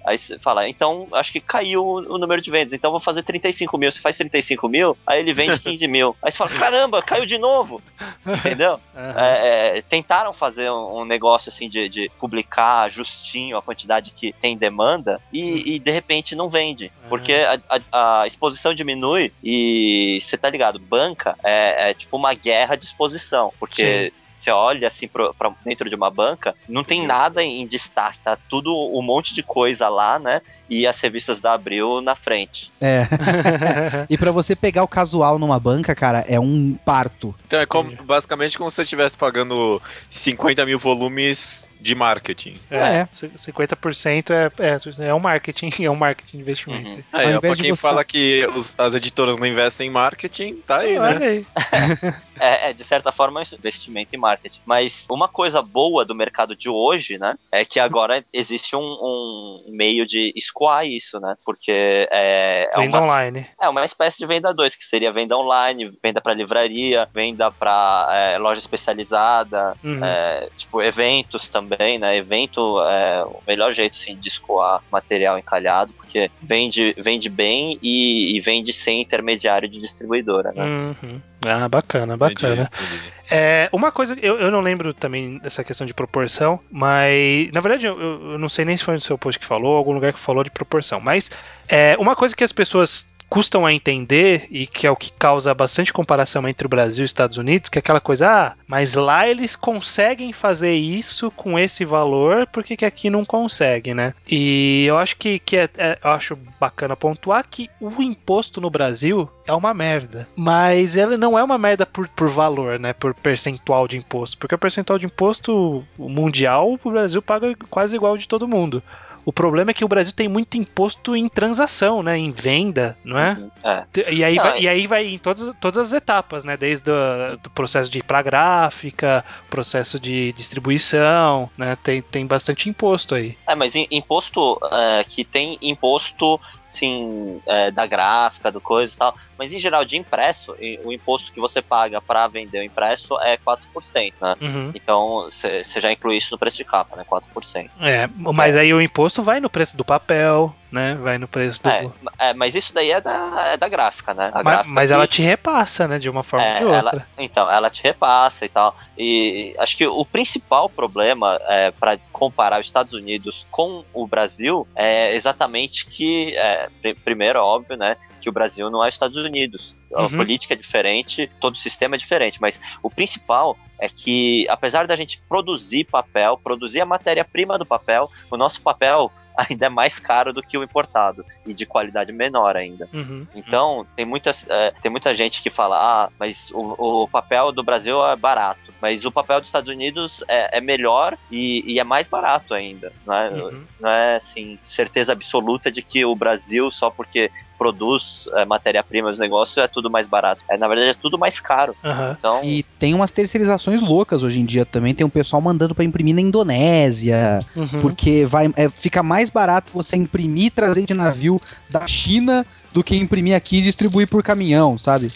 Speaker 3: Aí você fala, então acho que caiu o número de vendas, então vou fazer 35 mil. Você faz 35 mil, aí ele vende 15 mil. Aí você fala, caramba, caiu de novo. Entendeu?
Speaker 1: Aham.
Speaker 3: É, é, tentaram fazer um, um negócio assim de, de publicar justinho a quantidade que tem demanda e, e, de repente não vende.
Speaker 1: Uhum.
Speaker 3: Porque a, a- a exposição diminui e você tá ligado, banca é, é tipo uma guerra de exposição. Porque. Você olha assim pro, pra dentro de uma banca, não tem nada em destaque, tá tudo um monte de coisa lá, né? E as revistas da Abril na frente.
Speaker 4: É. e pra você pegar o casual numa banca, cara, é um parto.
Speaker 2: Então é como, basicamente como se você estivesse pagando 50 mil volumes de marketing.
Speaker 1: É,
Speaker 4: É.
Speaker 1: 50% é, é, é um marketing, é um marketing de investimento.
Speaker 3: Uhum.
Speaker 2: Aí, ó, pra quem
Speaker 4: você-
Speaker 2: fala que os- as editoras não investem em marketing, tá aí, né?
Speaker 1: Aí.
Speaker 3: É, é, de certa forma, é investimento em marketing. Mas uma coisa boa do mercado de hoje, né, é que agora existe um, um meio de escoar isso, né? Porque é, é,
Speaker 1: Venda
Speaker 3: uma,
Speaker 1: online.
Speaker 3: é uma espécie de venda 2, que seria venda online, venda para livraria, venda para loja especializada,
Speaker 1: Uhum.
Speaker 3: é, tipo, eventos também, né? Evento é o melhor jeito, assim, de escoar material encalhado, porque vende, vende bem e, e vende sem intermediário de distribuidora, né?
Speaker 1: Uhum. Ah, bacana, bacana.
Speaker 2: Entendi, entendi.
Speaker 1: É, uma coisa, eu, eu não lembro também dessa questão de proporção, mas na verdade eu, eu- não sei nem se foi no seu post que falou, ou algum lugar que falou de proporção, mas é, uma coisa que as pessoas custam a entender e que é o que causa bastante comparação entre o Brasil e os Estados Unidos, que é aquela coisa, ah, mas lá eles conseguem fazer isso com esse valor, por que, que aqui não consegue, né? E eu acho que, que é, é- eu acho bacana pontuar que o imposto no Brasil é uma merda. Mas ele não é uma merda por, por valor, né? Por percentual de imposto. Porque o percentual de imposto mundial, o Brasil paga quase igual de todo mundo. O problema é que o Brasil tem muito imposto em transação, né? Em venda, não é?
Speaker 3: É.
Speaker 1: E aí,
Speaker 3: Não,
Speaker 1: vai,
Speaker 3: é-
Speaker 1: e aí vai em todas, todas as etapas, né? Desde o do processo de ir pra gráfica, processo de distribuição, né? Tem, tem bastante imposto aí.
Speaker 3: É, mas im- imposto é, que tem imposto, sim, é, da gráfica, do coisa e tal. Mas em geral, de impresso, o imposto que você paga para vender o impresso é 4%, né?
Speaker 1: Uhum.
Speaker 3: Então, você já inclui isso no preço de capa, né? 4%.
Speaker 1: É, mas aí o imposto vai no preço do papel, né? Vai no preço do.
Speaker 3: É, é, mas isso daí é da, é da gráfica, né? A
Speaker 1: mas
Speaker 3: gráfica
Speaker 1: mas
Speaker 3: que-
Speaker 1: ela te repassa, né? De uma forma
Speaker 3: É,
Speaker 1: ou de
Speaker 3: ela-
Speaker 1: outra.
Speaker 3: Então, ela te repassa e tal. E acho que o principal problema é, para comparar os Estados Unidos com o Brasil é exatamente que, é, pr- primeiro, óbvio, né? Que o Brasil não é os Estados Unidos. A
Speaker 1: Uhum.
Speaker 3: política é diferente, todo o sistema é diferente, mas o principal é que, apesar da gente produzir papel, produzir a matéria-prima do papel, o nosso papel ainda é mais caro do que o importado e de qualidade menor ainda.
Speaker 1: Uhum.
Speaker 3: Então, tem, muitas, é, tem muita gente que fala, ah, mas o, o papel do Brasil é barato. Mas o papel dos Estados Unidos é, é melhor e, e é mais barato ainda. Não é,
Speaker 1: Uhum.
Speaker 3: não é assim, certeza absoluta de que o Brasil, só porque produz é, matéria-prima dos negócios, é tudo mais barato. É, na verdade, é tudo mais caro.
Speaker 1: Aham.
Speaker 3: Então,
Speaker 4: E tem umas terceirizações loucas hoje em dia também. Tem um pessoal mandando pra imprimir na Indonésia.
Speaker 1: Uhum.
Speaker 4: Porque vai, é, fica mais barato você imprimir e trazer de navio da China do que imprimir aqui e distribuir por caminhão, sabe?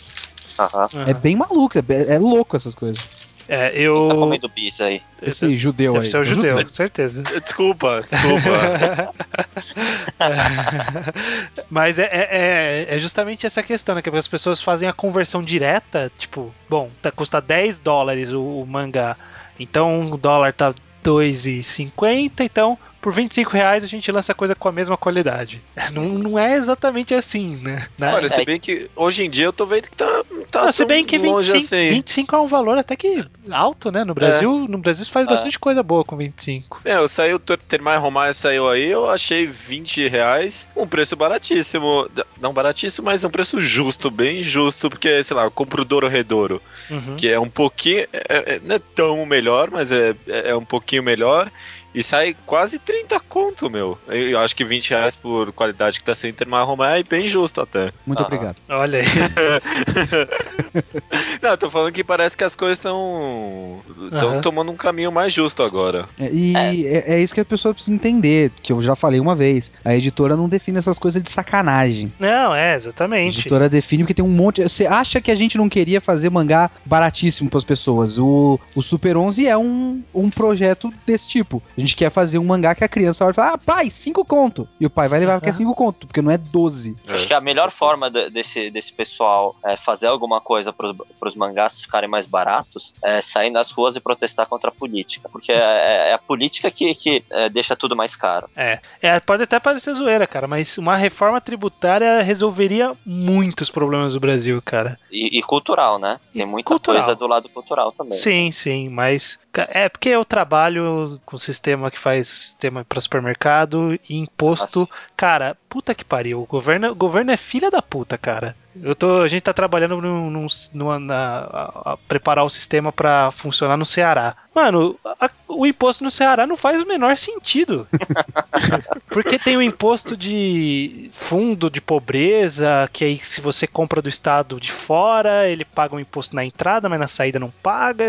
Speaker 3: aham.
Speaker 4: É bem maluco, é, é louco essas coisas.
Speaker 1: É,
Speaker 3: Tá
Speaker 1: eu.
Speaker 3: comendo bis aí.
Speaker 4: Esse judeu
Speaker 1: Deve
Speaker 4: aí.
Speaker 1: ser o judeu, com certeza.
Speaker 2: Desculpa, desculpa.
Speaker 1: Mas é, é, é- é justamente essa questão, né? Que as pessoas fazem a conversão direta, tipo, bom, tá, custa 10 dólares o, o mangá. Então o dólar tá 2,50, então por 25 reais a gente lança coisa com a mesma qualidade. Não, não é exatamente assim, né? Né?
Speaker 2: Olha, se bem que hoje em dia eu tô vendo que tá. tá
Speaker 1: Não, se bem que
Speaker 2: longe
Speaker 1: 25,
Speaker 2: assim.
Speaker 1: 25 é um valor até que alto, né? No Brasil, no Brasil se faz
Speaker 3: É.
Speaker 1: bastante coisa boa com 25.
Speaker 2: É, eu saiu, o Termai Romaia saiu aí, eu achei 20 reais, um preço baratíssimo. Não baratíssimo, mas um preço justo, bem justo, porque, sei lá, eu compro o Douro Redouro,
Speaker 1: Uhum.
Speaker 2: que é um pouquinho. é- é- não é tão melhor, mas é, é um pouquinho melhor. E sai quase 30 conto, meu. Eu acho que 20 reais por qualidade que tá sem Termai Romaia é bem justo até.
Speaker 4: Muito
Speaker 3: Aham.
Speaker 4: obrigado.
Speaker 1: Olha aí.
Speaker 2: Não, eu tô falando que parece que as coisas estão. estão
Speaker 1: Aham.
Speaker 2: tomando um caminho mais justo agora.
Speaker 4: É, E é. é isso que a pessoa precisa entender, que eu já falei uma vez. A editora não define essas coisas de sacanagem.
Speaker 1: Não, é,
Speaker 4: A
Speaker 1: exatamente.
Speaker 4: editora define porque tem um monte. Você acha que a gente não queria fazer mangá baratíssimo para as pessoas? O, o Super 11 é um, um projeto desse tipo. A gente quer fazer um mangá que a criança vai falar: ah, pai, 5 conto. E o pai vai levar porque é 5 conto, porque não é 12.
Speaker 3: Acho que a melhor forma de- desse, desse pessoal é, fazer alguma coisa para os mangás ficarem mais baratos é sair nas ruas e protestar contra a política. Porque é, é a política que, que é, deixa tudo mais caro.
Speaker 1: É, é, pode até parecer zoeira, cara, mas uma reforma tributária resolveria muitos problemas do Brasil, cara.
Speaker 3: E, e cultural, né? Tem muita
Speaker 1: cultural.
Speaker 3: coisa do lado cultural também.
Speaker 1: Sim, sim, mas é porque eu trabalho com sistema que faz sistema para supermercado e imposto. Cara, puta que pariu. O governo, o governo é filha da puta, cara. Eu tô, a gente tá trabalhando num, num- numa- na, a- a preparar o sistema pra funcionar no Ceará. Mano, a- o imposto no Ceará não faz o menor sentido. Porque tem o imposto de fundo de pobreza, que aí se você compra do estado de fora, ele paga um imposto na entrada, mas na saída não paga.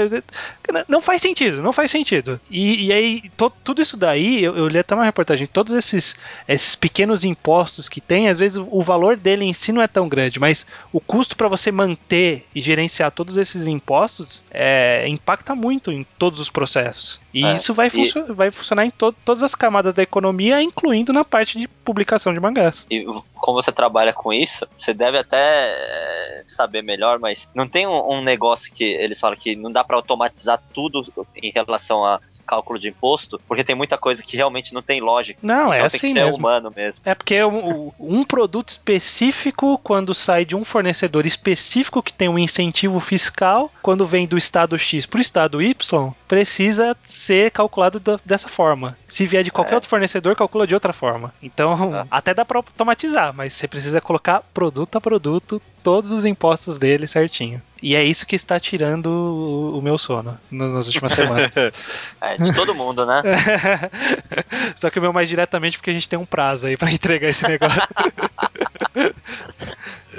Speaker 1: Não faz sentido, não faz sentido. E, e aí, to- tudo isso daí, eu, eu li até uma reportagem, todos esses, esses pequenos impostos que tem, às vezes o, o valor dele em si não é tão grande, mas o custo para você manter e gerenciar todos esses impostos é, impacta muito em todos os processos. E
Speaker 3: É,
Speaker 1: isso vai,
Speaker 3: e-
Speaker 1: funcio- vai funcionar em to- todas as camadas da economia, incluindo na parte de publicação de mangás.
Speaker 3: E como você trabalha com isso, você deve até é, saber melhor, mas não tem um, um, negócio que eles falam que não dá para automatizar tudo em relação a cálculo de imposto, porque tem muita coisa que realmente não tem lógica.
Speaker 1: Não, é
Speaker 3: então
Speaker 1: assim
Speaker 3: tem que ser
Speaker 1: mesmo.
Speaker 3: humano mesmo.
Speaker 1: É porque um, um produto específico, quando sai de um fornecedor específico que tem um incentivo fiscal, quando vem do estado X para o estado Y, precisa ser calculado da, dessa forma. Se vier de qualquer
Speaker 3: É.
Speaker 1: outro fornecedor, calcula de outra forma. Então,
Speaker 3: Ah.
Speaker 1: até dá para automatizar, mas você precisa colocar produto a produto todos os impostos dele certinho. E é isso que está tirando o, o meu sono no- nas últimas semanas.
Speaker 3: É, de todo mundo, né?
Speaker 1: Só que o meu mais diretamente porque a gente tem um prazo aí pra entregar esse negócio.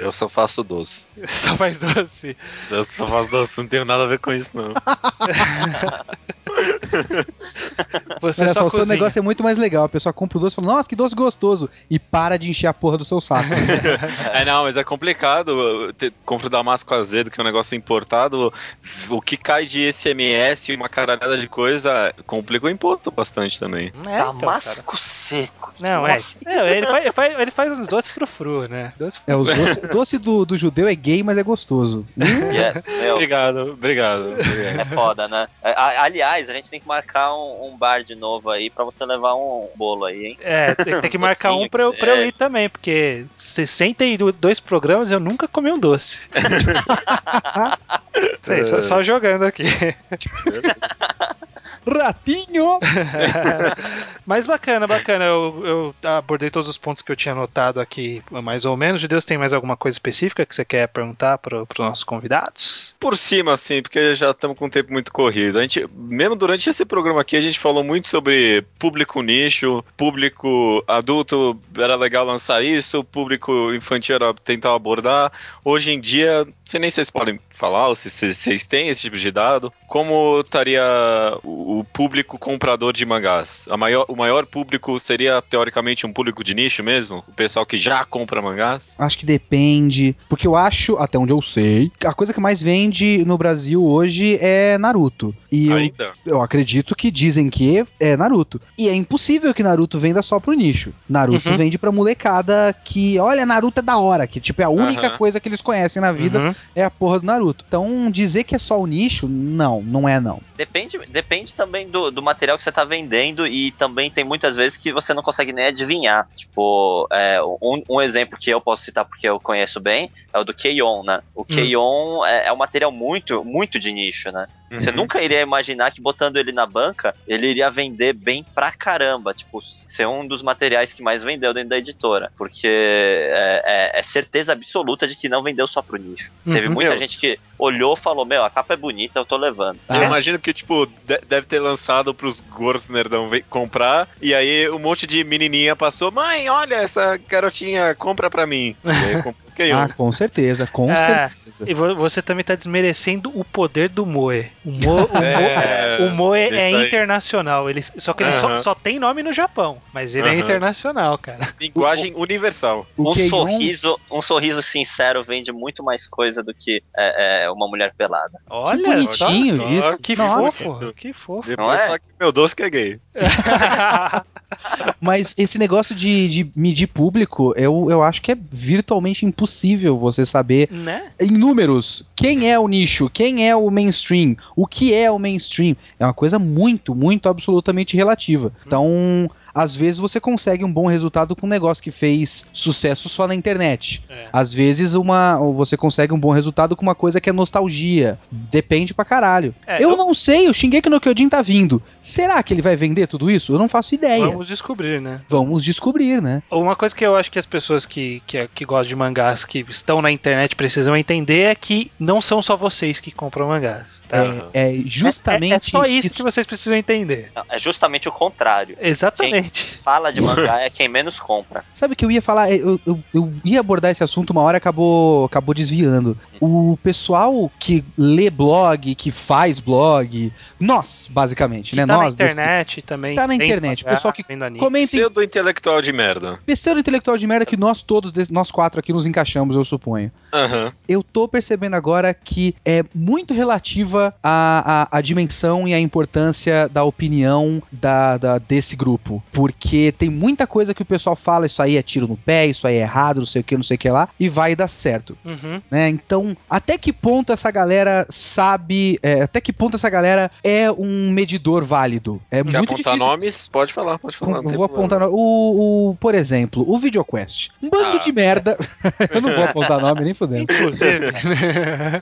Speaker 2: Eu só faço doce.
Speaker 1: Só faz doce.
Speaker 2: Eu só faço doce, não tenho nada a ver com isso, não.
Speaker 1: Você
Speaker 4: Olha
Speaker 1: só
Speaker 4: só, o seu
Speaker 1: cozinha.
Speaker 4: negócio é muito mais legal. A pessoa compra o doce e fala, nossa, que doce gostoso. E para de encher a porra do seu saco.
Speaker 2: É, não, mas é complicado. Compro damasco azedo, que é um negócio importado. O que cai de ICMS e uma caralhada de coisa complica o imposto bastante também.
Speaker 1: É, então, cara.
Speaker 3: Damasco seco.
Speaker 1: Não,
Speaker 3: Nossa.
Speaker 1: é. é ele, faz, ele faz- ele faz uns doces frufru, né? Doce
Speaker 4: é, os doce, doce do, do judeu é gay, mas é gostoso.
Speaker 3: E é, meu,
Speaker 2: Obrigado, obrigado. obrigado.
Speaker 3: é foda, né? É, aliás, a gente tem que marcar um, um bar de novo aí pra você levar um bolo aí, hein?
Speaker 1: É, tem, tem que marcar um pra eu, pra eu
Speaker 3: é.
Speaker 1: ir também, porque 62 programas eu nunca comi um doce. Sei, só, só jogando aqui.
Speaker 4: Ratinho!
Speaker 1: Mas bacana, bacana. Eu, eu abordei todos os pontos que eu tinha anotado aqui, mais ou menos. De Deus, tem mais alguma coisa específica que você quer perguntar para os nossos convidados?
Speaker 2: Por cima, assim, porque já estamos com um tempo muito corrido. A gente, mesmo durante esse programa aqui, a gente falou muito sobre público nicho, público adulto, era legal lançar isso, público infantil era tentar abordar. Hoje em dia, não sei nem se vocês podem falar, ou se vocês têm esse tipo de dado, como estaria o o público comprador de mangás? A maior, o maior público seria, teoricamente, um público de nicho mesmo? O pessoal que já compra mangás?
Speaker 4: Acho que depende. Porque eu acho, até onde eu sei, a coisa que mais vende no Brasil hoje é Naruto. E eu,
Speaker 2: Ainda?
Speaker 4: eu acredito que dizem que é Naruto. E é impossível que Naruto venda só pro nicho. Naruto
Speaker 1: Uhum.
Speaker 4: vende pra molecada que, olha, Naruto é da hora, que tipo é a única
Speaker 2: Aham.
Speaker 4: coisa que eles conhecem na vida
Speaker 1: Uhum.
Speaker 4: é a porra do Naruto. Então, dizer que é só o nicho, não, não é não.
Speaker 3: Depende, depende também do, do material que você tá vendendo e também tem muitas vezes que você não consegue nem adivinhar. Tipo, é, um, um exemplo que eu posso citar porque eu conheço bem é o do Keion, né? O Keion é, é um material muito, muito de nicho, né? Você
Speaker 2: Uhum.
Speaker 3: nunca iria imaginar que botando ele na banca, ele iria vender bem pra caramba. Tipo, ser um dos materiais que mais vendeu dentro da editora. Porque é, é- é certeza absoluta de que não vendeu só pro nicho. Teve
Speaker 1: Uhum.
Speaker 3: muita
Speaker 2: Meu.
Speaker 3: gente que olhou e falou: Meu, a capa é bonita, eu tô levando.
Speaker 2: Eu
Speaker 4: Ah.
Speaker 2: imagino que, tipo, de- deve ter lançado pros gordos nerdão comprar, e aí um monte de menininha passou, mãe, olha, essa garotinha, compra pra mim. E aí comprou o Keion.
Speaker 4: Ah, com certeza, com
Speaker 1: É,
Speaker 4: certeza.
Speaker 1: E vo- você também tá desmerecendo o poder do Moe. O Moe, o
Speaker 2: É,
Speaker 1: o Moe é internacional. Ele, só que ele só,
Speaker 2: Aham.
Speaker 1: só tem nome no Japão. Mas ele é
Speaker 2: Aham.
Speaker 1: internacional, cara.
Speaker 2: Linguagem universal.
Speaker 4: O
Speaker 3: um
Speaker 4: Keion-
Speaker 3: sorriso, um sorriso sincero vende muito mais coisa do que é, é, uma mulher pelada.
Speaker 1: Olha
Speaker 4: bonitinho
Speaker 1: só.
Speaker 4: isso.
Speaker 1: Que
Speaker 4: Nossa.
Speaker 1: fofo, que fofo.
Speaker 3: Não
Speaker 2: Depois
Speaker 3: é?
Speaker 2: fala que meu doce que é gay.
Speaker 4: Mas esse negócio de, de medir público, eu, eu acho que é virtualmente impossível você saber
Speaker 1: né?
Speaker 4: em números quem é o nicho, quem é o mainstream, o que é o mainstream. É uma coisa muito, muito absolutamente relativa. Então, às vezes você consegue um bom resultado com um negócio que fez sucesso só na internet.
Speaker 1: É.
Speaker 4: Às vezes uma, ou você consegue um bom resultado com uma coisa que é nostalgia. Depende pra caralho.
Speaker 1: É,
Speaker 4: eu,
Speaker 1: eu-
Speaker 4: não sei, o Shingeki no Kyojin tá vindo. Será que ele vai vender tudo isso? Eu não faço ideia.
Speaker 1: Vamos descobrir, né?
Speaker 4: Vamos descobrir, né?
Speaker 1: Uma coisa que eu acho que as pessoas que, que, que gostam de mangás, que estão na internet, precisam entender é que não são só vocês que compram mangás. Tá?
Speaker 4: É, é justamente.
Speaker 1: É, é só isso que vocês precisam entender.
Speaker 3: É justamente o contrário.
Speaker 1: Exatamente.
Speaker 3: Fala de mangá é quem menos compra.
Speaker 4: Sabe o que eu ia falar? Eu, eu, eu ia abordar esse assunto, uma hora acabou, acabou desviando. O pessoal que lê blog, que faz blog, nós, basicamente,
Speaker 1: Que
Speaker 4: né?
Speaker 1: tá na
Speaker 4: nós desse-
Speaker 1: internet também.
Speaker 4: Tá na internet,
Speaker 1: mangá,
Speaker 4: pessoal que. Comentem
Speaker 2: Pseudo intelectual de merda.
Speaker 4: besteira intelectual de merda que nós todos, nós quatro aqui nos encaixamos, eu suponho.
Speaker 2: Aham.
Speaker 4: eu tô percebendo agora que é muito relativa à, à, à dimensão e à importância da opinião da, da- desse grupo. Porque tem muita coisa que o pessoal fala, isso aí é tiro no pé, isso aí é errado, não sei o que, não sei o que lá, e vai dar certo.
Speaker 1: Uhum.
Speaker 4: Né? Então, até que ponto essa galera sabe, é, até que ponto essa galera é um medidor válido? É
Speaker 2: Quer
Speaker 4: muito
Speaker 2: apontar
Speaker 4: difícil.
Speaker 2: nomes? Pode falar, pode falar. não
Speaker 4: Eu vou
Speaker 2: problema.
Speaker 4: apontar no- o, o, por exemplo, o VideoQuest. Um bando
Speaker 2: Ah.
Speaker 4: de merda. eu não vou apontar nome nem fudendo.
Speaker 1: Inclusive.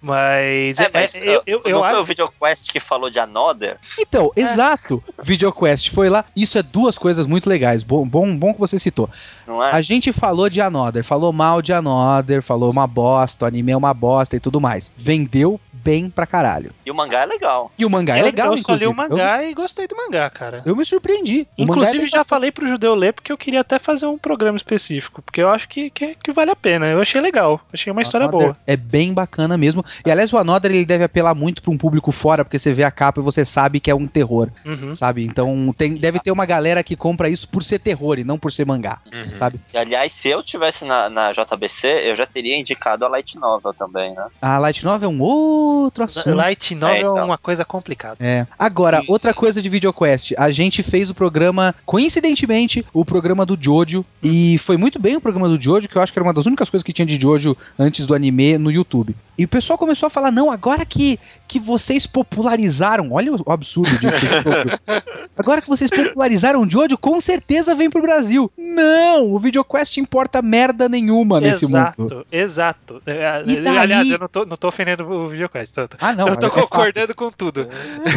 Speaker 1: mas,
Speaker 3: É, mas
Speaker 1: é, eu, eu, eu
Speaker 3: não foi
Speaker 1: acho.
Speaker 3: o VideoQuest que falou de Another?
Speaker 4: Então, exato. VideoQuest foi lá. Isso é duas coisas muito legais. Bom, bom, bom que você citou.
Speaker 3: É?
Speaker 4: A gente falou de Another, falou mal de Another, falou uma bosta, o anime é uma bosta e tudo mais. Vendeu bem pra caralho.
Speaker 3: E o mangá é legal.
Speaker 4: E o mangá é
Speaker 1: eu,
Speaker 4: legal,
Speaker 1: eu só li o
Speaker 4: inclusive.
Speaker 1: mangá e gostei do mangá, cara.
Speaker 4: Eu, eu me surpreendi. O é
Speaker 1: Inclusive,
Speaker 4: legal.
Speaker 1: já falei pro judeu ler porque eu queria até fazer um programa específico. Porque eu acho que, que, que vale a pena. Eu achei legal. Achei uma história
Speaker 4: Another
Speaker 1: boa.
Speaker 4: É bem bacana mesmo. E aliás, o Another ele deve apelar muito pra um público fora, porque você vê a capa e você sabe que é um terror,
Speaker 1: Uhum.
Speaker 4: sabe? Então tem, deve ter uma galera que compra isso por ser terror e não por ser mangá,
Speaker 2: Uhum.
Speaker 4: sabe?
Speaker 3: E, aliás, se eu tivesse na, na JBC, eu já teria indicado a Light Novel também, né?
Speaker 4: A Light Novel é um outro assunto.
Speaker 1: Light Novel é,
Speaker 3: É, então.
Speaker 1: uma coisa complicada.
Speaker 4: É. Agora,
Speaker 3: E-
Speaker 4: outra coisa de VideoQuest. A gente fez o programa, coincidentemente, o programa do Jojo. E foi muito bem o programa do Jojo, que eu acho que era uma das únicas coisas que tinha de Jojo antes do anime no YouTube. E o pessoal começou a falar: não, agora que, que vocês popularizaram. Olha o absurdo de Jojo. Agora que vocês popularizaram o Jojo, com certeza vem pro Brasil. Não! O VideoQuest importa merda nenhuma nesse
Speaker 1: exato,
Speaker 4: mundo.
Speaker 1: exato. É,
Speaker 4: E daí-
Speaker 1: Aliás, eu não tô, não tô ofendendo o videocast. Tô, tô,
Speaker 4: Ah, não.
Speaker 1: eu tô
Speaker 4: é fato.
Speaker 1: concordando com tudo.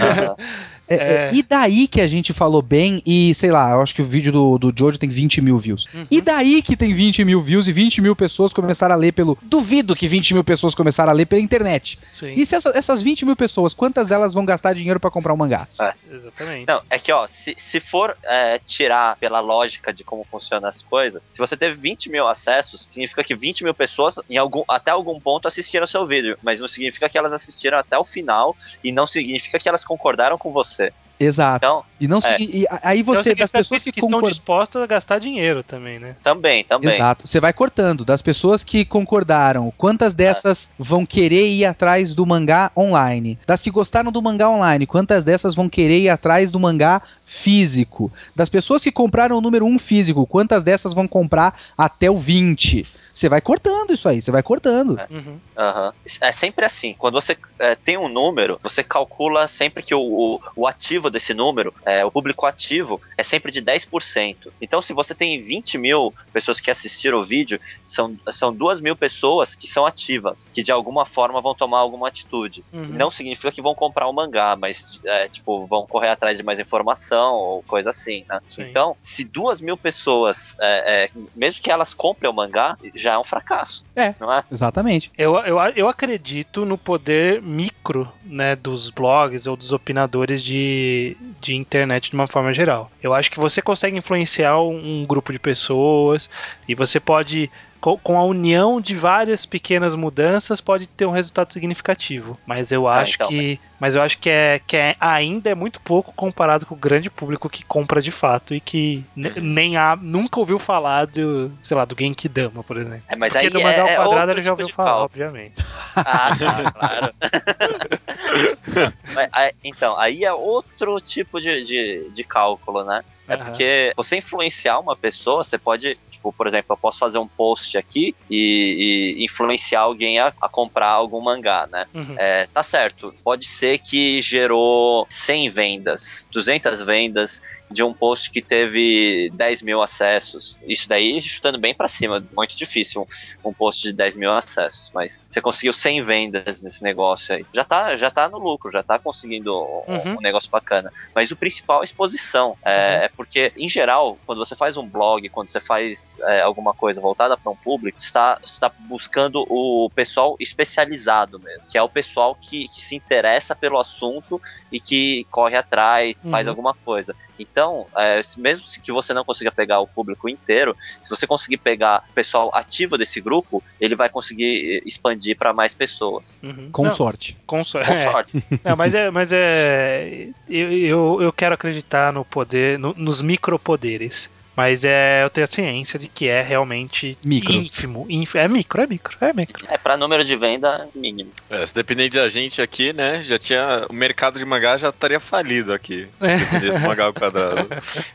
Speaker 3: Aham.
Speaker 4: É, é,
Speaker 1: É.
Speaker 4: E daí que a gente falou bem, e sei lá, eu acho que o vídeo do, do Jojo tem 20 mil views.
Speaker 1: Uhum.
Speaker 4: E daí que tem 20 mil views e 20 mil pessoas começaram a ler pelo. Duvido que 20 mil pessoas começaram a ler pela internet.
Speaker 1: Sim,
Speaker 4: E se essa- essas 20 mil pessoas, quantas delas vão gastar dinheiro pra comprar um mangá?
Speaker 1: exatamente.
Speaker 3: Não, é que, ó, se, se for é, tirar pela lógica de como funcionam as coisas, se você teve 20 mil acessos, significa que 20 mil pessoas, em algum, até algum ponto, assistiram seu vídeo. Mas não significa que elas assistiram até o final e não significa que elas concordaram com você.
Speaker 4: Exato.
Speaker 3: Então,
Speaker 4: E não se-
Speaker 3: É.
Speaker 4: e- aí
Speaker 1: Então,
Speaker 4: você, das
Speaker 1: significa
Speaker 4: pessoas que,
Speaker 1: estão
Speaker 4: concordam.
Speaker 1: dispostas a gastar dinheiro também, né?
Speaker 3: também, também.
Speaker 4: Exato. Você vai cortando. Das pessoas que concordaram, quantas dessas vão querer ir atrás do mangá online? Das que gostaram do mangá online, quantas dessas vão querer ir atrás do mangá físico? Das pessoas que compraram o número 1 físico, quantas dessas vão comprar até o 20? Você vai cortando isso aí, você vai cortando.
Speaker 1: Uhum.
Speaker 3: Aham. É sempre assim. Quando você é, tem um número, você calcula sempre que o, o, o ativo desse número, é, o público ativo, é sempre de 10%. Então, se você tem 20 mil pessoas que assistiram o vídeo, são, são 2 mil pessoas que são ativas, que de alguma forma vão tomar alguma atitude.
Speaker 1: Uhum.
Speaker 3: Não significa que vão comprar o mangá, mas, é, tipo, vão correr atrás de mais informação ou coisa assim, né? Então, se duas mil pessoas, é, é, mesmo que elas comprem o mangá, já é um fracasso.
Speaker 4: É.
Speaker 3: Não é?
Speaker 4: Exatamente.
Speaker 1: Eu, eu, eu acredito no poder micro né, dos blogs ou dos opinadores de, de internet de uma forma geral. Eu acho que você consegue influenciar um, um grupo de pessoas e você pode, co- com a união de várias pequenas mudanças, pode ter um resultado significativo. Mas eu
Speaker 3: Ah,
Speaker 1: acho
Speaker 3: então,
Speaker 1: que. Mas eu acho que, é, que é, ainda é muito pouco comparado com o grande público que compra de fato e que ne- nem há, nunca ouviu falar do, sei lá, do Genkidama, por exemplo.
Speaker 3: É, mas
Speaker 1: Porque
Speaker 3: aí
Speaker 1: do mangá ao
Speaker 3: é, é
Speaker 1: quadrado ele já
Speaker 3: tipo
Speaker 1: ouviu
Speaker 3: de
Speaker 1: falar,
Speaker 3: cálculo.
Speaker 1: obviamente.
Speaker 3: Ah, tá, claro. Mas, então, aí é outro tipo de, de, de cálculo, né? É porque você influenciar uma pessoa, você pode, tipo, por exemplo, eu posso fazer um post aqui e, e influenciar alguém a, a comprar algum mangá, né?
Speaker 1: Uhum.
Speaker 3: É, tá certo, pode ser que gerou 100 vendas, 200 vendas de um post que teve 10 mil acessos. Isso daí, chutando bem pra cima, muito difícil um, um post de 10 mil acessos, mas você conseguiu 100 vendas nesse negócio aí. Já tá, já tá no lucro, já tá conseguindo um,
Speaker 1: Uhum.
Speaker 3: um negócio bacana. Mas o principal é a exposição. É, é porque, em geral, quando você faz um blog, quando você faz é, alguma coisa voltada para um público, está está buscando o pessoal especializado mesmo, que é o pessoal que, que se interessa pelo assunto e que corre atrás, faz
Speaker 1: Uhum.
Speaker 3: alguma coisa. Então, é, se- mesmo se que você não consiga pegar o público inteiro, se você conseguir pegar o pessoal ativo desse grupo, ele vai conseguir eh, expandir para mais pessoas.
Speaker 1: Uhum.
Speaker 4: Com
Speaker 1: Não,
Speaker 4: sorte.
Speaker 1: Com sorte.
Speaker 3: Com
Speaker 1: É.
Speaker 3: sorte.
Speaker 1: Não, mas é, mas é eu, eu, eu quero acreditar no poder, no- nos micropoderes. Mas é, eu tenho a ciência de que é realmente
Speaker 4: Micro.
Speaker 1: ínfimo. ínfimo. É micro, é micro, é micro.
Speaker 3: É pra número de venda mínimo.
Speaker 2: É, se depender da gente aqui, né? Já tinha. O mercado de mangá já estaria falido aqui.
Speaker 1: É.
Speaker 2: Se dependesse do mangá ao quadrado.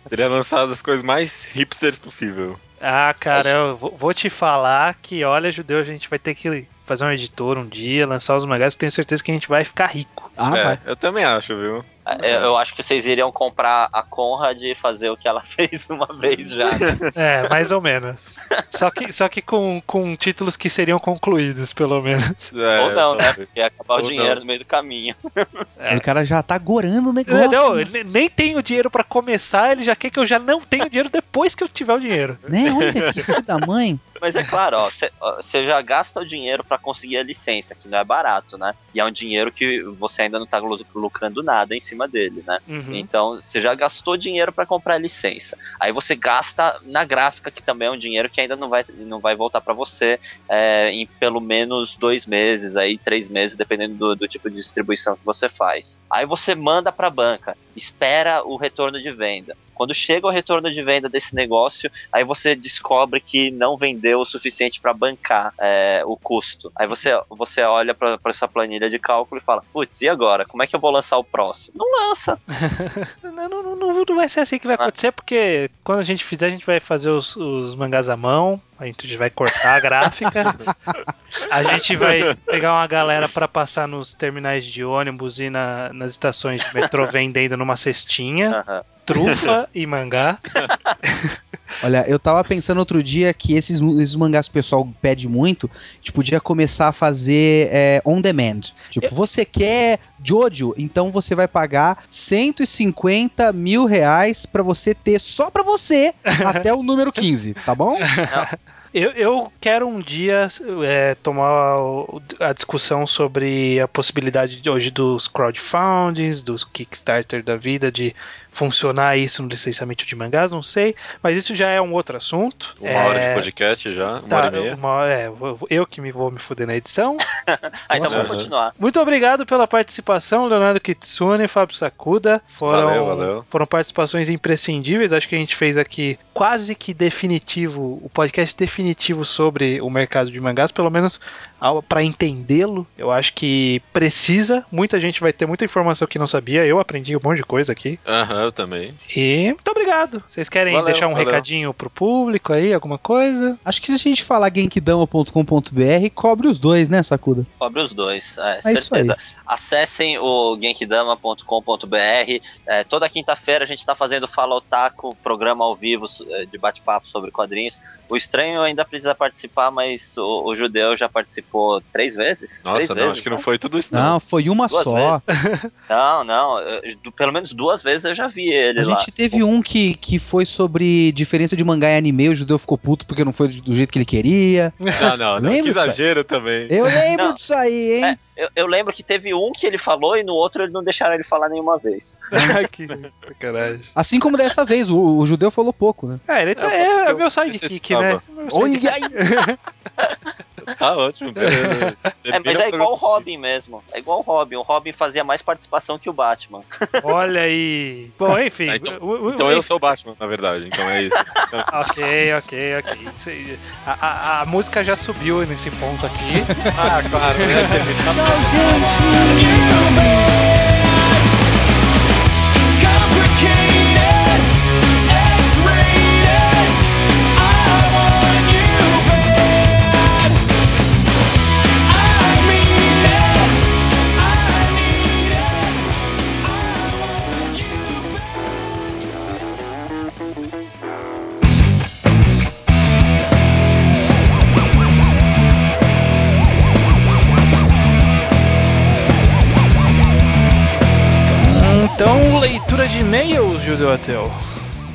Speaker 2: Teria lançado as coisas mais hipsters possível.
Speaker 1: Ah, cara, eu vou vou te falar que, olha, judeu, a gente vai ter que fazer um editor um dia, lançar os mangás, eu tenho certeza que a gente vai ficar rico.
Speaker 4: Ah,
Speaker 2: é,
Speaker 4: vai.
Speaker 2: eu também acho, viu?
Speaker 3: É, Eu acho que vocês iriam comprar a Conrad e fazer o que ela fez uma vez já. né?
Speaker 1: É, mais ou menos. Só que, só que com, com títulos que seriam concluídos, pelo menos.
Speaker 2: É,
Speaker 3: Ou não, né? Porque ia acabar o dinheiro
Speaker 2: não.
Speaker 3: no meio do caminho.
Speaker 1: É.
Speaker 4: O cara já tá gorando o negócio.
Speaker 1: Não, ele nem tenho dinheiro pra começar, ele já quer que eu já não tenho dinheiro depois que eu tiver o dinheiro.
Speaker 4: Né? Olha que filho da mãe.
Speaker 3: Mas é claro, ó, você já gasta o dinheiro pra conseguir a licença, que não é barato, né? E é um dinheiro que você ainda não tá lu- lucrando nada em cima dele, né?
Speaker 1: Uhum.
Speaker 3: Então, você já gastou dinheiro pra comprar a licença. Aí você gasta na gráfica, que também é um dinheiro que ainda não vai, não vai voltar pra você é, em pelo menos dois meses, aí três meses, dependendo do, do tipo de distribuição que você faz. Aí você manda pra banca, espera o retorno de venda. Quando chega o retorno de venda desse negócio, aí você descobre que não vendeu o suficiente para bancar é, o custo. Aí você, você olha para essa planilha de cálculo e fala: Putz, e agora? Como é que eu vou lançar o próximo? Não lança.
Speaker 1: Não, não, não, não- não vai ser assim que vai acontecer, porque quando a gente fizer, a gente vai fazer os, os mangás à mão, a gente vai cortar a gráfica, a gente vai pegar uma galera pra passar nos terminais de ônibus e na- nas estações de metrô vendendo numa cestinha,
Speaker 3: Aham.
Speaker 1: Trufa e mangá.
Speaker 4: Olha, eu tava pensando outro dia que esses, esses mangás que o pessoal pede muito, a gente podia começar a fazer é, on demand. Tipo, você quer Jojo, então você vai pagar 150 mil reais pra você ter só pra você até o número 15, tá bom?
Speaker 1: Eu, eu quero um dia é, tomar a discussão sobre a possibilidade de hoje dos crowdfundings, dos Kickstarter da vida, de funcionar isso no licenciamento de mangás, não sei. Mas isso já é um outro assunto.
Speaker 2: Uma hora
Speaker 1: É,
Speaker 2: de podcast já, uma
Speaker 1: Tá,
Speaker 2: hora e meia.
Speaker 1: uma hora- é, eu- que me vou me fuder na edição.
Speaker 3: Ah, então vamos continuar.
Speaker 1: Muito obrigado pela participação, Leonardo Kitsune, Fábio Sakuda. Foram,
Speaker 2: Valeu, valeu.
Speaker 1: foram participações imprescindíveis. Acho que a gente fez aqui quase que definitivo, o podcast definitivo sobre o mercado de mangás, pelo menos para entendê-lo. Eu acho que precisa. Muita gente vai ter muita informação que não sabia. Eu aprendi um monte de coisa aqui.
Speaker 2: Aham, eu também.
Speaker 1: E muito obrigado. Vocês querem
Speaker 2: Valeu,
Speaker 1: deixar um
Speaker 2: valeu.
Speaker 1: recadinho pro público aí, alguma coisa?
Speaker 4: Acho que se a gente falar genkidama.com.br, cobre os dois, né, Sakuda?
Speaker 3: Cobre os dois, é,
Speaker 4: É isso aí.
Speaker 3: certeza. Acessem o genkidama.com.br. É, toda quinta-feira a gente está fazendo Fala Otaku, programa ao vivo é, de bate-papo sobre quadrinhos. O estranho ainda precisa participar, mas o, o judeu já participou três vezes. três
Speaker 2: Nossa, não,
Speaker 3: vezes,
Speaker 2: acho que não
Speaker 3: né?
Speaker 2: foi tudo isso,
Speaker 4: Não,
Speaker 2: não.
Speaker 4: foi uma
Speaker 3: Duas
Speaker 4: só.
Speaker 3: Não, não. eu- pelo menos duas vezes eu já vi ele
Speaker 4: A
Speaker 3: lá.
Speaker 4: gente teve um que, que foi sobre diferença de mangá e anime, o judeu ficou puto porque não foi do, jeito que ele queria.
Speaker 2: Não, não, não. Que exagero também.
Speaker 4: Eu lembro
Speaker 3: Não.
Speaker 4: disso aí, hein?
Speaker 3: É, eu, eu lembro que teve um que ele falou e no outro ele não deixaram ele falar nenhuma vez.
Speaker 1: que sacanagem.
Speaker 4: Assim como dessa vez, o, o judeu falou pouco, né?
Speaker 1: É, ele tá,
Speaker 2: É,
Speaker 1: é,
Speaker 2: eu-
Speaker 1: meu sidekick, né?
Speaker 4: Olha aí!
Speaker 2: Tá ótimo. beleza.
Speaker 3: É, mas é igual o Robin mesmo. É igual o Robin. O Robin fazia mais participação que o Batman.
Speaker 1: Olha aí. Bom, enfim.
Speaker 2: Ah, então-
Speaker 1: o- o-
Speaker 2: Então
Speaker 1: o-
Speaker 2: eu sou o Batman, na verdade. Então é isso.
Speaker 1: Ok, ok, ok. A, a- a música já subiu nesse ponto aqui.
Speaker 2: ah, claro. Né? Terminar-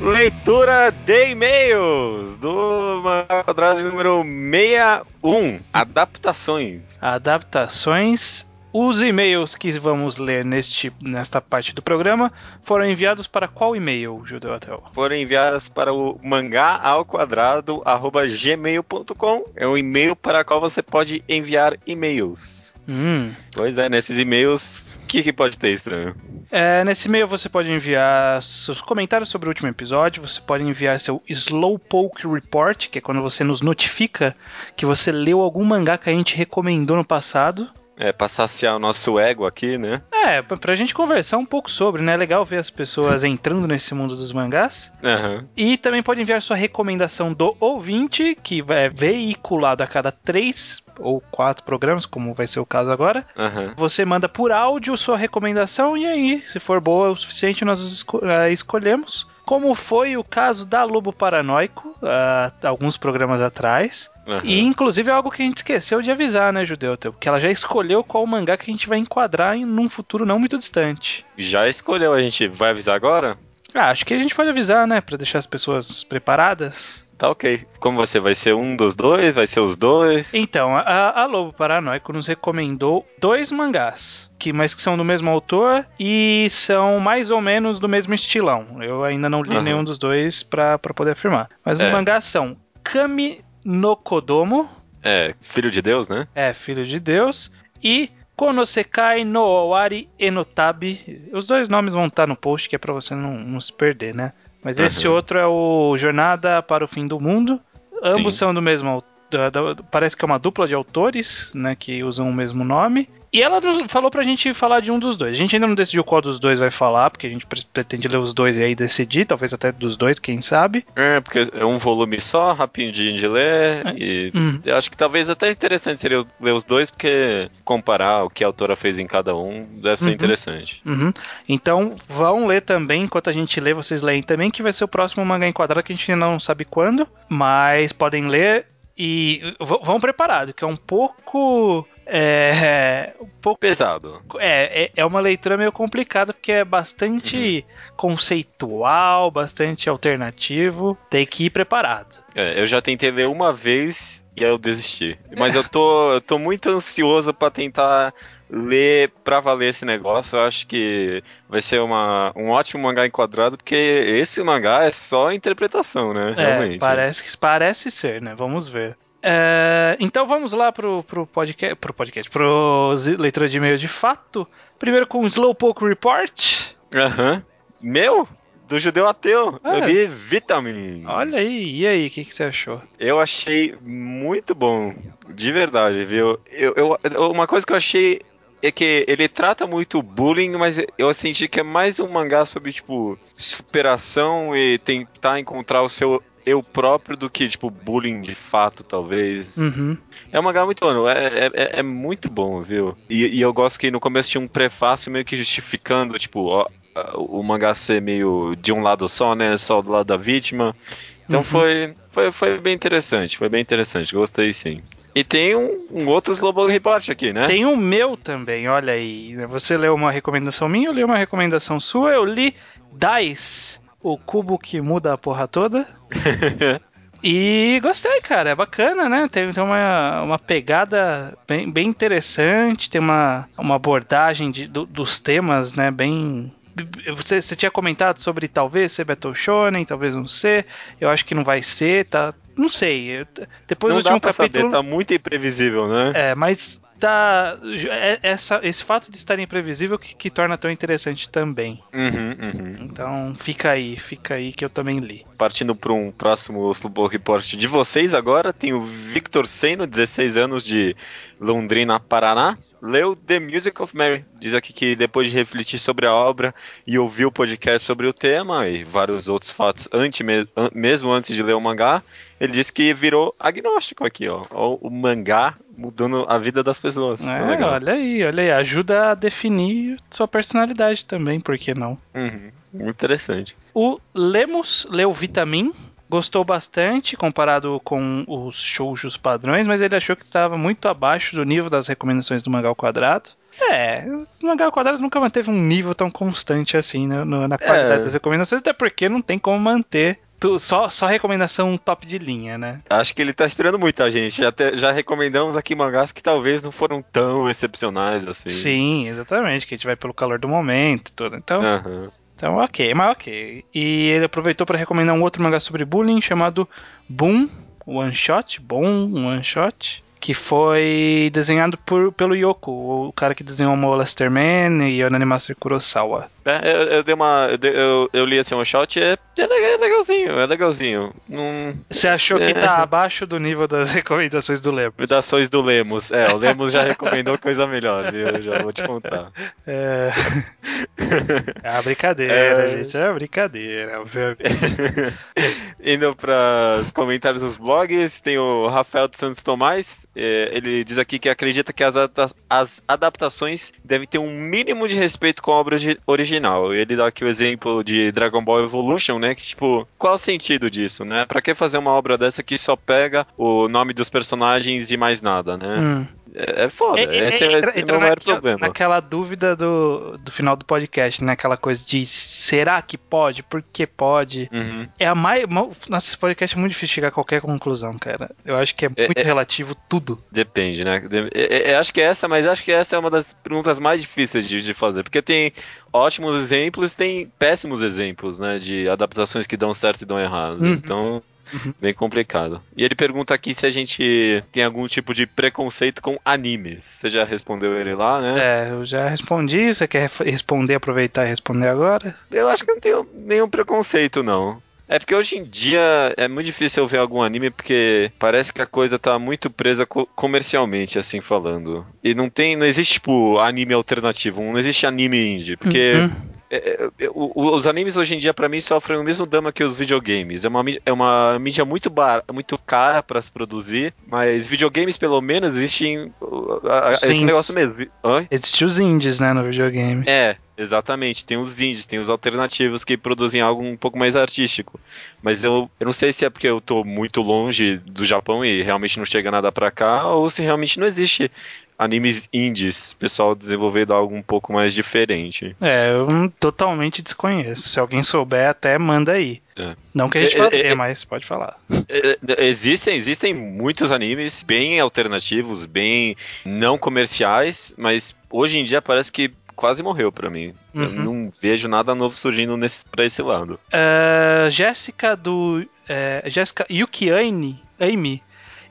Speaker 1: Leitura de e-mails
Speaker 2: do Quadrado número 61. Adaptações.
Speaker 1: Adaptações. Os e-mails que vamos ler neste, nesta parte do programa foram enviados para qual e-mail, Judeu Ateu?
Speaker 2: Foram enviadas para o mangá ao quadrado arroba gmail.com. É um e-mail para o qual você pode enviar e-mails.
Speaker 1: Hum.
Speaker 2: Pois é, nesses e-mails, o que, que pode ter estranho?
Speaker 1: É, nesse e-mail você pode enviar seus comentários sobre o último episódio, você pode enviar seu Slowpoke Report, que é quando você nos notifica que você leu algum mangá que a gente recomendou no passado.
Speaker 2: É, pra saciar o nosso ego aqui, né?
Speaker 1: É, pra, gente conversar um pouco sobre, né? É legal ver as pessoas entrando nesse mundo dos mangás.
Speaker 2: Aham.
Speaker 1: E também pode enviar sua recomendação do ouvinte, que é veiculado a cada três ou quatro programas, como vai ser o caso agora.
Speaker 2: Aham.
Speaker 1: Você manda por áudio sua recomendação e aí, se for boa o suficiente, nós esco- eh, escolhemos. Como foi o caso da Lobo Paranoico, há alguns programas atrás.
Speaker 2: aham.
Speaker 1: E inclusive é algo que a gente esqueceu de avisar, né, Judeu? Porque ela já escolheu qual mangá que a gente vai enquadrar em num futuro não muito distante.
Speaker 2: Já escolheu, a gente vai avisar agora?
Speaker 1: Ah, acho que a gente pode avisar, né? Pra deixar as pessoas preparadas.
Speaker 2: Tá ok. Como você vai ser um dos dois? Vai ser os dois?
Speaker 1: Então, a, a Lobo Paranoico nos recomendou dois mangás, que mas que são do mesmo autor e são mais ou menos do mesmo estilão. Eu ainda não li
Speaker 2: Aham.
Speaker 1: nenhum dos dois pra, pra poder afirmar. Mas os
Speaker 2: É.
Speaker 1: mangás são Kami no Kodomo,
Speaker 2: É, filho de Deus, né?
Speaker 1: é Filho de Deus, e Konosekai no Owari Enotabi. Os dois nomes vão estar no post, que é pra você não, não se perder, né? Mas esse
Speaker 2: Aham.
Speaker 1: outro é o Jornada para o Fim do Mundo. Ambos
Speaker 2: Sim.
Speaker 1: são do mesmo au- da- da- parece que é uma dupla de autores, né, que usam o mesmo nome. E ela falou pra gente falar de um dos dois. A gente ainda não decidiu qual dos dois vai falar, porque a gente pre- pretende ler os dois e aí decidir, talvez até dos dois, quem sabe.
Speaker 2: É, porque é um volume só, rapidinho de ler. E
Speaker 1: Hum.
Speaker 2: eu acho que talvez até interessante seria ler os dois, porque comparar o que a autora fez em cada um deve ser
Speaker 1: Uhum.
Speaker 2: interessante.
Speaker 1: Uhum. Então vão ler também, enquanto a gente lê, vocês leem também, que vai ser o próximo mangá enquadrado que a gente ainda não sabe quando, mas podem ler e vão preparado, que é um pouco. É, um pouco
Speaker 2: Pesado.
Speaker 1: é, é, é uma leitura meio complicada porque é bastante conceitual, bastante alternativo. Tem que ir preparado.
Speaker 2: É, eu já tentei ler uma vez e aí eu desisti. Mas eu tô, eu tô muito ansioso pra tentar ler pra valer esse negócio. Eu acho que vai ser uma, um ótimo mangá enquadrado, porque esse mangá é só interpretação, né?
Speaker 1: É,
Speaker 2: Realmente.
Speaker 1: parece, parece ser, né? Vamos ver. É, então vamos lá pro, pro podcast, pro podcast, pro leitura de e-mail de fato. Primeiro com o Slowpoke Report.
Speaker 2: Aham. Meu? Do judeu ateu.
Speaker 1: Ah.
Speaker 2: Eu li Vitamin.
Speaker 1: Olha aí, e aí, o que, que você achou?
Speaker 2: Eu achei muito bom. De verdade, viu? Eu, eu- uma coisa que eu achei é que ele trata muito o bullying, mas eu senti que é mais um mangá sobre, tipo, superação e tentar encontrar o seu eu próprio do que, tipo, bullying de fato, talvez.
Speaker 1: Uhum.
Speaker 2: É um mangá muito bom, é, é, é- é muito bom, viu? E, e eu gosto que no começo tinha um prefácio meio que justificando, tipo, ó, o mangá ser meio de um lado só, né? Só do lado da vítima. Então
Speaker 1: Uhum.
Speaker 2: foi, foi, foi bem interessante, foi bem interessante, gostei sim. E tem um, um outro Slobo Report aqui, né?
Speaker 1: Tem o meu também, olha aí. Você leu uma recomendação minha, eu li uma recomendação sua, eu li Dice, o cubo que muda a porra toda. E gostei, cara, é bacana, né? Tem, tem uma, uma pegada bem, bem interessante, tem uma, uma abordagem de, do- dos temas, né? Bem. Você, você tinha comentado sobre talvez ser Battle Shonen, talvez não ser. Eu acho que não vai ser, tá? Não sei. depois
Speaker 2: Não
Speaker 1: do
Speaker 2: dá
Speaker 1: último
Speaker 2: pra
Speaker 1: capítulo.
Speaker 2: saber, tá muito imprevisível, né?
Speaker 1: É, mas tá. é- Essa, esse fato de estar imprevisível que, que torna tão interessante também.
Speaker 2: Uhum, uhum.
Speaker 1: Então fica aí, fica aí que eu também li.
Speaker 2: Partindo para um próximo Slobo Report de vocês agora, tem o Victor Seno, 16 anos de Londrina, Paraná. Leu The Music of Mary. Diz aqui que depois de refletir sobre a obra e ouvir o podcast sobre o tema e vários outros fatos antes, an- mesmo antes de ler o mangá, ele disse que virou agnóstico aqui, ó. Ó, O mangá mudando a vida das pessoas.
Speaker 1: É,
Speaker 2: Legal.
Speaker 1: olha aí, olha aí. Ajuda a definir sua personalidade também, por que não?
Speaker 2: Uhum, Muito interessante.
Speaker 1: O Lemos leu Vitamin, gostou bastante comparado com os shoujos padrões, mas ele achou que estava muito abaixo do nível das recomendações do Mangá ao Quadrado. É, o Mangá ao Quadrado nunca manteve um nível tão constante assim né, no- na qualidade
Speaker 2: É.
Speaker 1: das recomendações, até porque não tem como manter tu- só, só recomendação top de linha, né?
Speaker 2: Acho que ele tá esperando muito a gente. Já, te- já recomendamos aqui mangás que talvez não foram tão excepcionais assim.
Speaker 1: Sim, exatamente, que a gente vai pelo calor do momento e tudo. Então,
Speaker 2: Aham.
Speaker 1: Então, ok, mas ok. E ele aproveitou para recomendar um outro mangá sobre bullying chamado Boom One Shot. Bom One Shot. que foi desenhado por, pelo Yoko, o cara que desenhou Molester Man e o Animaster Kurosawa.
Speaker 2: É, eu, eu dei uma. Eu, eu, li assim um shot é, é é legalzinho, é legalzinho. Não.
Speaker 1: Você achou que
Speaker 2: É.
Speaker 1: tá abaixo do nível das recomendações do Lemos?
Speaker 2: Recomendações do Lemos. É, o Lemos já recomendou coisa melhor? Eu já vou te contar.
Speaker 1: É... é uma brincadeira,
Speaker 2: É.
Speaker 1: gente. É uma brincadeira, obviamente.
Speaker 2: Indo para os comentários dos blogs, tem o Rafael dos Santos Tomás. é, ele diz aqui que acredita que as, as adaptações devem ter um mínimo de respeito com a obra origi- original. Ele dá aqui o exemplo de Dragon Ball Evolution, né? Que, tipo, qual o sentido disso, né? Pra que fazer uma obra dessa que só pega o nome dos personagens e mais nada, né?
Speaker 1: Hum.
Speaker 2: É, é foda. Esse, é-
Speaker 1: entra-
Speaker 2: esse é
Speaker 1: entra
Speaker 2: o maior
Speaker 1: naquela,
Speaker 2: problema.
Speaker 1: naquela dúvida do, do final do podcast, né? Aquela coisa de será que pode? Por que pode?
Speaker 2: Uhum.
Speaker 1: É a mais. Nossa, esse podcast é muito difícil chegar a qualquer conclusão, cara. Eu acho que é
Speaker 2: É-
Speaker 1: muito
Speaker 2: é-
Speaker 1: relativo tudo.
Speaker 2: Depende, né? É- é- acho que essa, mas acho que essa é uma das perguntas mais difíceis de, de fazer, porque tem ótimos exemplos, tem péssimos exemplos, né? De adaptações que dão certo e dão errado.
Speaker 1: Uhum.
Speaker 2: Então,
Speaker 1: Uhum.
Speaker 2: bem complicado. E ele pergunta aqui se a gente tem algum tipo de preconceito com animes. Você já respondeu ele lá, né?
Speaker 1: É, eu já respondi. Você quer responder, aproveitar e responder agora?
Speaker 2: Eu acho que eu não tenho nenhum preconceito, não. É porque hoje em dia é muito difícil eu ver algum anime porque parece que a coisa tá muito presa co- comercialmente, assim falando. E não tem, não existe tipo anime alternativo, não existe anime indie, porque
Speaker 1: Uhum.
Speaker 2: É, é, o- o- os animes hoje em dia pra mim sofrem o mesmo dama que os videogames. É uma, é uma mídia muito bar, muito cara pra se produzir, mas videogames pelo menos existem a- a- esse negócio mesmo.
Speaker 1: Existem os indies, né, no videogame.
Speaker 2: É, exatamente. Tem os indies, tem os alternativos que produzem algo um pouco mais artístico. Mas eu, eu não sei se é porque eu tô muito longe do Japão e realmente não chega nada pra cá, ou se realmente não existe animes indies, pessoal desenvolvendo algo um pouco mais diferente.
Speaker 1: É, eu totalmente desconheço. Se alguém souber, até manda aí.
Speaker 2: É.
Speaker 1: Não que a gente
Speaker 2: É, é,
Speaker 1: ver,
Speaker 2: é-
Speaker 1: mas pode falar.
Speaker 2: É, é, Existem, existem muitos animes bem alternativos, bem não comerciais, mas hoje em dia parece que quase morreu pra mim.
Speaker 1: Uhum.
Speaker 2: não vejo nada novo surgindo nesse, pra esse lado.
Speaker 1: É, Jéssica do. É, Jéssica Yukiane, Amy.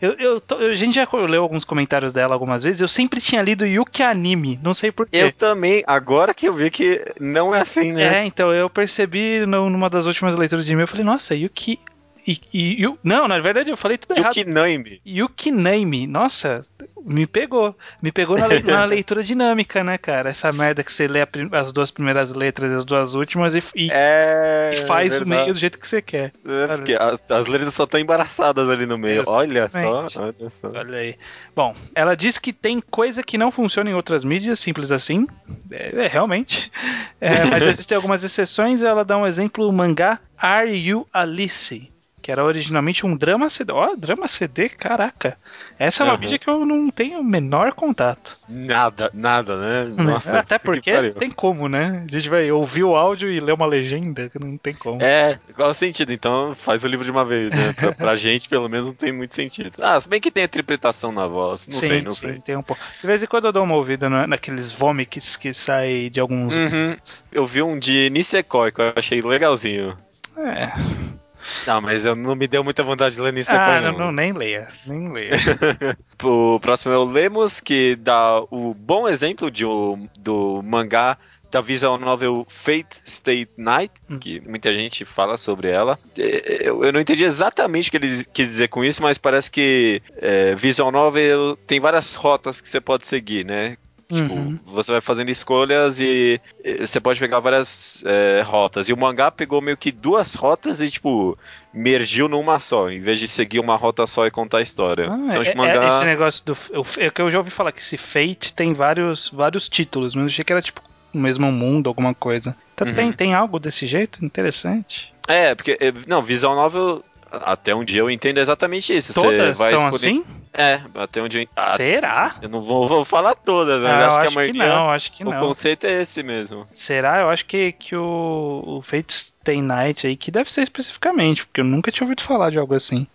Speaker 1: Eu, eu, tô- a gente já leu alguns comentários dela algumas vezes. Eu sempre tinha lido Yuki Anime, não sei porquê.
Speaker 2: Eu também, agora que eu vi que não é assim, né?
Speaker 1: É, então eu percebi no- numa das últimas leituras de e-mail, eu falei, nossa, Yuki. E, e- Yu- não, na verdade eu falei tudo errado.
Speaker 2: Yukiname.
Speaker 1: Yukiname, nossa, me pegou. Me pegou na, le- na leitura dinâmica, né, cara? Essa merda que você lê as duas primeiras letras e as duas últimas e, e-
Speaker 2: É.
Speaker 1: e faz o
Speaker 2: verdade.
Speaker 1: meio do jeito que você quer.
Speaker 2: É, porque as, as letras só estão embaraçadas ali no meio. Olha só, olha só.
Speaker 1: Olha aí. Bom, ela diz que tem coisa que não funciona em outras mídias, simples assim. É, é, realmente. É, mas existem algumas exceções. Ela dá um exemplo: o mangá Are You Alice? Que era originalmente um drama CD. Ó, drama CD, caraca. Essa é uma mídia que eu não tenho o menor contato.
Speaker 2: Nada, nada, né? Nossa,
Speaker 1: Até
Speaker 2: que
Speaker 1: porque
Speaker 2: pariu.
Speaker 1: tem como, né? A gente vai ouvir o áudio e ler uma legenda, que não tem como.
Speaker 2: É, qual o sentido? Então faz o livro de uma vez, né? Pra, pra gente, pelo menos, não tem muito sentido. Ah, se bem que tem interpretação na voz. Não
Speaker 1: sim,
Speaker 2: sei, não
Speaker 1: sim,
Speaker 2: sei.
Speaker 1: tem um pouco. De vez em quando eu dou uma ouvida na- naqueles vômics que saem de alguns.
Speaker 2: Uhum. Eu vi um de Nisekoi que eu achei legalzinho.
Speaker 1: É.
Speaker 2: Não, mas eu não me deu muita vontade de ler Nisekoi,
Speaker 1: Ah,
Speaker 2: não.
Speaker 1: não, não, nem leia. Nem leia.
Speaker 2: O próximo é o Lemos, que dá o bom exemplo de, do mangá da visual novel Fate Stay Night,
Speaker 1: Hum.
Speaker 2: que muita gente fala sobre ela. É, Eu, eu não entendi exatamente o que ele quis dizer com isso, mas parece que é, visual novel tem várias rotas que você pode seguir, né? Tipo,
Speaker 1: Uhum.
Speaker 2: você vai fazendo escolhas e você pode pegar várias eh, rotas. E o mangá pegou meio que duas rotas e, tipo, mergiu numa só, em vez de seguir uma rota só e contar a história.
Speaker 1: Ah,
Speaker 2: então,
Speaker 1: é,
Speaker 2: tipo, mangá.
Speaker 1: é esse negócio do. É que eu já ouvi falar que esse Fate tem vários, vários títulos, mas eu achei que era tipo o mesmo mundo, alguma coisa. Então
Speaker 2: Uhum.
Speaker 1: tem, tem algo desse jeito? Interessante.
Speaker 2: É, porque. eh, Não, visual novel. Até onde eu entendo é exatamente isso.
Speaker 1: Todas
Speaker 2: você vai
Speaker 1: são
Speaker 2: escolher...
Speaker 1: assim?
Speaker 2: É, até onde eu. Ah,
Speaker 1: Será?
Speaker 2: eu não vou, vou falar todas, mas
Speaker 1: Ah,
Speaker 2: acho,
Speaker 1: acho
Speaker 2: que a
Speaker 1: que
Speaker 2: maioria.
Speaker 1: não, acho que
Speaker 2: o
Speaker 1: não.
Speaker 2: conceito é esse mesmo.
Speaker 1: Será? Eu acho que, que o, o Fate Stay Night aí, que deve ser especificamente, porque eu nunca tinha ouvido falar de algo assim.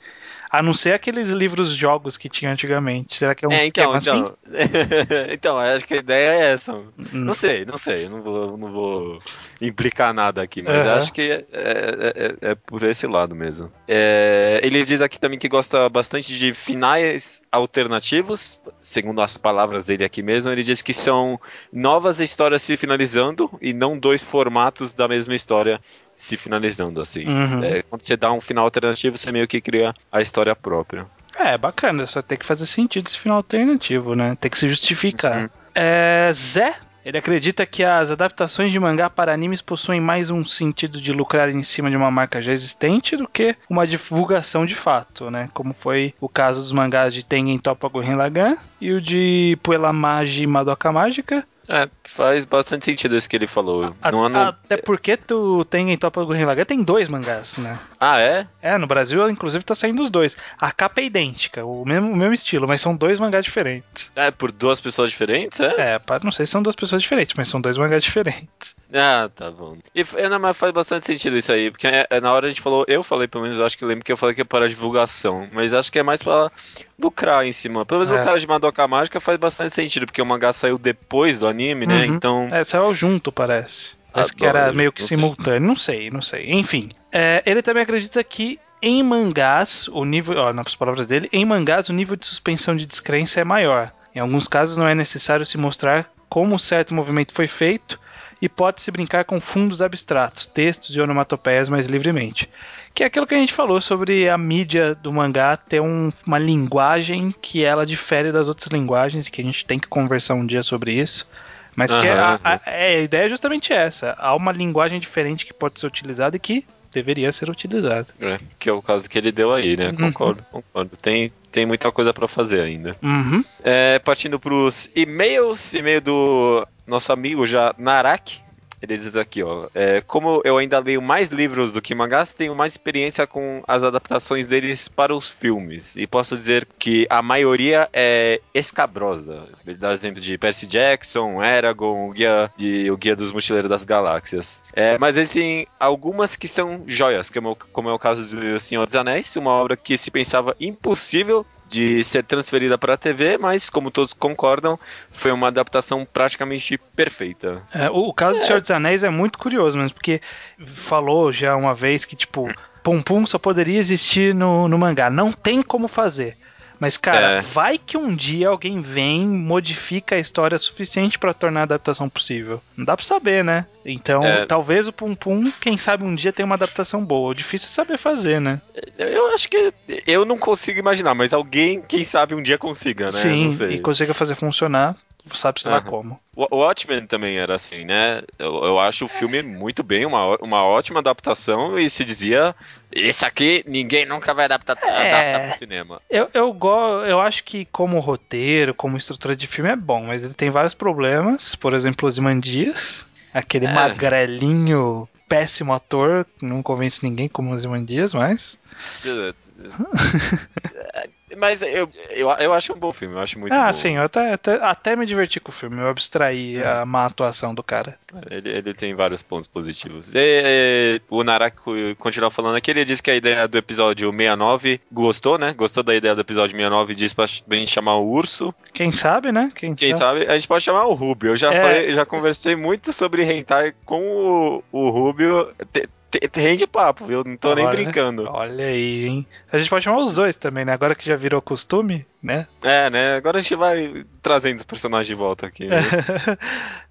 Speaker 1: A não ser aqueles livros jogos que tinha antigamente. Será que é um
Speaker 2: É,
Speaker 1: esquema
Speaker 2: então,
Speaker 1: assim?
Speaker 2: então, então, acho que a ideia é essa.
Speaker 1: Hum.
Speaker 2: Não sei, não sei, não vou, não vou implicar nada aqui, mas
Speaker 1: Aham.
Speaker 2: acho que é, é- é- é por esse lado mesmo. É, ele diz aqui também que gosta bastante de finais alternativos, segundo as palavras dele aqui mesmo, ele diz que são novas histórias se finalizando e não dois formatos da mesma história se finalizando, assim.
Speaker 1: Uhum.
Speaker 2: É, quando você dá um final alternativo, você meio que cria a história própria.
Speaker 1: É, bacana, só tem que fazer sentido esse final alternativo, né? Tem que se justificar.
Speaker 2: Uhum.
Speaker 1: É, Zé, ele acredita que as adaptações de mangá para animes possuem mais um sentido de lucrar em cima de uma marca já existente do que uma divulgação de fato, né? Como foi o caso dos mangás de Tengen Toppa Gurren Lagann e o de Puelamagi Madoka Mágica.
Speaker 2: É, faz bastante sentido isso que ele falou.
Speaker 1: A-
Speaker 2: não-
Speaker 1: Até porque tu Tengen Toppa Gurren Lagann tem dois mangás, né?
Speaker 2: Ah, é?
Speaker 1: É, no Brasil, inclusive, tá saindo os dois. A capa é idêntica, o mesmo, o mesmo estilo, mas são dois mangás diferentes.
Speaker 2: É, por duas pessoas diferentes, é?
Speaker 1: É, não sei se são duas pessoas diferentes, mas são dois mangás diferentes.
Speaker 2: Ah, tá bom. E é, não, mas faz bastante sentido isso aí, porque é, é, na hora a gente falou, eu falei pelo menos, eu acho que eu lembro que eu falei que é para divulgação, mas acho que é mais pra lucrar em cima. Pelo menos
Speaker 1: É.
Speaker 2: o caso de Madoka Mágica faz bastante sentido, porque o mangá saiu depois do anime, né?
Speaker 1: Uhum.
Speaker 2: Então.
Speaker 1: É, saiu junto, parece. Parece que
Speaker 2: Adoro,
Speaker 1: era meio que
Speaker 2: sei.
Speaker 1: simultâneo, não sei, não sei. Enfim, é, ele também acredita que em mangás, o nível, ó, nas palavras dele, em mangás o nível de suspensão de descrença é maior. Em alguns casos não é necessário se mostrar como certo movimento foi feito e pode-se brincar com fundos abstratos, textos e onomatopeias mais livremente. Que é aquilo que a gente falou sobre a mídia do mangá ter um- uma linguagem que ela difere das outras linguagens e que a gente tem que conversar um dia sobre isso. Mas que
Speaker 2: Aham,
Speaker 1: a, a- é, a ideia é justamente essa. Há uma linguagem diferente que pode ser utilizada e que deveria ser utilizada.
Speaker 2: É, que é o caso que ele deu aí, né?
Speaker 1: Uhum.
Speaker 2: Concordo, concordo. Tem, tem muita coisa pra fazer ainda.
Speaker 1: Uhum.
Speaker 2: É, partindo pros e-mails, e-mail do nosso amigo já Narak. Ele diz aqui, ó. é, como eu ainda leio mais livros do que mangás, tenho mais experiência com as adaptações deles para os filmes. E posso dizer que a maioria é escabrosa. Ele dá exemplo de Percy Jackson, Eragon, o Guia, de, o Guia dos Mochileiros das Galáxias. É, mas existem algumas que são joias, como, como é o caso do Senhor dos Anéis, uma obra que se pensava impossível de ser transferida para a TV, mas como todos concordam, foi uma adaptação praticamente perfeita.
Speaker 1: É, o, caso do Senhor dos Anéis é muito curioso mesmo, porque falou já uma vez que, tipo, Pum Pum só poderia existir no, no mangá. Não tem como fazer. Mas, cara,
Speaker 2: É.
Speaker 1: vai que um dia alguém vem, modifica a história suficiente pra tornar a adaptação possível. Não dá pra saber, né? Então,
Speaker 2: É.
Speaker 1: talvez o Pum Pum, quem sabe um dia tenha uma adaptação boa. O difícil é saber fazer, né?
Speaker 2: Eu acho que eu não consigo imaginar, mas alguém, quem sabe, um dia consiga, né?
Speaker 1: Sim,
Speaker 2: não sei.
Speaker 1: e consiga fazer funcionar, sabe-se lá
Speaker 2: Aham.
Speaker 1: como.
Speaker 2: O Watchmen também era assim, né? Eu, eu acho o filme muito bem, uma, uma ótima adaptação, e se dizia: Esse aqui ninguém nunca vai adaptar,
Speaker 1: É.
Speaker 2: adaptar pro cinema.
Speaker 1: Eu, eu, go, eu acho que como roteiro, como estrutura de filme é bom, mas ele tem vários problemas. Por exemplo, os Dias, aquele
Speaker 2: É.
Speaker 1: magrelinho, péssimo ator, não convence ninguém como os Dias, mas.
Speaker 2: Mas eu, eu, eu acho um bom filme, eu acho muito
Speaker 1: ah,
Speaker 2: bom.
Speaker 1: sim, eu até, até, até me diverti com o filme, eu abstraí
Speaker 2: É.
Speaker 1: a má atuação do cara.
Speaker 2: Ele, ele tem vários pontos positivos. E, e, o Narak continua falando aqui, ele disse que a ideia do episódio 69 gostou, né? Gostou da ideia do episódio 69 e disse pra gente chamar o urso.
Speaker 1: Quem sabe, né? Quem,
Speaker 2: Quem sabe, a gente pode chamar o Rubio. Eu já,
Speaker 1: É.
Speaker 2: falei, já conversei muito sobre hentai com o, o Rubio. Te- Rende papo, viu? Não tô nem brincando.
Speaker 1: Olha aí, hein? A gente pode chamar os dois também, né? Agora que já virou costume, né?
Speaker 2: É, né? Agora a gente vai trazendo os personagens de volta aqui.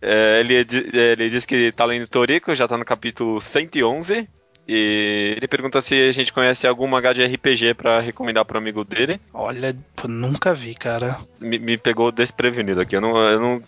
Speaker 2: É, ele, ele diz que tá lendo Toriko, já tá no capítulo 111. E ele pergunta se a gente conhece algum H de RPG pra recomendar pro amigo dele.
Speaker 1: Olha, nunca vi, cara.
Speaker 2: Me, me pegou desprevenido aqui. Eu não, eu não.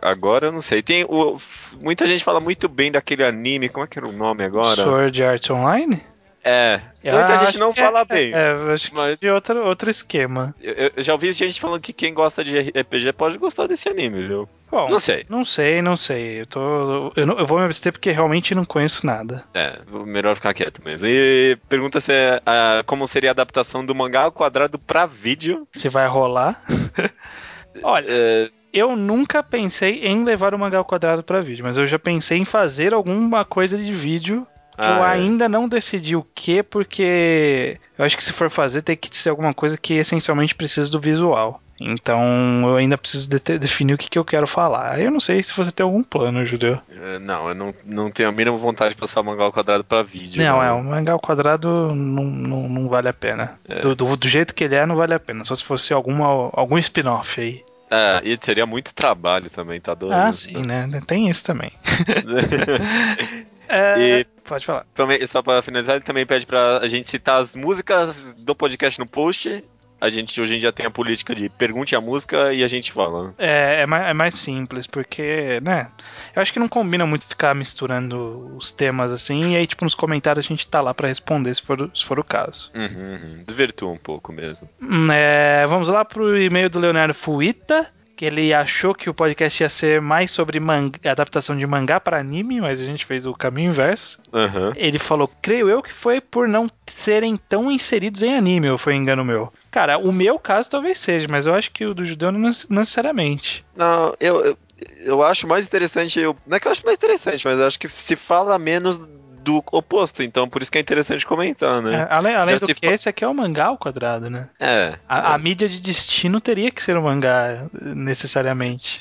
Speaker 2: Agora eu não sei. Tem o, muita gente fala muito bem daquele anime. Como é que era o nome agora?
Speaker 1: Sword Art Online?
Speaker 2: É. Muita gente não
Speaker 1: que
Speaker 2: fala
Speaker 1: é-
Speaker 2: bem.
Speaker 1: É, eu acho que
Speaker 2: Mas-
Speaker 1: de outro, outro esquema.
Speaker 2: Eu, eu já ouvi gente falando que quem gosta de RPG pode gostar desse anime, viu?
Speaker 1: Bom,
Speaker 2: Não sei.
Speaker 1: Não sei, não sei. Eu, tô, eu, não- eu vou me abster porque realmente não conheço nada.
Speaker 2: É, melhor ficar quieto mesmo. E pergunta se é, como seria a adaptação do mangá ao quadrado pra vídeo.
Speaker 1: Se vai rolar. Olha,
Speaker 2: É,
Speaker 1: eu nunca pensei em levar o mangá ao quadrado pra vídeo, mas eu já pensei em fazer alguma coisa de vídeo
Speaker 2: Ah,
Speaker 1: eu
Speaker 2: é.
Speaker 1: ainda não decidi o que, porque eu acho que se for fazer tem que ser alguma coisa que essencialmente precisa do visual. Então eu ainda preciso de- definir o que, que eu quero falar. Eu não sei se você tem algum plano, Judeu.
Speaker 2: É, Não, eu não, não tenho a mínima vontade de passar o mangá ao quadrado pra vídeo.
Speaker 1: Não,
Speaker 2: né?
Speaker 1: é, o mangá ao quadrado não, não, não vale a pena.
Speaker 2: É.
Speaker 1: Do, do, do jeito que ele é, não vale a pena. Só se fosse alguma, algum spin-off aí.
Speaker 2: É, e seria muito trabalho também, tá doido?
Speaker 1: Ah, sim, né? Tem isso também. É,
Speaker 2: E-
Speaker 1: Pode falar.
Speaker 2: Também, só pra finalizar, ele também pede pra a gente citar as músicas do podcast no post. A gente hoje em dia tem a política de pergunte a música e a gente fala.
Speaker 1: É, é, mais, é mais simples, porque, né? Eu acho que não combina muito ficar misturando os temas assim, e aí, tipo, nos comentários a gente tá lá pra responder se for, se for o caso.
Speaker 2: Uhum, uhum. Desvirtua um pouco mesmo.
Speaker 1: Hum, é, vamos lá pro e-mail do Leonardo Fuita, que ele achou que o podcast ia ser mais sobre manga- adaptação de mangá para anime, mas a gente fez o caminho inverso.
Speaker 2: Aham.
Speaker 1: Ele falou, creio eu que foi por não serem tão inseridos em anime, ou foi engano meu. Cara, o meu caso talvez seja, mas eu acho que o do judeu não nece- necessariamente.
Speaker 2: Não, eu, eu, eu acho mais interessante. Eu, não é que eu acho mais interessante, mas eu acho que se fala menos do oposto, então por isso que é interessante comentar,
Speaker 1: É,
Speaker 2: né?
Speaker 1: além além
Speaker 2: Já
Speaker 1: do que,
Speaker 2: fa-
Speaker 1: esse aqui é o mangá ao quadrado, né?
Speaker 2: É.
Speaker 1: A, a mídia de destino teria que ser o mangá, necessariamente.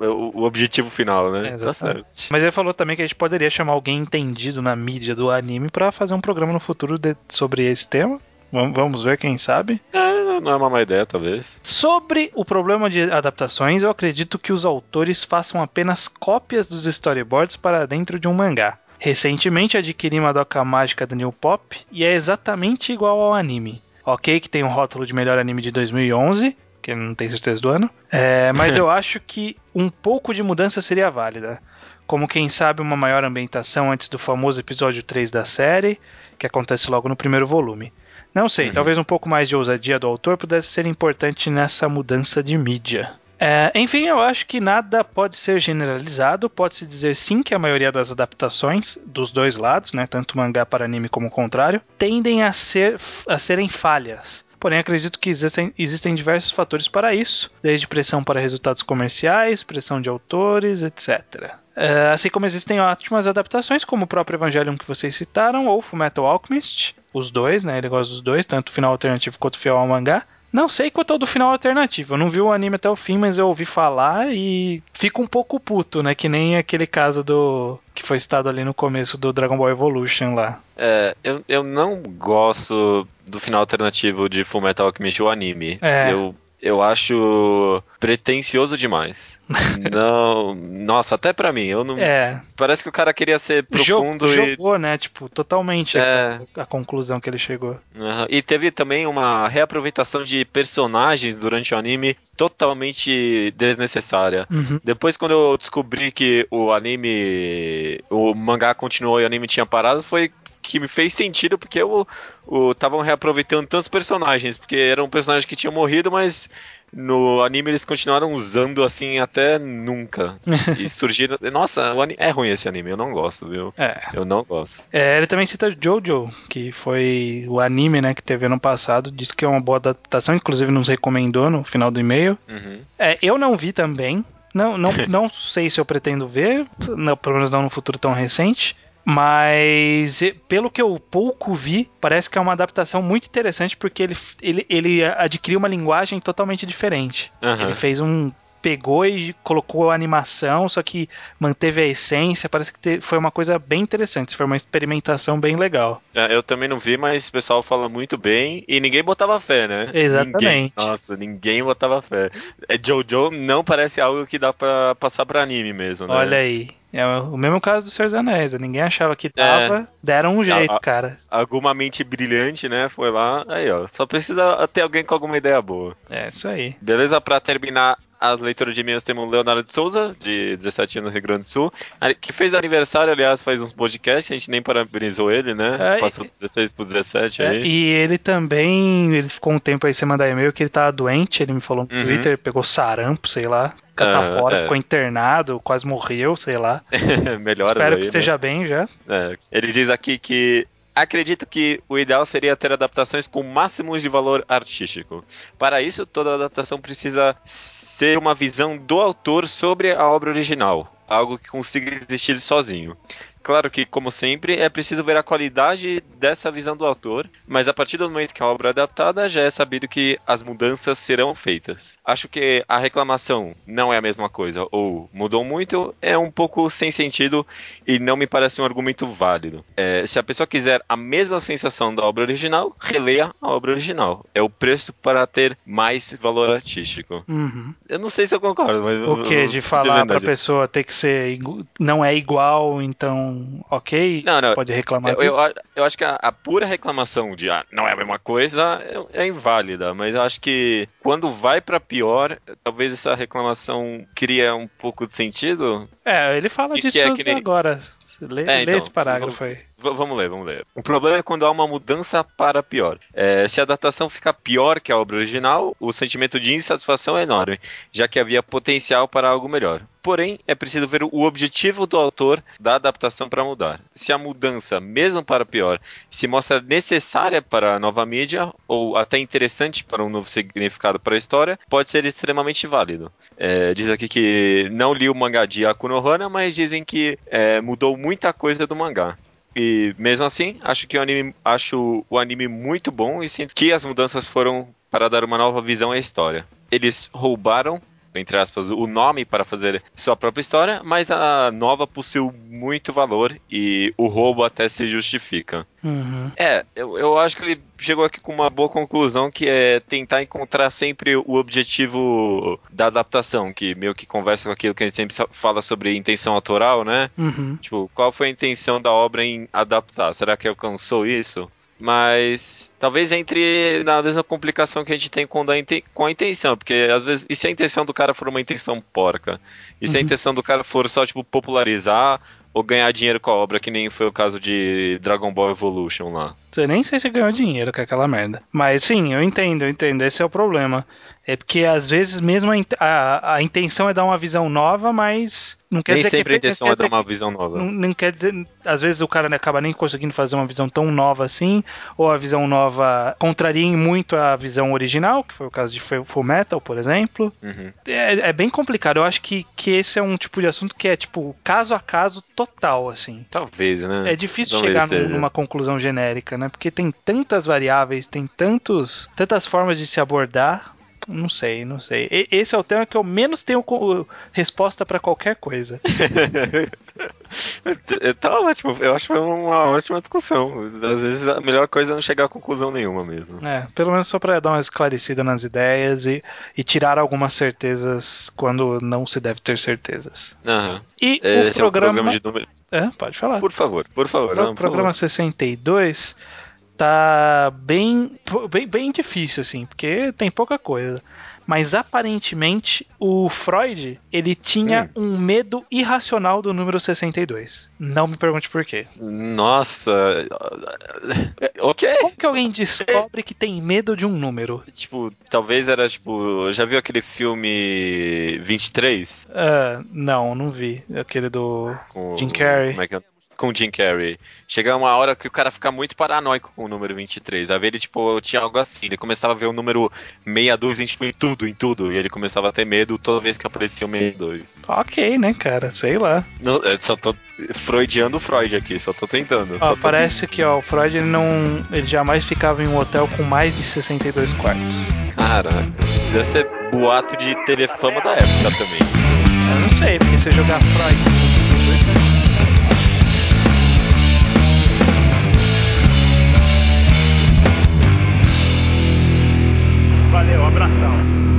Speaker 2: o, objetivo final, né?
Speaker 1: É,
Speaker 2: tá
Speaker 1: exatamente. Mas ele falou também que a gente poderia chamar alguém entendido na mídia do anime pra fazer um programa no futuro de- sobre esse tema. Vamos, vamos ver, quem sabe.
Speaker 2: É, não é uma má ideia, talvez.
Speaker 1: Sobre o problema de adaptações, eu acredito que os autores façam apenas cópias dos storyboards para dentro de um mangá. Recentemente adquiri uma doca mágica da New Pop e é exatamente igual ao anime. Ok, que tem um rótulo de melhor anime de 2011, que não tenho certeza do ano, é, mas eu acho que um pouco de mudança seria válida. Como quem sabe uma maior ambientação antes do famoso episódio 3 da série, que acontece logo no primeiro volume. Não sei,
Speaker 2: Uhum.
Speaker 1: talvez um pouco mais de ousadia do autor pudesse ser importante nessa mudança de mídia. É, enfim, eu acho que nada pode ser generalizado. Pode-se dizer sim que a maioria das adaptações, dos dois lados, né, tanto mangá para anime como o contrário, tendem a, ser, a serem falhas. Porém, acredito que existem, existem diversos fatores para isso, desde pressão para resultados comerciais, pressão de autores, etc. É, assim como existem ótimas adaptações, como o próprio Evangelion que vocês citaram, ou Fullmetal Alchemist, os dois, né? Ele gosta dos dois, tanto o final alternativo quanto o fiel ao mangá. Não sei quanto ao do final alternativo. Eu não vi o anime até o fim, mas eu ouvi falar e fico um pouco puto, né? Que nem aquele caso do. que foi citado ali no começo do Dragon Ball Evolution lá.
Speaker 2: É, eu, eu não gosto do final alternativo de Fullmetal Alchemist, o anime.
Speaker 1: É.
Speaker 2: Eu, eu acho pretencioso demais. não, nossa, até pra mim, eu não.
Speaker 1: É.
Speaker 2: Parece que o cara queria ser profundo
Speaker 1: jo-
Speaker 2: e.
Speaker 1: Jogou, né? Tipo, totalmente
Speaker 2: É.
Speaker 1: a, a conclusão que ele chegou.
Speaker 2: Aham. E teve também uma reaproveitação de personagens durante o anime totalmente desnecessária.
Speaker 1: Uhum.
Speaker 2: Depois, quando eu descobri que o anime. O mangá continuou e o anime tinha parado, foi que me fez sentido, porque estavam reaproveitando tantos personagens, porque eram personagens que tinham morrido, mas no anime eles continuaram usando assim até nunca. e surgiram. Nossa, o ani- é ruim esse anime, eu não gosto, viu?
Speaker 1: É.
Speaker 2: Eu não gosto.
Speaker 1: É, ele também cita Jojo, que foi o anime, né, que teve ano passado. Disse que é uma boa adaptação, inclusive nos recomendou no final do e-mail.
Speaker 2: Uhum.
Speaker 1: É, eu não vi também. Não, não, não sei se eu pretendo ver, não, pelo menos não no futuro tão recente. Mas pelo que eu pouco vi, parece que é uma adaptação muito interessante porque ele, ele, ele adquiriu uma linguagem totalmente diferente.
Speaker 2: Aham.
Speaker 1: Ele fez um. Pegou e colocou a animação, só que manteve a essência. Parece que foi uma coisa bem interessante. Foi uma experimentação bem legal.
Speaker 2: É, Eu também não vi, mas o pessoal fala muito bem e ninguém botava fé, né?
Speaker 1: Exatamente.
Speaker 2: Ninguém, nossa, ninguém botava fé. É, Jojo não parece algo que dá pra passar pra anime mesmo, né?
Speaker 1: Olha aí. É o mesmo caso do Senhor dos Anéis. Ninguém achava que tava, deram um jeito,
Speaker 2: É. A- a-
Speaker 1: cara.
Speaker 2: Alguma mente brilhante, né? Foi lá, aí ó. Só precisa ter alguém com alguma ideia boa.
Speaker 1: É isso aí.
Speaker 2: Beleza? Pra terminar as leituras de e-mails, temos o Leonardo de Souza, de 17 anos no Rio Grande do Sul, que fez aniversário, aliás, faz uns podcasts, a gente nem parabenizou ele, né?
Speaker 1: É,
Speaker 2: Passou dos 16 pro 17
Speaker 1: É,
Speaker 2: aí.
Speaker 1: e ele também, ele ficou um tempo aí sem mandar e-mail que ele tava doente, ele me falou no
Speaker 2: Uhum.
Speaker 1: Twitter, pegou sarampo, sei lá, catapora,
Speaker 2: Ah, é.
Speaker 1: ficou internado, quase morreu, sei lá.
Speaker 2: Melhoras
Speaker 1: Espero
Speaker 2: aí,
Speaker 1: que
Speaker 2: né?
Speaker 1: esteja bem já.
Speaker 2: É, ele diz aqui que acredito que o ideal seria ter adaptações com máximos de valor artístico. Para isso, toda adaptação precisa ser uma visão do autor sobre a obra original, algo que consiga existir sozinho. Claro que, como sempre, é preciso ver a qualidade dessa visão do autor, mas a partir do momento que a obra é adaptada, já é sabido que as mudanças serão feitas. Acho que a reclamação não é a mesma coisa, ou mudou muito, é um pouco sem sentido e não me parece um argumento válido. É, se a pessoa quiser a mesma sensação da obra original, releia a obra original. É o preço para ter mais valor artístico.
Speaker 1: Uhum.
Speaker 2: Eu não sei se eu concordo, mas.
Speaker 1: O que? De falar pra pessoa ter que ser. Não é igual, então. Ok?
Speaker 2: Não, não.
Speaker 1: Pode reclamar
Speaker 2: Eu, eu,
Speaker 1: disso.
Speaker 2: a- eu acho que a, a pura reclamação de ah, não é a mesma coisa é, é inválida, mas eu acho que quando vai pra pior, talvez essa reclamação cria um pouco de sentido.
Speaker 1: É, ele fala
Speaker 2: Que- que
Speaker 1: disso
Speaker 2: é que nem-
Speaker 1: agora. Lê,
Speaker 2: É,
Speaker 1: lê
Speaker 2: então,
Speaker 1: esse parágrafo aí.
Speaker 2: Vamos ler, vamos ler. O problema é quando há uma mudança para pior. É, se a adaptação ficar pior que a obra original, o sentimento de insatisfação é enorme, já que havia potencial para algo melhor. Porém, é preciso ver o objetivo do autor da adaptação para mudar. Se a mudança, mesmo para pior, se mostra necessária para a nova mídia ou até interessante para um novo significado para a história, pode ser extremamente válido. É, diz aqui que não li o mangá de Akuno Hana, mas dizem que é, mudou muita coisa do mangá. E mesmo assim, acho que o anime, acho o anime muito bom e sinto que as mudanças foram para dar uma nova visão à história. Eles roubaram, entre aspas, o nome para fazer sua própria história, mas a nova possuiu muito valor e o roubo até se justifica.
Speaker 1: Uhum.
Speaker 2: É, eu, eu acho que ele chegou aqui com uma boa conclusão, que é tentar encontrar sempre o objetivo da adaptação, que meio que conversa com aquilo que a gente sempre fala sobre intenção autoral, né?
Speaker 1: Uhum.
Speaker 2: Tipo, qual foi a intenção da obra em adaptar? Será que alcançou isso? Mas talvez entre na mesma complicação que a gente tem com, a com a intenção, porque às vezes, e se a intenção do cara for uma intenção porca? E se a
Speaker 1: Uhum.
Speaker 2: intenção do cara for só, tipo, popularizar ou ganhar dinheiro com a obra, que nem foi o caso de Dragon Ball Evolution lá?
Speaker 1: Eu nem sei se ganhou dinheiro com aquela merda. Mas sim, eu entendo, eu entendo. Esse é o problema. É porque às vezes mesmo a, a, a intenção é dar uma visão nova, mas não quer
Speaker 2: nem
Speaker 1: dizer
Speaker 2: sempre a
Speaker 1: que
Speaker 2: intenção
Speaker 1: não
Speaker 2: é dar uma visão nova.
Speaker 1: Não, não quer dizer. Às vezes o cara né, acaba nem conseguindo fazer uma visão tão nova assim, ou a visão nova contraria muito a visão original, que foi o caso de Fu- Full Metal, por exemplo.
Speaker 2: Uhum.
Speaker 1: É, é bem complicado. Eu acho que, que esse é um tipo de assunto que é, tipo, caso a caso total, assim.
Speaker 2: Talvez, né?
Speaker 1: É difícil
Speaker 2: Talvez
Speaker 1: chegar
Speaker 2: seja.
Speaker 1: numa conclusão genérica, né? Porque tem tantas variáveis, tem tantos, tantas formas de se abordar. Não sei, não sei. E- esse é o tema que eu menos tenho resposta pra qualquer coisa.
Speaker 2: Tá ótimo, eu acho que foi uma ótima discussão. Às vezes a melhor coisa é não chegar a conclusão nenhuma mesmo.
Speaker 1: É, pelo menos só pra dar uma esclarecida nas ideias e, e tirar algumas certezas quando não se deve ter certezas.
Speaker 2: Aham.
Speaker 1: E
Speaker 2: Esse
Speaker 1: o
Speaker 2: é o
Speaker 1: programa.
Speaker 2: programa de número.
Speaker 1: É, pode falar.
Speaker 2: Por favor, por favor.
Speaker 1: O
Speaker 2: não, por
Speaker 1: programa
Speaker 2: favor.
Speaker 1: 62 tá bem, bem, bem difícil, assim, porque tem pouca coisa. Mas aparentemente o Freud ele tinha um medo irracional do número 62. Não me pergunte por quê.
Speaker 2: Nossa. ok.
Speaker 1: Como que alguém descobre que tem medo de um número?
Speaker 2: Tipo, talvez era tipo. Já viu aquele filme 23?
Speaker 1: Ah, não, não vi. Aquele do.
Speaker 2: Com,
Speaker 1: Jim Carrey.
Speaker 2: Como é que é? Com o Jim Carrey. Chega uma hora que o cara fica muito paranoico com o número 23. Vai ver ele, tipo, tinha algo assim. Ele começava a ver o número 62 em, tipo, em tudo, em tudo. E ele começava a ter medo toda vez que aparecia o 62.
Speaker 1: Ok, né, cara? Sei lá.
Speaker 2: Não, eu só tô freudiando o Freud aqui, só tô tentando.
Speaker 1: Ó,
Speaker 2: só tô
Speaker 1: parece que ó, o Freud ele não. Ele jamais ficava em um hotel com mais de 62 quartos.
Speaker 2: Caraca, deve ser boato de TV fama da época também.
Speaker 1: Eu não sei, porque se eu jogar Freud
Speaker 5: abração.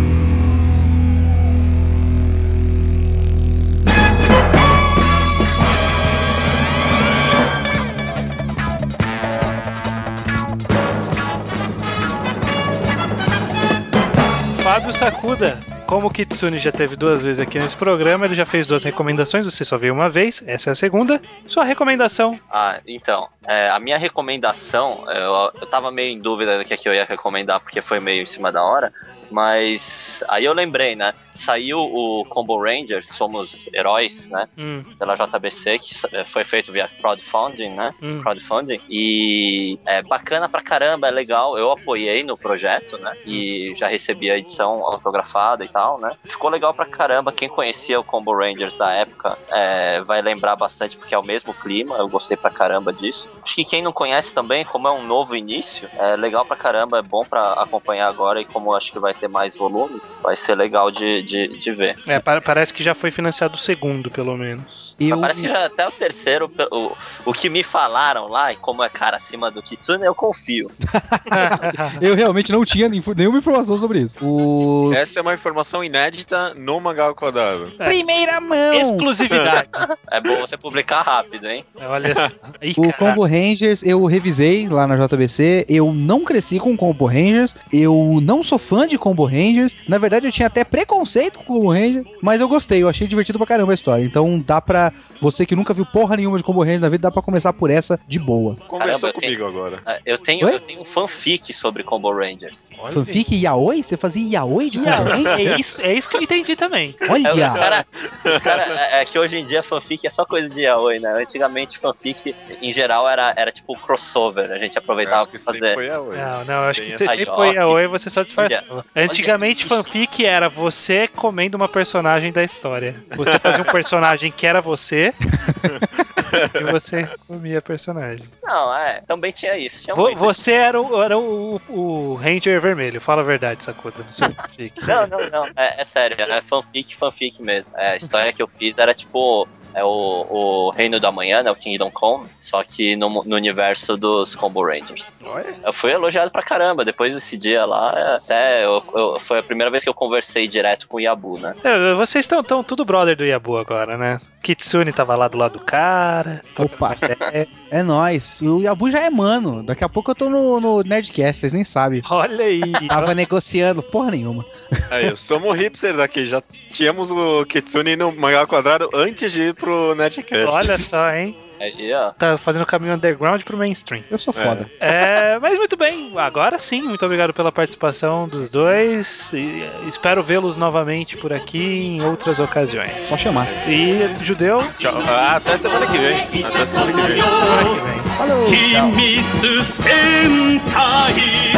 Speaker 1: Sakuda. Como o Kitsune já teve duas vezes aqui nesse programa, ele já fez duas recomendações, você só veio uma vez, essa é a segunda. Sua recomendação.
Speaker 3: Ah, então, é, a minha recomendação, eu, eu tava meio em dúvida do que, é que eu ia recomendar, porque foi meio em cima da hora, Mas aí eu lembrei, né? Saiu o Combo Rangers, Somos Heróis, né?
Speaker 1: Hum,
Speaker 3: Pela JBC, que sa- foi feito via crowdfunding, né?
Speaker 1: hum.
Speaker 3: crowdfunding e é bacana pra caramba, é legal. Eu apoiei no projeto, né? E já recebi a edição autografada e tal, né? Ficou legal pra caramba. Quem conhecia o Combo Rangers da época é, vai lembrar bastante porque é o mesmo clima. Eu gostei pra caramba disso. Acho que quem não conhece também, como é um novo início, é legal pra caramba, é bom pra acompanhar agora e como acho que vai ter mais volumes, vai ser legal de, de, de ver.
Speaker 1: É, pa- parece que já foi financiado o segundo, pelo menos.
Speaker 4: Eu,
Speaker 3: Parece que já até o terceiro, o, o que me falaram lá, e como é cara acima do Kitsune, eu confio.
Speaker 4: eu realmente não tinha nenhuma informação sobre isso. O.
Speaker 2: Essa é uma informação inédita no Mangá Quadrado.
Speaker 1: É.
Speaker 4: Primeira mão!
Speaker 1: Exclusividade.
Speaker 3: É bom você publicar rápido, hein?
Speaker 1: Olha só. Ih,
Speaker 4: O. Combo Rangers eu revisei lá na JBC. Eu não cresci com Combo Rangers. Eu não sou fã de Combo Rangers. Na verdade, eu tinha até preconceito com Combo Rangers. Mas eu gostei, eu achei divertido pra caramba a história. Então dá pra. Você que nunca viu porra nenhuma de Combo Rangers na vida, dá pra começar por essa de boa.
Speaker 2: Conversou
Speaker 3: eu
Speaker 2: comigo agora.
Speaker 3: É, Eu tenho,
Speaker 4: Oi?
Speaker 3: eu tenho um fanfic sobre Combo Rangers.
Speaker 1: Olha
Speaker 4: Fanfic Yaoi? Você fazia Yaoi de. Rangers?
Speaker 1: É isso, é isso que eu entendi também.
Speaker 3: É, os
Speaker 4: Olha!
Speaker 3: cara, os cara, é, é que hoje em dia fanfic é só coisa de yaoi, né? Antigamente fanfic, em geral, era, era tipo crossover. A gente
Speaker 2: Eu
Speaker 3: aproveitava pra fazer.
Speaker 1: Não, não, acho
Speaker 2: Tem
Speaker 1: que você sempre foi
Speaker 3: Aí,
Speaker 1: a
Speaker 3: ó,
Speaker 1: Oi você só disfarçava. Antigamente, fanfic era você comendo uma personagem da história. Você fazia um personagem que era você e você comia a personagem.
Speaker 3: Não, é, também tinha isso. Tinha
Speaker 1: Vo-
Speaker 3: muito.
Speaker 1: você era, o, era o, o Ranger vermelho, fala a verdade, Sakuda, do seu fanfic.
Speaker 3: Não, não, não. É, é sério, é fanfic, fanfic mesmo. É, a história que eu fiz era tipo. É o, o Reino da Manhã, né? O Kingdom Come, só que no, no universo dos Combo Rangers.
Speaker 1: Olha.
Speaker 3: Eu fui elogiado pra caramba. Depois desse dia lá, é, até eu, eu- foi a primeira vez que eu conversei direto com o Yabu, né?
Speaker 1: É, Vocês estão tão tudo brother do Yabu agora, né? Kitsune tava lá do lado do cara.
Speaker 4: Opa.
Speaker 1: É,
Speaker 4: É nóis. O Yabu já é mano. Daqui a pouco eu tô no, no Nerdcast, vocês nem sabem.
Speaker 1: olha aí.
Speaker 4: Tava negociando porra nenhuma.
Speaker 2: Aí, somos hipsters aqui, já tínhamos o Kitsune no Mangá ao Quadrado antes de ir pro Nerdcast.
Speaker 1: Olha só, hein?
Speaker 3: Aí, ó.
Speaker 1: Tá fazendo o caminho underground pro mainstream.
Speaker 4: Eu sou foda.
Speaker 1: É, mas muito bem, agora sim, muito obrigado pela participação dos dois. E, eh, espero vê-los novamente por aqui em outras ocasiões.
Speaker 4: Só chamar.
Speaker 1: E judeu,
Speaker 2: Tchau. Ah, até semana que vem. Até semana que vem.
Speaker 1: semana que vem.
Speaker 4: Falou!
Speaker 5: 秘密戦隊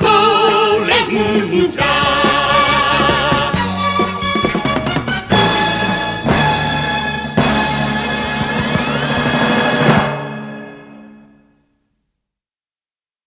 Speaker 5: ゴーレンジャー